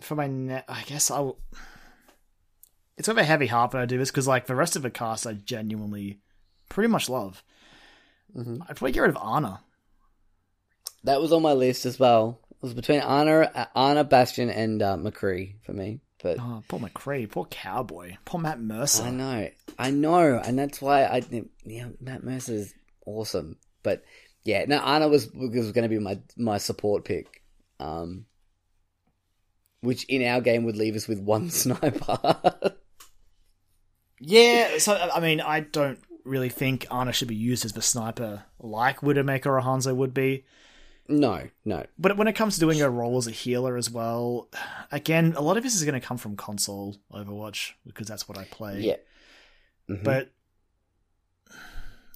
for my net, I guess I will. It's of a heavy heart when I do this because, like, the rest of the cast, I genuinely pretty much love. Mm-hmm. I'd probably get rid of Ana. That was on my list as well. It was between Ana, Ana Bastion, and uh, McCree for me, but. Oh, poor McCree, poor Cowboy, poor Matt Mercer. I know, I know, and that's why I think yeah, Matt Mercer is awesome. But yeah, no, Ana was was going to be my my support pick, um, which in our game would leave us with one sniper. Yeah, so I mean, I don't really think Ana should be used as the sniper like Widowmaker or Hanzo would be. No, no, But when it comes to doing a role as a healer as well, again, a lot of this is going to come from console Overwatch because that's what I play. yeah, Mhm. But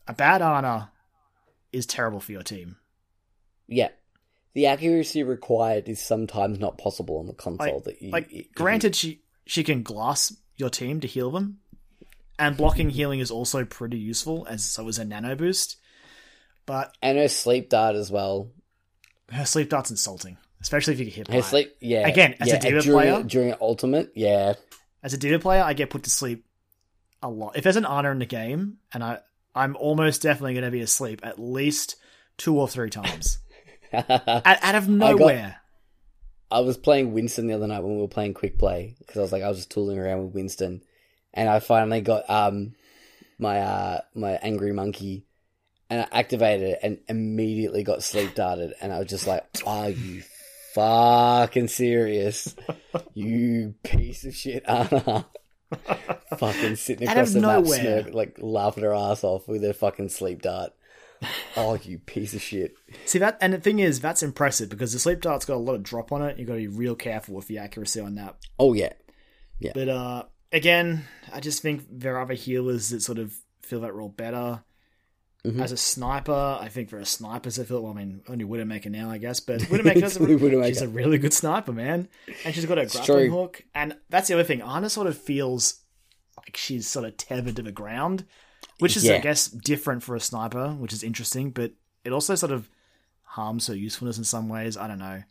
a bad Ana is terrible for your team. yeah. The accuracy required is sometimes not possible on the console. Like, that you, like you- granted, she she can glass your team to heal them, and blocking healing is also pretty useful, as so is a nano boost. But and her sleep dart as well. Her sleep dart's insulting, especially if you get hit by Her it. sleep, yeah. Again, as a yeah, D.Va during, player- during ultimate, yeah, As a D.Va player, I get put to sleep a lot. If there's an Ana in the game, and I I'm almost definitely going to be asleep at least two or three times out, out of nowhere. I was playing Winston the other night when we were playing quick play because I was like I was just tooling around with Winston, and I finally got um my uh my angry monkey, and I activated it and immediately got sleep darted, and I was just like, "Are you fucking serious? You piece of shit, Ana!" fucking sitting across the map, smirk, like laughing her ass off with her fucking sleep dart. Oh, you piece of shit! See that, and the thing is, that's impressive because the sleep dart's got a lot of drop on it. You've got to be real careful with the accuracy on that. Oh yeah, yeah, But uh, again, I just think there are other healers that sort of fill that role better. Mhm. As a sniper, I think for a sniper to fill, well, I mean, only Widowmaker now, I guess, but Widowmaker's Only Widowmaker. she's a really good sniper, man, and she's got a grappling hook, and that's the other thing. Ana sort of feels like she's sort of tethered to the ground, which is, I guess, different for a sniper, which is interesting, but it also sort of harms her usefulness in some ways. I don't know.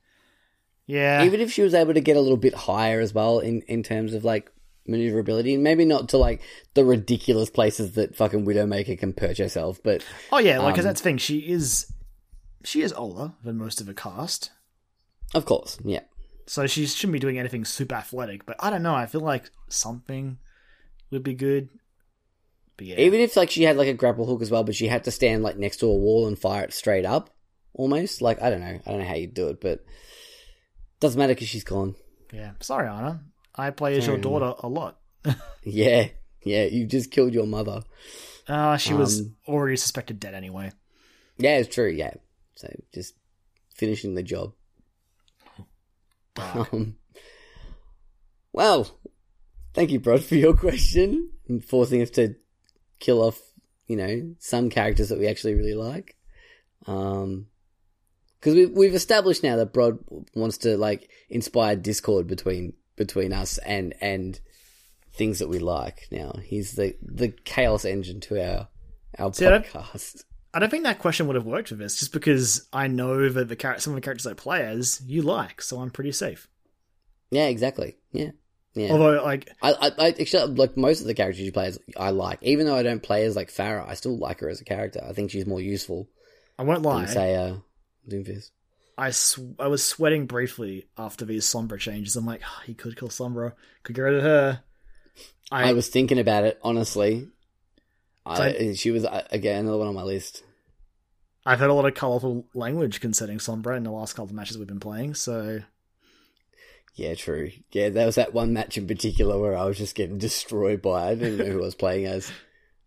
Yeah, Even if she was able to get a little bit higher as well in, in terms of like maneuverability, maybe not to like the ridiculous places that fucking Widowmaker can perch herself, but Oh yeah, like 'cause Um, that's the thing. She is she is older than most of the cast, of course, yeah. so she shouldn't be doing anything super athletic. But I don't know. I feel like something would be good. But yeah, Even if like she had like a grapple hook as well, but she had to stand like next to a wall and fire it straight up, almost. Like I don't know, I don't know how you'd do it, but doesn't matter because she's gone. yeah. Sorry, Ana. I play as your Sorry, daughter a lot. Yeah, yeah. You just killed your mother. Uh, she was Um, already suspected dead anyway. Yeah, it's true. Yeah, so just finishing the job. Um, well, thank you, Brod, for your question and forcing us to kill off, you know, some characters that we actually really like. Um, because we've we've established now that Brod wants to like inspire discord between between us and and things that we like. Now he's the the chaos engine to our our See, podcast. I don't think that question would have worked for this, just because I know that the char- some of the characters I play as you like, so I'm pretty safe. Yeah, exactly. Yeah, yeah. Although, like, I, I, I actually like most of the characters you play as I like. Even though I don't play as like Pharah, I still like her as a character. I think she's more useful I won't lie, than say uh, Doomfist. I sw- I was sweating briefly after these Sombra changes. I'm like, oh, he could kill Sombra, could get rid of her. I, I was thinking about it honestly. I, So- she was uh, again another one on my list. I've heard a lot of colourful language concerning Sombra in the last couple of matches we've been playing. So Yeah, true. Yeah, there was that one match in particular where I was just getting destroyed by. I didn't know who I was playing as.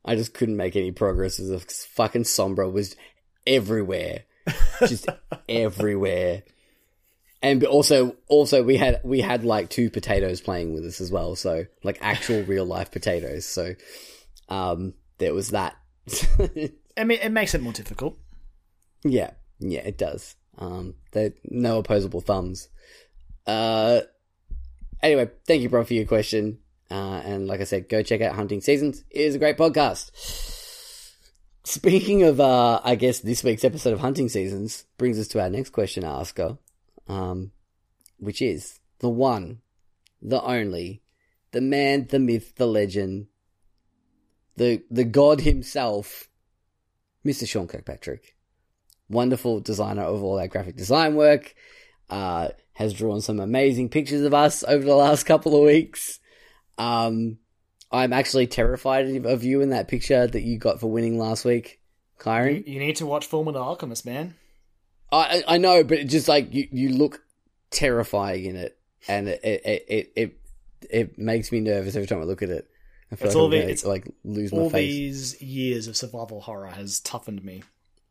I just couldn't make any progress as a fucking Sombra was everywhere, just everywhere. And also, also we had we had like two potatoes playing with us as well, so like actual real life potatoes. So, um, there was that. I mean, it makes it more difficult. Yeah, yeah, it does. Um, they no opposable thumbs. Uh, anyway, thank you, bro, for your question. Uh, and like I said, go check out Hunting Seasons. It is a great podcast. Speaking of, uh, I guess this week's episode of Hunting Seasons brings us to our next question, asker, um, which is the one, the only, the man, the myth, the legend, the the god himself, Mr. Sean Kirkpatrick wonderful designer of all our graphic design work, uh, has drawn some amazing pictures of us over the last couple of weeks. Um, I'm actually terrified of- you in that picture that you got for winning last week, Kyron. You need to watch Fullmetal Alchemist, man. I I know, but it just like you, you look terrifying in it, and it it, it it it makes me nervous every time I look at it. I feel It's like all the- it's like lose my face. All face. these years of survival horror has toughened me.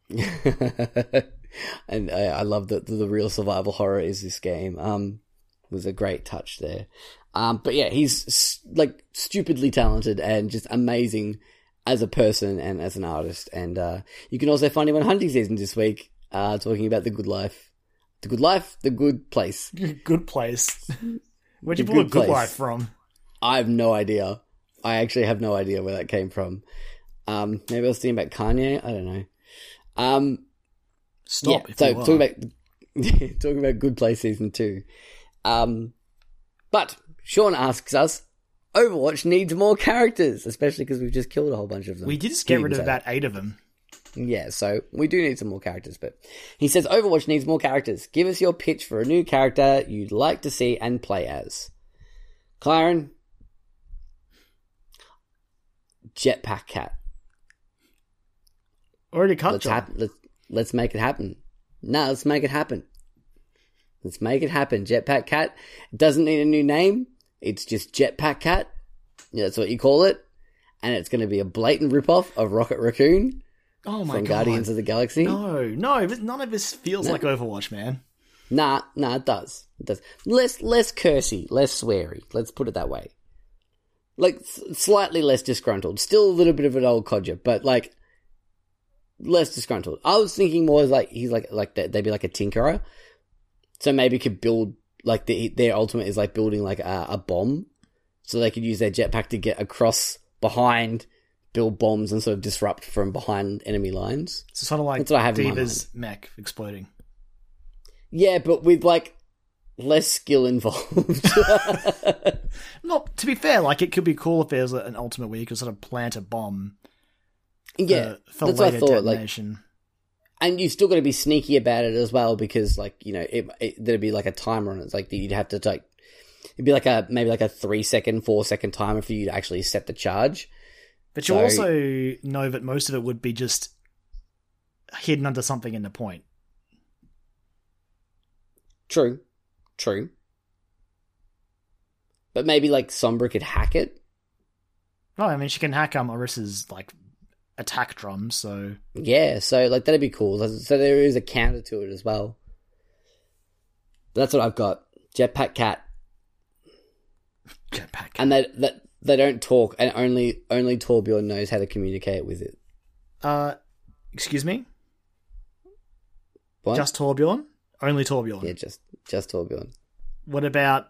and I, I love that the, the real survival horror is this game. Um, was a great touch there. Um, but yeah, he's like stupidly talented and just amazing as a person and as an artist. And uh, you can also find him on hunting season this week, uh, talking about the good life, the good life, the good place. Good place. Where'd you pull a good place. life from? I have no idea. I actually have no idea where that came from. Um, maybe I was thinking about Kanye. I don't know. Um, Stop. Yeah, so talking about talking about good play season two. Um, but Sean asks us, Overwatch needs more characters, especially because we've just killed a whole bunch of them. we did just get rid of about eight of them. Yeah, so we do need some more characters. But he says Overwatch needs more characters. Give us your pitch for a new character you'd like to see and play as. Claren, Jetpack Cat. Already cut let's hap- let's let's make it happen. No, let's make it happen. Let's make it happen. Jetpack Cat doesn't need a new name. It's just Jetpack Cat. That's what you call it. And it's going to be a blatant ripoff of Rocket Raccoon Oh my from god. Guardians of the Galaxy. no, no, none of this feels like Overwatch, man. Nah, nah, it does. It does. Less less cursy, less sweary. Let's put it that way. like slightly less disgruntled. Still a little bit of an old codger, but like less disgruntled. I was thinking more as like he's like like they'd be like a tinkerer, so maybe could build like the, their ultimate is like building like a, a bomb, so they could use their jetpack to get across behind, build bombs and sort of disrupt from behind enemy lines. So sort of like That's what I have D.Va's mech exploding. Yeah, but with like less skill involved. Not to be fair, like it could be cool if there's an ultimate where you could sort of plant a bomb. Uh, yeah, for that's what I later thought. Like, detonation. And you've still got to be sneaky about it as well because, like, you know, it, it there'd be like a timer on it. It's like you'd have to like it'd be like a maybe like a three second, four second timer for you to actually set the charge. But you So- also know that most of it would be just hidden under something in the point. True, true. But maybe like Sombra could hack it. No, I mean she can hack um Orisa's like attack drum, so Yeah, so like that'd be cool. So there is a counter to it as well. That's what I've got. Jetpack cat, jetpack. and they that they don't talk, and only only Torbjorn knows how to communicate with it. Uh, excuse me, What? just Torbjorn, only Torbjorn. yeah, just just Torbjorn. What about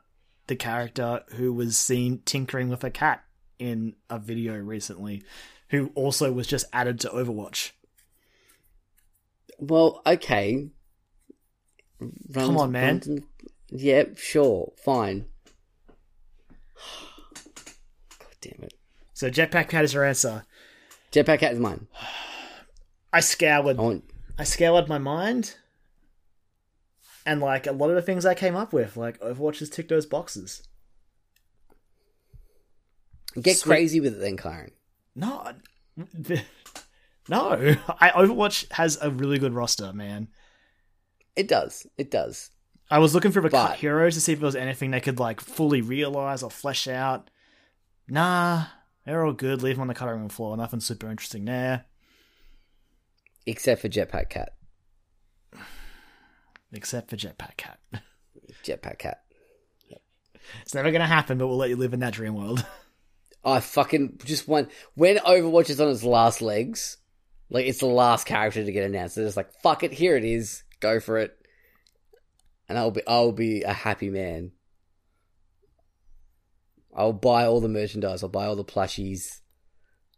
the character who was seen tinkering with a cat in a video recently, who also was just added to Overwatch? Well, okay. Come on, man. Yep, sure, fine. God damn it. So Jetpack Cat is your answer. Jetpack cat is mine. I scoured, I want. I scoured my mind, and like a lot of the things I came up with, like Overwatch has ticked those boxes. Get Sweet. crazy with it then, Kyron. No, I- no. I Overwatch has a really good roster, man. It does. It does. I was looking for the But- cut heroes to see if there was anything they could like fully realize or flesh out. Nah, they're all good. Leave them on the cutting room floor. Nothing super interesting there, Except for Jetpack cat. except for Jetpack Cat. Jetpack cat. It's never gonna happen, but we'll let you live in that dream world. I fucking just want when Overwatch is on its last legs, like it's the last character to get announced. They're just like, fuck it, here it is, go for it, and I'll be I'll be a happy man. I'll buy all the merchandise. I'll buy all the plushies.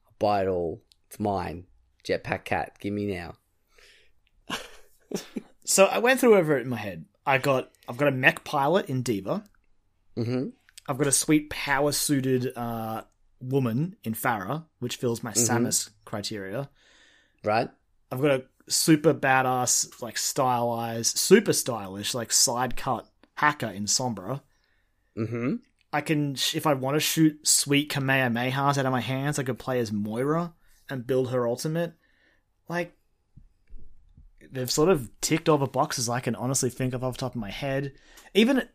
I'll buy it all. It's mine. Jetpack cat, give me now. so I went through over it in my head. I got I've got a mech pilot in D.Va. hmm I've got a sweet power suited uh, woman in Pharah, which fills my Samus criteria. Right? I've got a super badass, like stylized, super stylish, like side cut hacker in Sombra. hmm I can, if I want to shoot sweet Kamehamehas out of my hands, I could play as Moira and build her ultimate. Like, they've sort of ticked all the boxes I can honestly think of off the top of my head. Even,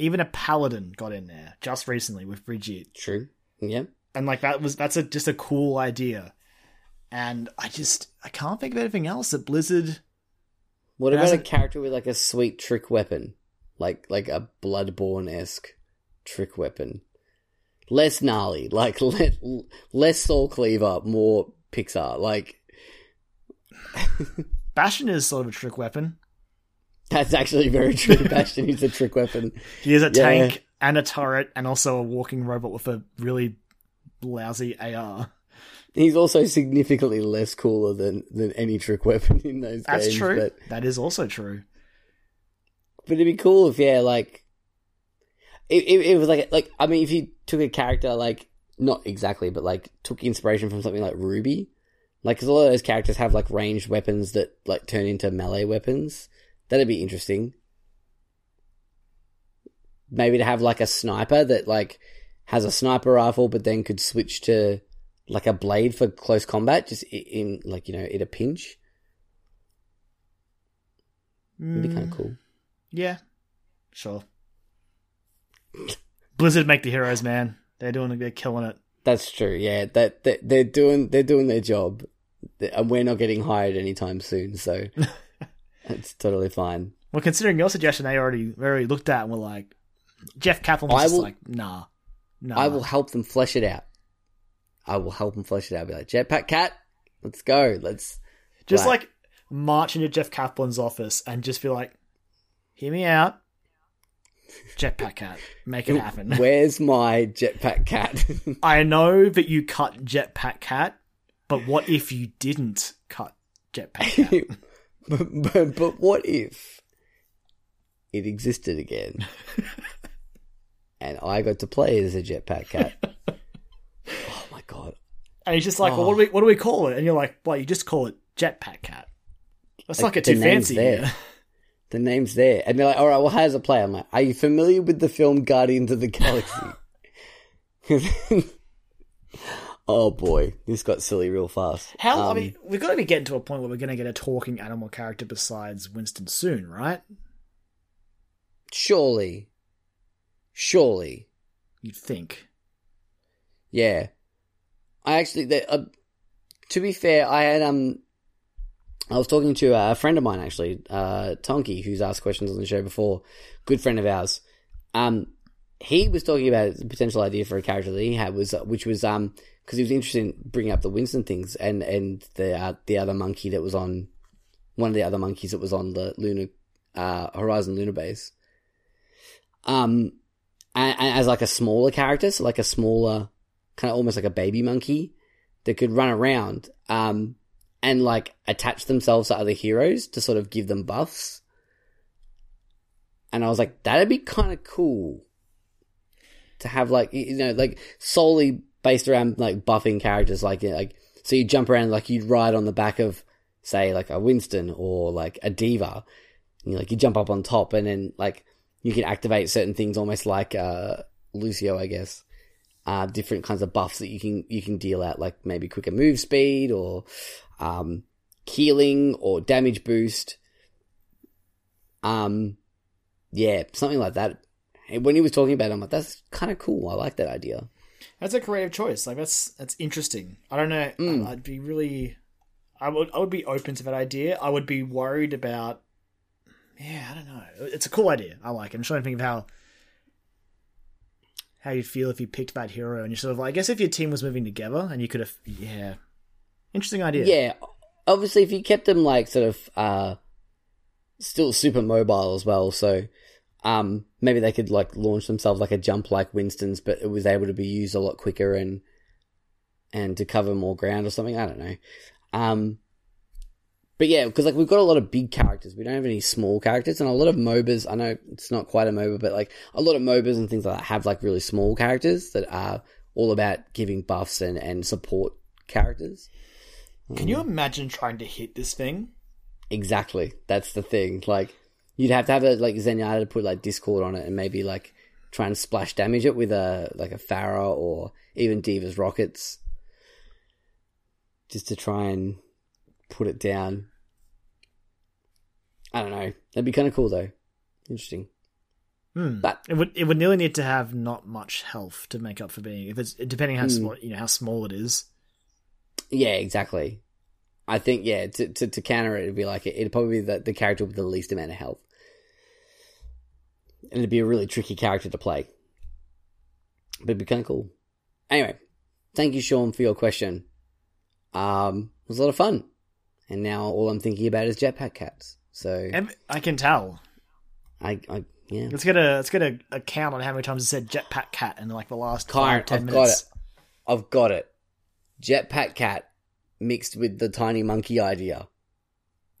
even a paladin got in there just recently with Brigitte, True. Yeah. and like that was that's a just a cool idea. And I just I can't think of anything else that Blizzard. What about a character with like a sweet trick weapon, like like a Bloodborne esque trick weapon? Less gnarly, like le- less Soul Cleaver, more Pixar. Like Bastion is sort of a trick weapon. that's actually very true. Bastion is a trick weapon. He is a Yeah. tank and a turret and also a walking robot with a really lousy AR. He's also significantly less cooler than than any trick weapon in those games. That's games. true. But That is also true. But it'd be cool if, yeah, like, it, it, it was like, like, I mean, if you took a character, like, not exactly, but like, took inspiration from something like Ruby, like, because a lot of those characters have like ranged weapons that like turn into melee weapons. That'd be interesting. Maybe to have like a sniper that like has a sniper rifle, but then could switch to like a blade for close combat, just i- in like you know, in a pinch. It'd be kind Mm, of cool. Yeah, sure. Blizzard make the heroes, man. They're doing, they're killing it. That's true. Yeah, that, that they're doing they're doing their job, and we're not getting hired anytime soon, so it's totally fine. Well, considering your suggestion, they already already looked at and were like, Jeff Kaplan was I just will- like, nah. No. I will help them flesh it out. I will help them flesh it out. I'll be like, Jetpack Cat, let's go. Let's just Right. like march into Jeff Kaplan's office and just be like, "Hear me out, Jetpack Cat, make it happen." Where's my Jetpack Cat? I know that you cut Jetpack Cat, but what if you didn't cut Jetpack Cat? but, but, but what if it existed again? And I got to play as a Jetpack Cat. oh my god. and he's just like, "Well, what do we what do we call it?" And you're like, "Well, you just call it Jetpack Cat." That's not get too name's fancy. there. The name's there. And they're like, all right, well, how does it play? I'm like, are you familiar with the film Guardians of the Galaxy? oh boy, this got silly real fast. How? I Um, mean, we've got to be getting to a point where we're going to get a talking animal character besides Winston soon, right? Surely. Surely. You'd think. Yeah. I actually, they, uh, to be fair, I had, um, I was talking to a friend of mine actually, uh, Tonky, who's asked questions on the show before, good friend of ours. Um, he was talking about the potential idea for a character that he had was, which was, um, because he was interested in bringing up the Winston things and, and the, uh, the other monkey that was on, one of the other monkeys that was on the Lunar, uh, Horizon Lunar Base. Um, and, and as like a smaller character, so like a smaller, kind of almost like a baby monkey that could run around um, and like attach themselves to other heroes to sort of give them buffs. And I was like, that'd be kind of cool to have like you know like solely based around like buffing characters like like so you jump around like you'd ride on the back of say like a Winston or like a D.Va. You know, like you jump up on top and then like you can activate certain things almost like uh Lucio, I guess uh, different kinds of buffs that you can you can deal out, like maybe quicker move speed or um, healing or damage boost. Um, yeah, something like that. And when he was talking about it, I'm like, that's kind of cool. I like that idea. That's a creative choice. Like that's that's interesting. I don't know. Mm. I'd be really. I would I would be open to that idea. I would be worried about. Yeah, I don't know. It's a cool idea. I like it. I'm trying to think of how. How you'd feel if you picked that hero and you're sort of like. I guess if your team was moving together and you could have. Yeah. Interesting idea. Yeah, obviously, if you kept them like sort of uh, still super mobile as well, so um, maybe they could like launch themselves like a jump like Winston's, but it was able to be used a lot quicker and and to cover more ground or something. I don't know. Um, but yeah, because like we've got a lot of big characters, we don't have any small characters, and a lot of MOBAs. I know it's not quite a MOBA, but like a lot of MOBAs and things like that have like really small characters that are all about giving buffs and and support characters. Can you imagine trying to hit this thing? Exactly. That's the thing. Like, you'd have to have a like Zenyatta to put like Discord on it and maybe like try and splash damage it with a like a Pharah or even D.Va's rockets, just to try and put it down. I don't know. That'd be kind of cool though. Interesting. Hmm. But It would it would nearly need to have not much health to make up for being if it's depending how small you know how small it is. yeah, exactly. I think yeah to to, to counter it, it'd be like it'd probably be the, the character with the least amount of health, and it'd be a really tricky character to play. But it'd be kind of cool. Anyway, thank you, Sean, for your question. Um, it was a lot of fun, and now all I'm thinking about is jetpack cats. So I can tell. I, I yeah, Let's get a let's get a, a count on how many times it said jetpack cat in like the last Kyron, five, I've minutes. got it. I've got it. Jetpack cat mixed with the tiny monkey idea.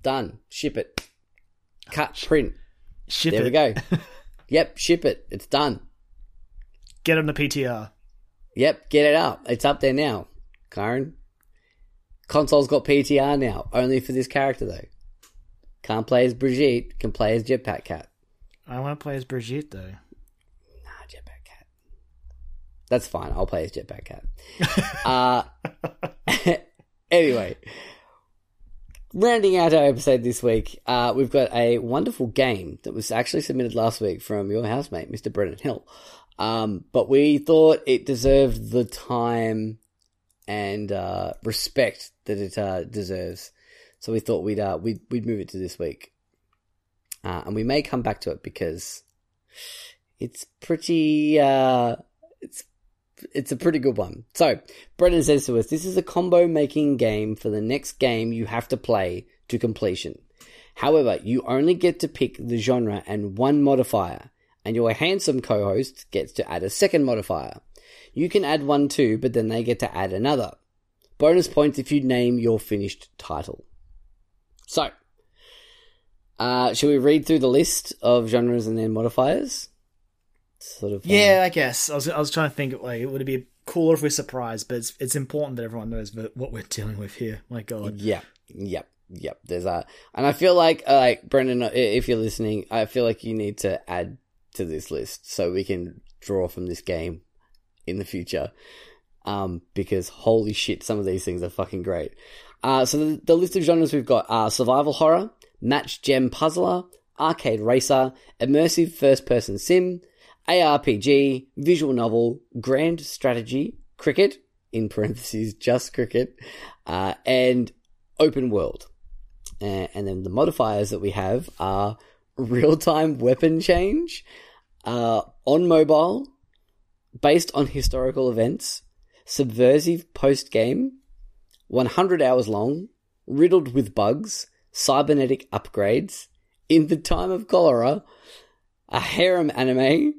Done. Ship it. Cut. Print. Ship There it. we go. yep. Ship it. It's done. Get on the PTR. Yep. Get it up. It's up there now. Kyron. Console's got PTR now. Only for this character though. Can't play as Brigitte. Can play as Jetpack Cat. I want to play as Brigitte though. Nah, Jetpack Cat. That's fine. I'll play as Jetpack Cat. uh, anyway, rounding out our episode this week, uh, we've got a wonderful game that was actually submitted last week from your housemate, Mr. Brendan Hill. Um, but we thought it deserved the time and uh, respect that it uh, deserves. So we thought we'd uh, we'd we'd move it to this week, uh, and we may come back to it because it's pretty uh, it's it's a pretty good one. So Brendan says to us, "This is a combo making game for the next game you have to play to completion. However, you only get to pick the genre and one modifier, and your handsome co-host gets to add a second modifier. You can add one too, but then they get to add another. Bonus points if you name your finished title. So, uh, shall we read through the list of genres and then modifiers? Sort of. um, Yeah, I guess. I was I was trying to think like would it would be cooler if we're surprised, but it's it's important that everyone knows what we're dealing with here. My God. Yeah, yep, yep. There's a, and I feel like, uh, like Brendan, if you're listening, I feel like you need to add to this list so we can draw from this game in the future. Um, because holy shit, some of these things are fucking great. Uh, so the, the list of genres we've got are survival horror, match gem puzzler, arcade racer, immersive first person sim, ARPG, visual novel, grand strategy, cricket, in parentheses, just cricket, uh, and open world. Uh, and then the modifiers that we have are real time weapon change, uh, on mobile, based on historical events, subversive post game, 100 hours long, riddled with bugs, cybernetic upgrades, in the time of cholera, a harem anime,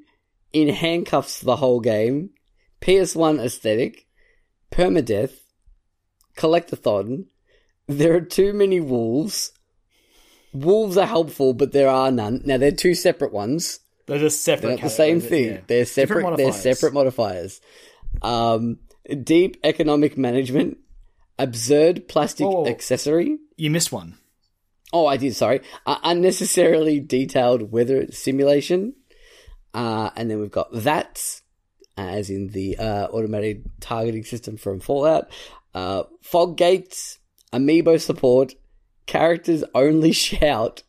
in handcuffs the whole game, PS1 aesthetic, permadeath, collectathon, there are too many wolves. Wolves are helpful, but there are none. Now they're two separate ones. They're just separate. They're not the same thing. yeah. They're separate. They're modifiers. separate modifiers. Um, deep economic management, absurd plastic Whoa, accessory. You missed one. Oh, I did. Sorry, uh, unnecessarily detailed weather simulation. Uh, and then we've got that, as in the uh, automated targeting system from Fallout. Uh, fog gates, amiibo support, characters only shout,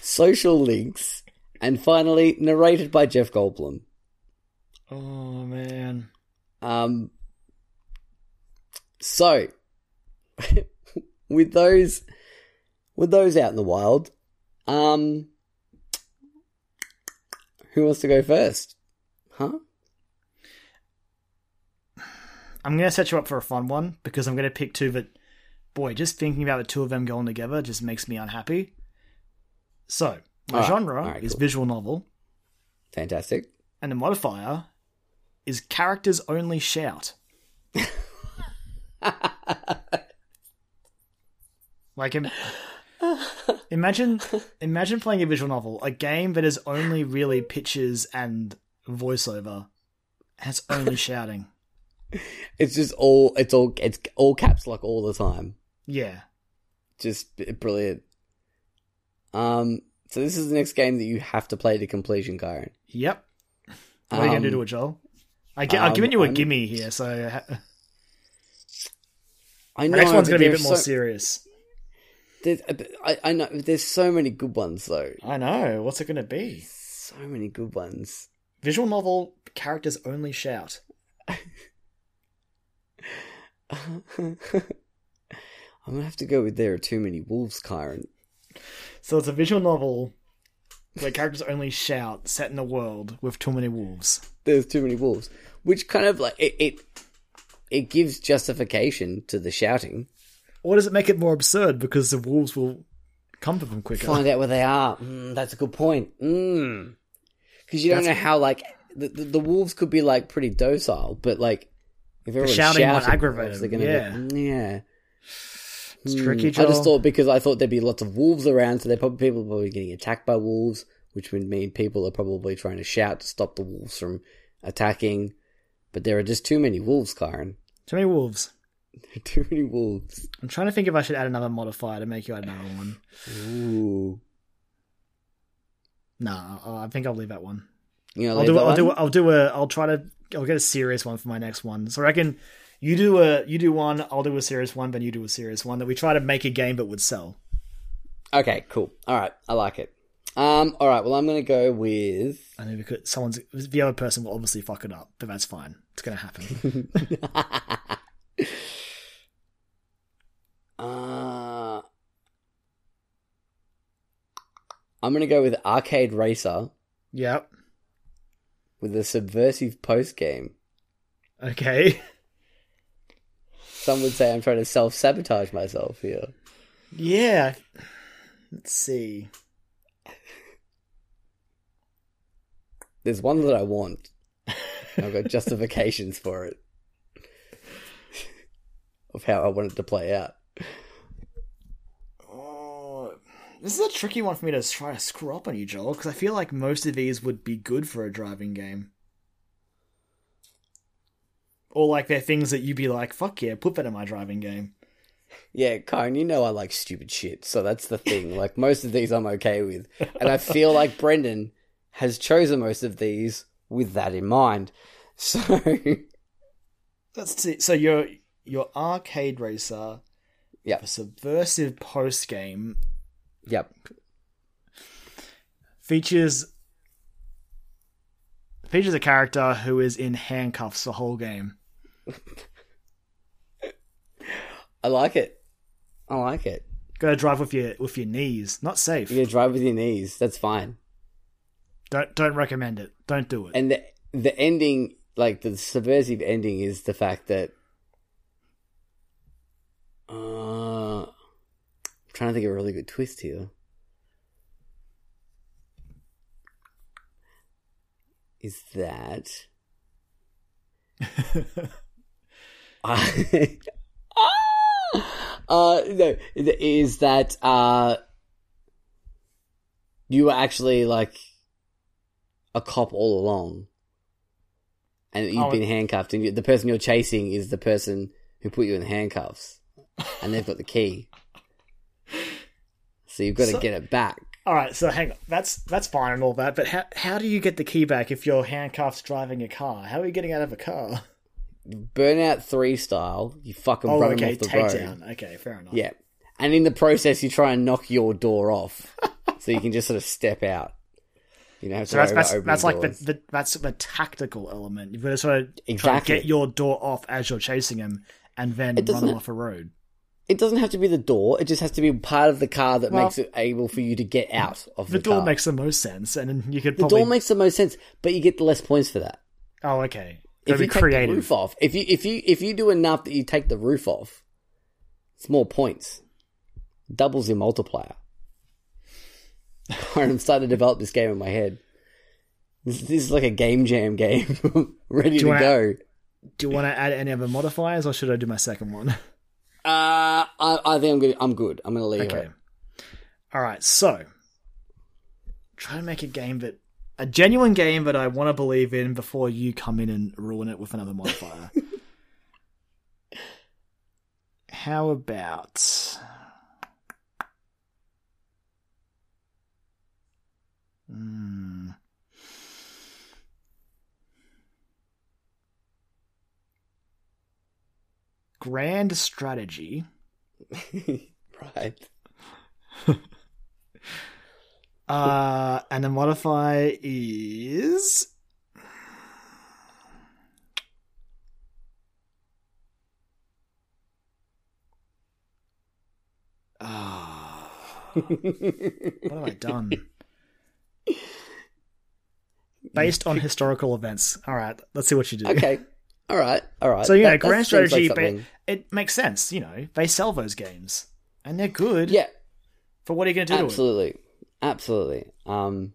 social links, and finally narrated by Jeff Goldblum. Oh man. Um, so, with those, with those out in the wild, um, who wants to go first? Huh? I'm gonna set you up for a fun one because I'm gonna pick two that, boy, just thinking about the two of them going together just makes me unhappy. So my genre alright, is cool. visual novel, Fantastic. and the modifier is characters only shout. like, im- imagine, imagine playing a visual novel, a game that is only really pictures and voiceover, has only shouting. It's just all, it's all, it's all caps lock all the time. Yeah, Just brilliant. Um, so this is the next game that you have to play to completion, Kyron. Yep. What are you gonna do Um, to it, Joel? I gi- I've um, given you a I'm- gimme here, so I know. next one's gonna be a bit more so- serious. there's- uh, I, I know. There's so many good ones though. I know. What's it gonna be? So many good ones. Visual novel characters only shout. I'm gonna have to go with there are too many wolves, Kyron. So it's a visual novel where characters only shout, set in a world with too many wolves. There's too many wolves, which kind of like it. It, it gives justification to the shouting. Or does it make it more absurd because the wolves will come to them quicker? Find out where they are. Mm, that's a good point. Because you don't know how like the, the, the wolves could be like pretty docile, but like if everyone's shouting shouting, might aggravate them, gonna yeah. Get, yeah. It's Hmm. tricky, I just thought because I thought there'd be lots of wolves around, so they're probably people are probably getting attacked by wolves, which would mean people are probably trying to shout to stop the wolves from attacking. But there are just too many wolves, Kyron. Too many wolves. too many wolves. I'm trying to think if I should add another modifier to make you add another one. Ooh. Nah, I think I'll leave that one. You know, I'll do. I'll do. I'll do a. I'll try to. I'll get a serious one for my next one. So I reckon you do a. You do one. I'll do a serious one. Then you do a serious one. That we try to make a game that would sell. Okay, cool. All right, I like it. Um, all right. Well, I'm gonna go with. I know because someone's the other person will obviously fuck it up, but that's fine. It's gonna happen. Uh, I'm gonna go with Arcade Racer yep. with a subversive post game. Okay. Some would say I'm trying to self sabotage myself here. Yeah. Let's see. There's one that I want. I've got justifications for it. of how I want it to play out. Oh, this is a tricky one for me to try to screw up on you, Joel, because I feel like most of these would be good for a driving game. Or like they're things that you'd be like, fuck yeah, put that in my driving game. Yeah, Kyron, you know I like stupid shit, so that's the thing. Like most of these I'm okay with. And I feel like Brendan has chosen most of these with that in mind. So Let's see. So your your arcade racer, yeah, subversive post game Yep. features features a character who is in handcuffs the whole game. I like it. I like it. Gotta drive with your with your knees. Not safe. You drive with your knees, that's fine. Don't don't recommend it. Don't do it. And the the ending like the subversive ending is the fact that uh, I'm trying to think of a really good twist here. Is that I uh no is that uh you were actually like a cop all along and you've Oh. been handcuffed and you, the person you're chasing is the person who put you in handcuffs and they've got the key so you've got to get it back All right, so hang on. That's that's fine and all that, but how how do you get the key back if you're handcuffed driving a car? How are you getting out of a car? burnout 3 style you fucking Oh, run okay, off the road takedown. Okay, fair enough. yeah and in the process you try and knock your door off so you can just sort of step out you know So that's that's, that's like the, the that's the tactical element. You've got to sort of try to Exactly. get your door off as you're chasing him, and then run him off a road. It doesn't have to be the door. It just has to be part of the car that Well, makes it able for you to get out of the, car. The door car. makes the most sense, and then you could the door makes the most sense, but you get the less points for that. oh, okay. If you take the roof off, if you if you if you do enough that you take the roof off, it's more points. Doubles your multiplier. I'm starting to develop this game in my head. This, this is like a game jam game, ready Do to wanna- go. Do you want to add any other modifiers, or should I do my second one? Uh, I, I think I'm good. I'm good. I'm gonna leave Okay. it. All right, so try to make a game that a genuine game that I want to believe in before you come in and ruin it with another modifier. How about Hmm. Grand strategy. right. Uh, and the modifier is. Ah, what have I done? Based on historical events. All right, let's see what you do. Okay. All right. All right. So you That- that grand seems like strategy, ba- it makes sense. You know, they sell those games, and they're good. Yeah. For what are you going to do to it? Absolutely. Absolutely. Um,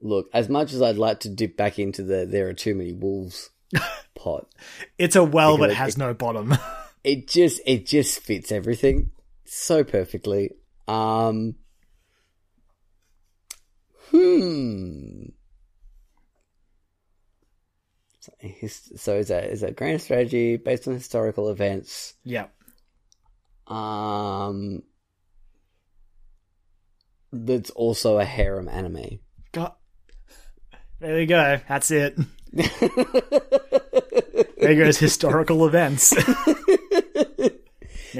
look, as much as I'd like to dip back into the there are too many wolves pot, It's a well that Because it- has no bottom. it just it just fits everything so perfectly. Um, hmm. So, his- so is that is that grand strategy based on historical events? yeah. Um, that's also a harem anime. God. There we go. That's it. There goes historical events. now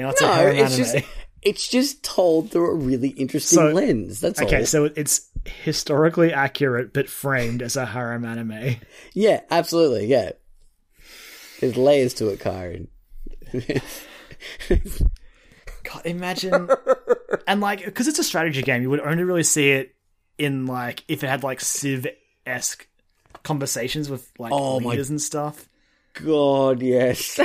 it's a No, harem it's anime. just it's just told through a really interesting So- lens. That's okay, all. so it's historically accurate but framed as a harem anime. yeah, absolutely. Yeah, there's layers to it, Kyron. God, imagine. and like, because it's a strategy game, you would only really see it in like if it had like Civ esque conversations with like Oh my- leaders and stuff. god, yes.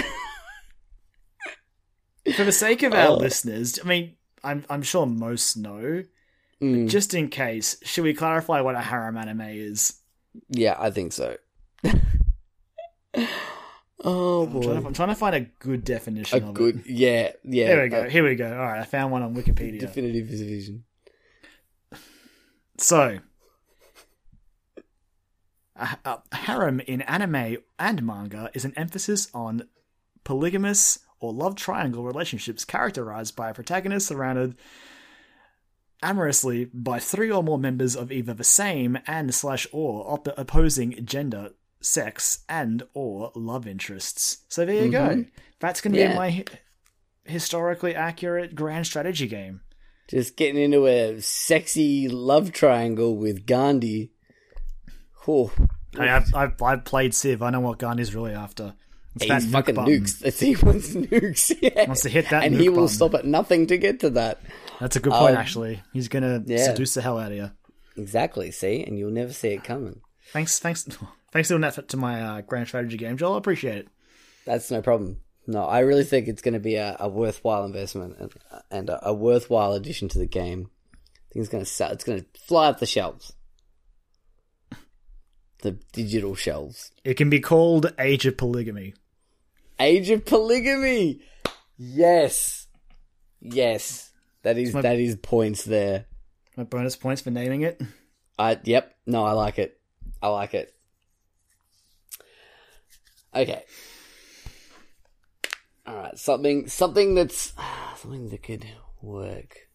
For the sake of our Oh. listeners, I mean, I'm I'm sure most know. Mm, Just in case, should we clarify what a harem anime is? yeah, I think so. oh I'm trying, to. I'm trying to find a good definition A of good, it. yeah, yeah. Here we go. a Here we go. All right, I found one on Wikipedia. definitive vision. So, a, a harem in anime and manga is an emphasis on polygamous or love triangle relationships characterized by a protagonist surrounded amorously by three or more members of either the same and slash or op- opposing gender, sex, and or love interests. So there you go. Mm-hmm. That's going to Yeah. be my historically accurate grand strategy game. Just getting into a sexy love triangle with Gandhi. Oh, Hey, I've, I've, I've played Civ. I know what Gandhi's really after. It's nuke fucking button. nukes. That's he wants nukes. Yeah. Wants to hit that and he will button. stop at nothing to get to that. That's a good point, Um, actually. He's gonna yeah. seduce the hell out of you. Exactly. See, and you'll never see it coming. Thanks, thanks, thanks for doing that to my uh, grand strategy game, Joel. I appreciate it. That's no problem. No, I really think it's going to be a, a worthwhile investment and, and a, a worthwhile addition to the game. I think it's going to sell. It's going to fly up the shelves, the digital shelves. It can be called Age of Polygamy. Age of polygamy. Yes, yes. That is my- that is points there. My bonus points for naming it. I yep. No, I like it. I like it. Okay. All right. Something something that's something that could work.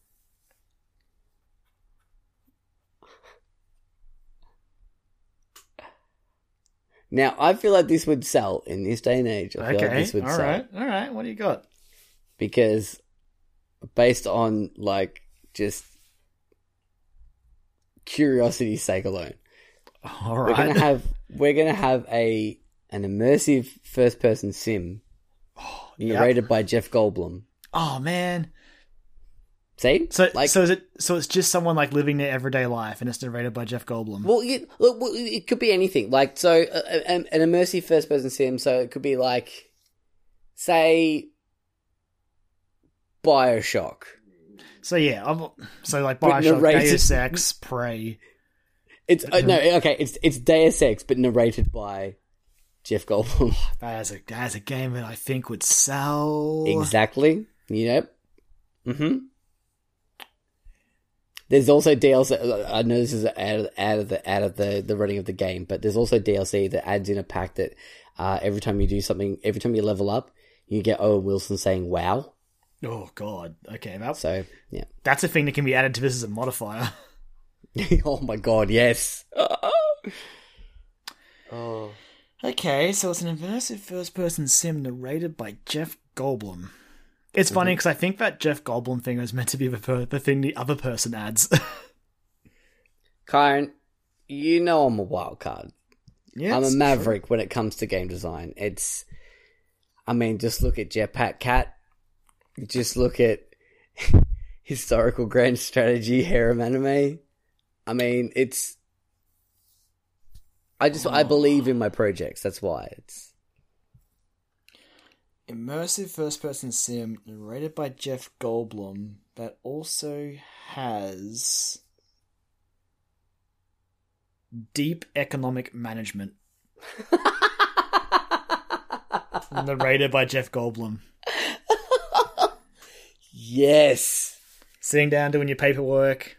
Now, I feel like this would sell in this day and age. I feel like Okay, this would all sell right, all right. What do you got? because based on like just curiosity's sake alone, All right. we're gonna have we're gonna have a an immersive first person sim Yep. narrated by Jeff Goldblum. Oh man. See, So, like, so is it? So it's just someone like living their everyday life, and it's narrated by Jeff Goldblum. well, you, look, well, it could be anything. Like, so uh, an, an immersive first person sim. So it could be like, say, Bioshock. So yeah, I'm, so like Bioshock, Deus Ex, Prey. It's uh, no, okay. It's it's Deus Ex, but narrated by Jeff Goldblum. That is a that is a game that I think would sell. Exactly. Yep. Mm-hmm. There's also DLC. I know this is out of, out of the out of the, the running of the game, but there's also DLC that adds in a pack that uh, every time you do something, every time you level up, you get Owen Wilson saying "Wow." Oh god. Okay, that's So yeah. that's a thing that can be added to this as a modifier. oh my god, yes. oh. Okay, so it's an immersive first-person sim narrated by Jeff Goldblum. It's mm-hmm. funny because I think that Jeff Goldblum thing was meant to be the per- the thing the other person adds. Kyron, you know I'm a wild card. yeah, I'm a maverick when it comes to game design. It's, I mean, just look at Jetpack Cat. Just look at historical grand strategy harem anime. I mean, it's. I just I believe in my projects. That's why it's. Immersive first-person sim narrated by Jeff Goldblum that also has deep economic management. narrated by Jeff Goldblum. Yes. Sitting down doing your paperwork,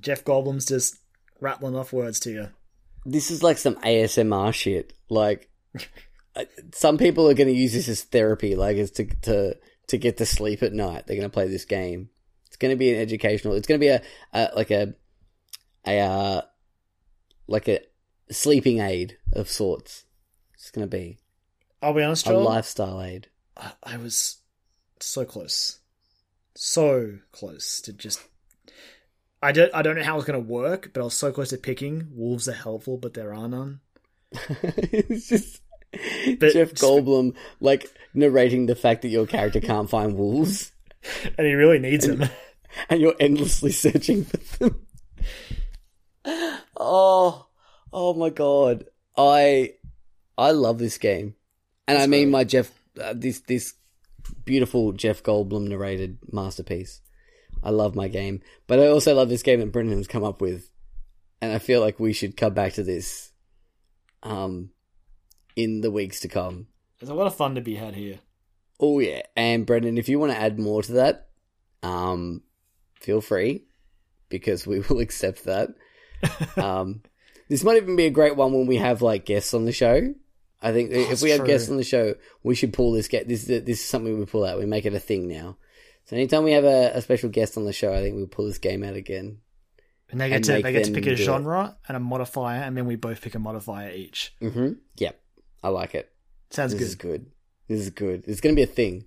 Jeff Goldblum's just rattling off words to you. This is like some ASMR shit. Like, some people are going to use this as therapy, like, as to to to get to sleep at night. They're going to play this game. It's going to be an educational. It's going to be a, a like a a uh, like a sleeping aid of sorts. It's going to be I'll be honest, a Joel. lifestyle aid. I- I was so close, so close to just. I don't. I don't know how it's going to work, but I was so close to picking. Wolves are helpful, but there are none. it's just But- Jeff Goldblum like narrating the fact that your character can't find wolves. And he really needs them. and you're endlessly searching for them. oh, oh my god! I I love this game. And I mean my Jeff, uh, this this beautiful Jeff Goldblum narrated masterpiece. I love my game, but I also love this game that Brendan has come up with, and I feel like we should come back to this, um, in the weeks to come. There's a lot of fun to be had here. Oh yeah, and Brendan, if you want to add more to that, um, feel free because we will accept that. um, this might even be a great one when we have like guests on the show. I think if That's we have true. guests on the show, we should pull this get this. This is something we pull out. We make it a thing now. So anytime we have a, a special guest on the show, I think we'll pull this game out again. And they get And to they get to pick a do it. genre and a modifier, and then we both pick a modifier each. Mm-hmm. Yep, I like it. Sounds good. This good. is good. This is good. It's going to be a thing.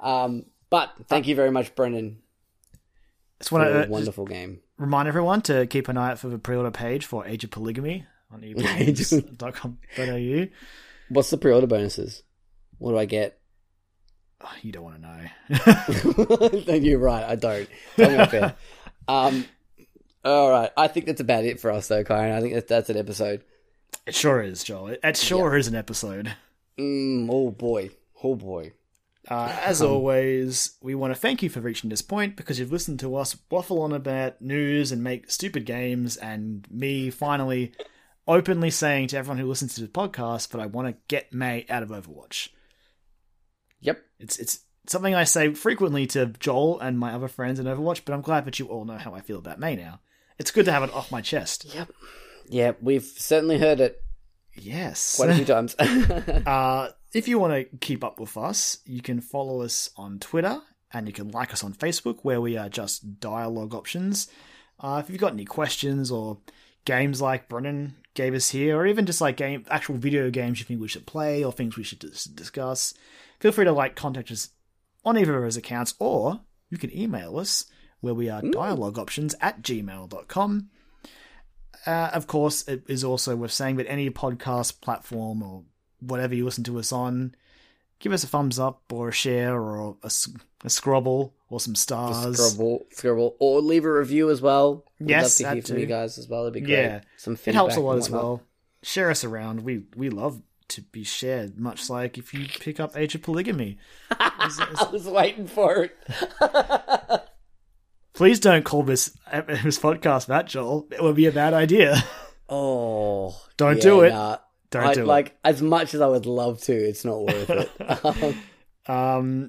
Um, but thank you very much, Brendan, It's for want a wonderful game. remind everyone to keep an eye out for the pre-order page for Age of Polygamy on ePlays.com.au. What's the pre-order bonuses? What do I get? Oh, you don't want to know. no, you're right. I don't. Tell me off. Um, all right. I think that's about it for us, though, Kyron. I think that's, that's an episode. It sure is, Joel. It, it sure is an episode. Mm, oh boy. Oh boy. Uh, as always, we want to thank you for reaching this point because you've listened to us waffle on about news and make stupid games, and me finally openly saying to everyone who listens to the podcast that I want to get Mei out of Overwatch. Yep. It's it's something I say frequently to Joel and my other friends in Overwatch, but I'm glad that you all know how I feel about Mei now. It's good to have it off my chest. Yep. Yeah, we've certainly heard it Yes. quite a few times. Uh, if you want to keep up with us, you can follow us on Twitter and you can like us on Facebook, where we are just dialogue options. Uh, if you've got any questions or games like Brendan gave us here, or even just like game actual video games you think we should play or things we should dis- discuss, feel free to like contact us on either of those accounts, or you can email us where we are dialogueoptions at gmail.com. Uh, of course, it is also worth saying that any podcast platform or whatever you listen to us on, give us a thumbs up or a share or a, a scrobble or some stars. Scribble, scribble, or leave a review as well. We'd Yes, love to hear from too. you guys as well. It'd be great. Yeah. Some feedback It helps a lot as well. Share us around. We we love to be shared, much like if you pick up Age of Polygamy. I was waiting for it. Please don't call this this podcast that, Joel. It would be a bad idea. Oh, Don't yeah, do it. nah. Don't I, do it. like as much as I would love to, it's not worth it. Um, Um,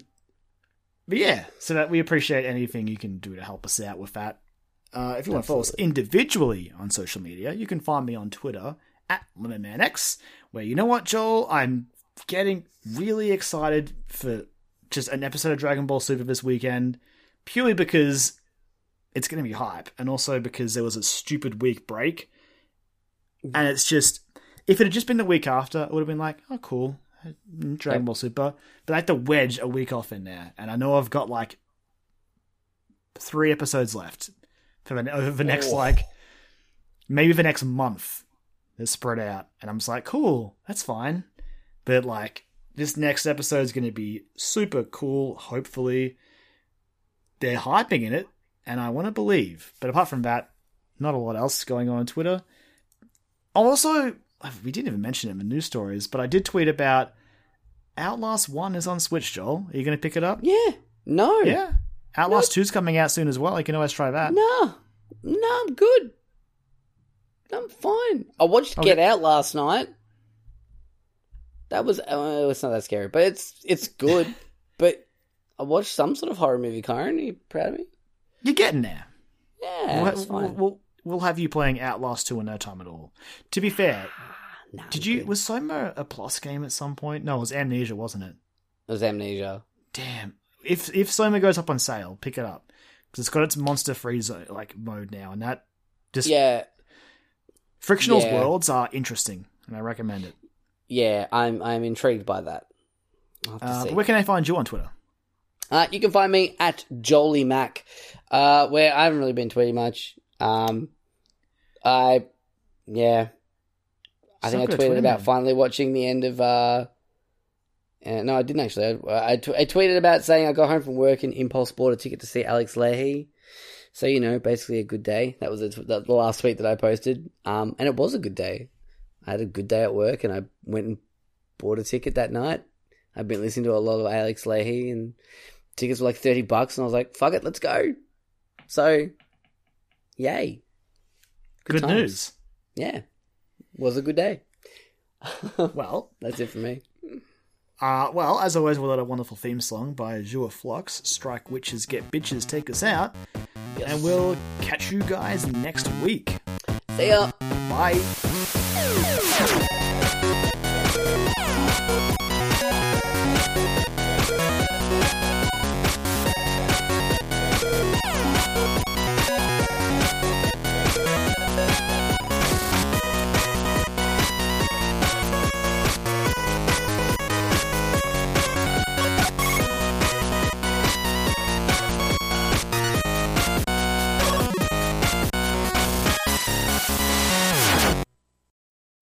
but yeah, so that we appreciate anything you can do to help us out with that. Uh, if you want to follow us individually on social media, you can find me on Twitter at LemonManX, where you know what, Joel, I'm getting really excited for just an episode of Dragon Ball Super this weekend, purely because it's going to be hype, and also because there was a stupid week break, mm. and it's just if it had just been the week after, it would have been like, oh, cool, Dragon Ball Super. But I had to wedge a week off in there, and I know I've got like three episodes left for the, over the next Oh. like maybe the next month. They're spread out, and I'm just like, cool, that's fine. But like this next episode is going to be super cool. Hopefully, they're hyping in it, and I want to believe. But apart from that, not a lot else going on on Twitter. Also, we didn't even mention it in the news stories, but I did tweet about Outlast 1 is on Switch, Joel. Are you going to pick it up? yeah, no, Yeah. Outlast 2 is coming out soon as well. You can always try that. no, no, I'm good. I'm fine. I watched Okay. Get Out last night. That was uh, it's not that scary, but it's it's good. but I watched some sort of horror movie. Kyron, are you proud of me? You're getting there. Yeah, we'll, we'll, fine. we'll, we'll have you playing Outlast 2 in no time at all. To be fair, No, did you good. was Soma a plus game at some point? No, it was Amnesia, wasn't it? It was Amnesia. Damn. If if Soma goes up on sale, pick it up because it's got its monster free zone like mode now, and that just Yeah, frictional's Yeah. worlds are interesting, and I recommend it. yeah, I'm I'm intrigued by that. I'll have to Uh, where can I find you on Twitter? Uh, you can find me at Jolie Mac, uh, where I haven't really been tweeting much. Um, I, yeah, I think I tweeted about finally watching the end of. Uh, uh, no, I didn't actually. I, I, tw- I tweeted about saying I got home from work and Impulse bought a ticket to see Alex Lahey. So you know, basically a good day. That was the, the the last tweet that I posted, um, and it was a good day. I had a good day at work, and I went and bought a ticket that night. I've been listening to a lot of Alex Lahey, and tickets were like thirty bucks, and I was like, "Fuck it, let's go." So, yay! Good, times. news. Yeah, was a good day. Well, That's it for me. uh, well, as always, we'll let a wonderful theme song by Azureflux, Strike Witches, Get Bitches, take us out. And we'll catch you guys next week. See ya. Bye.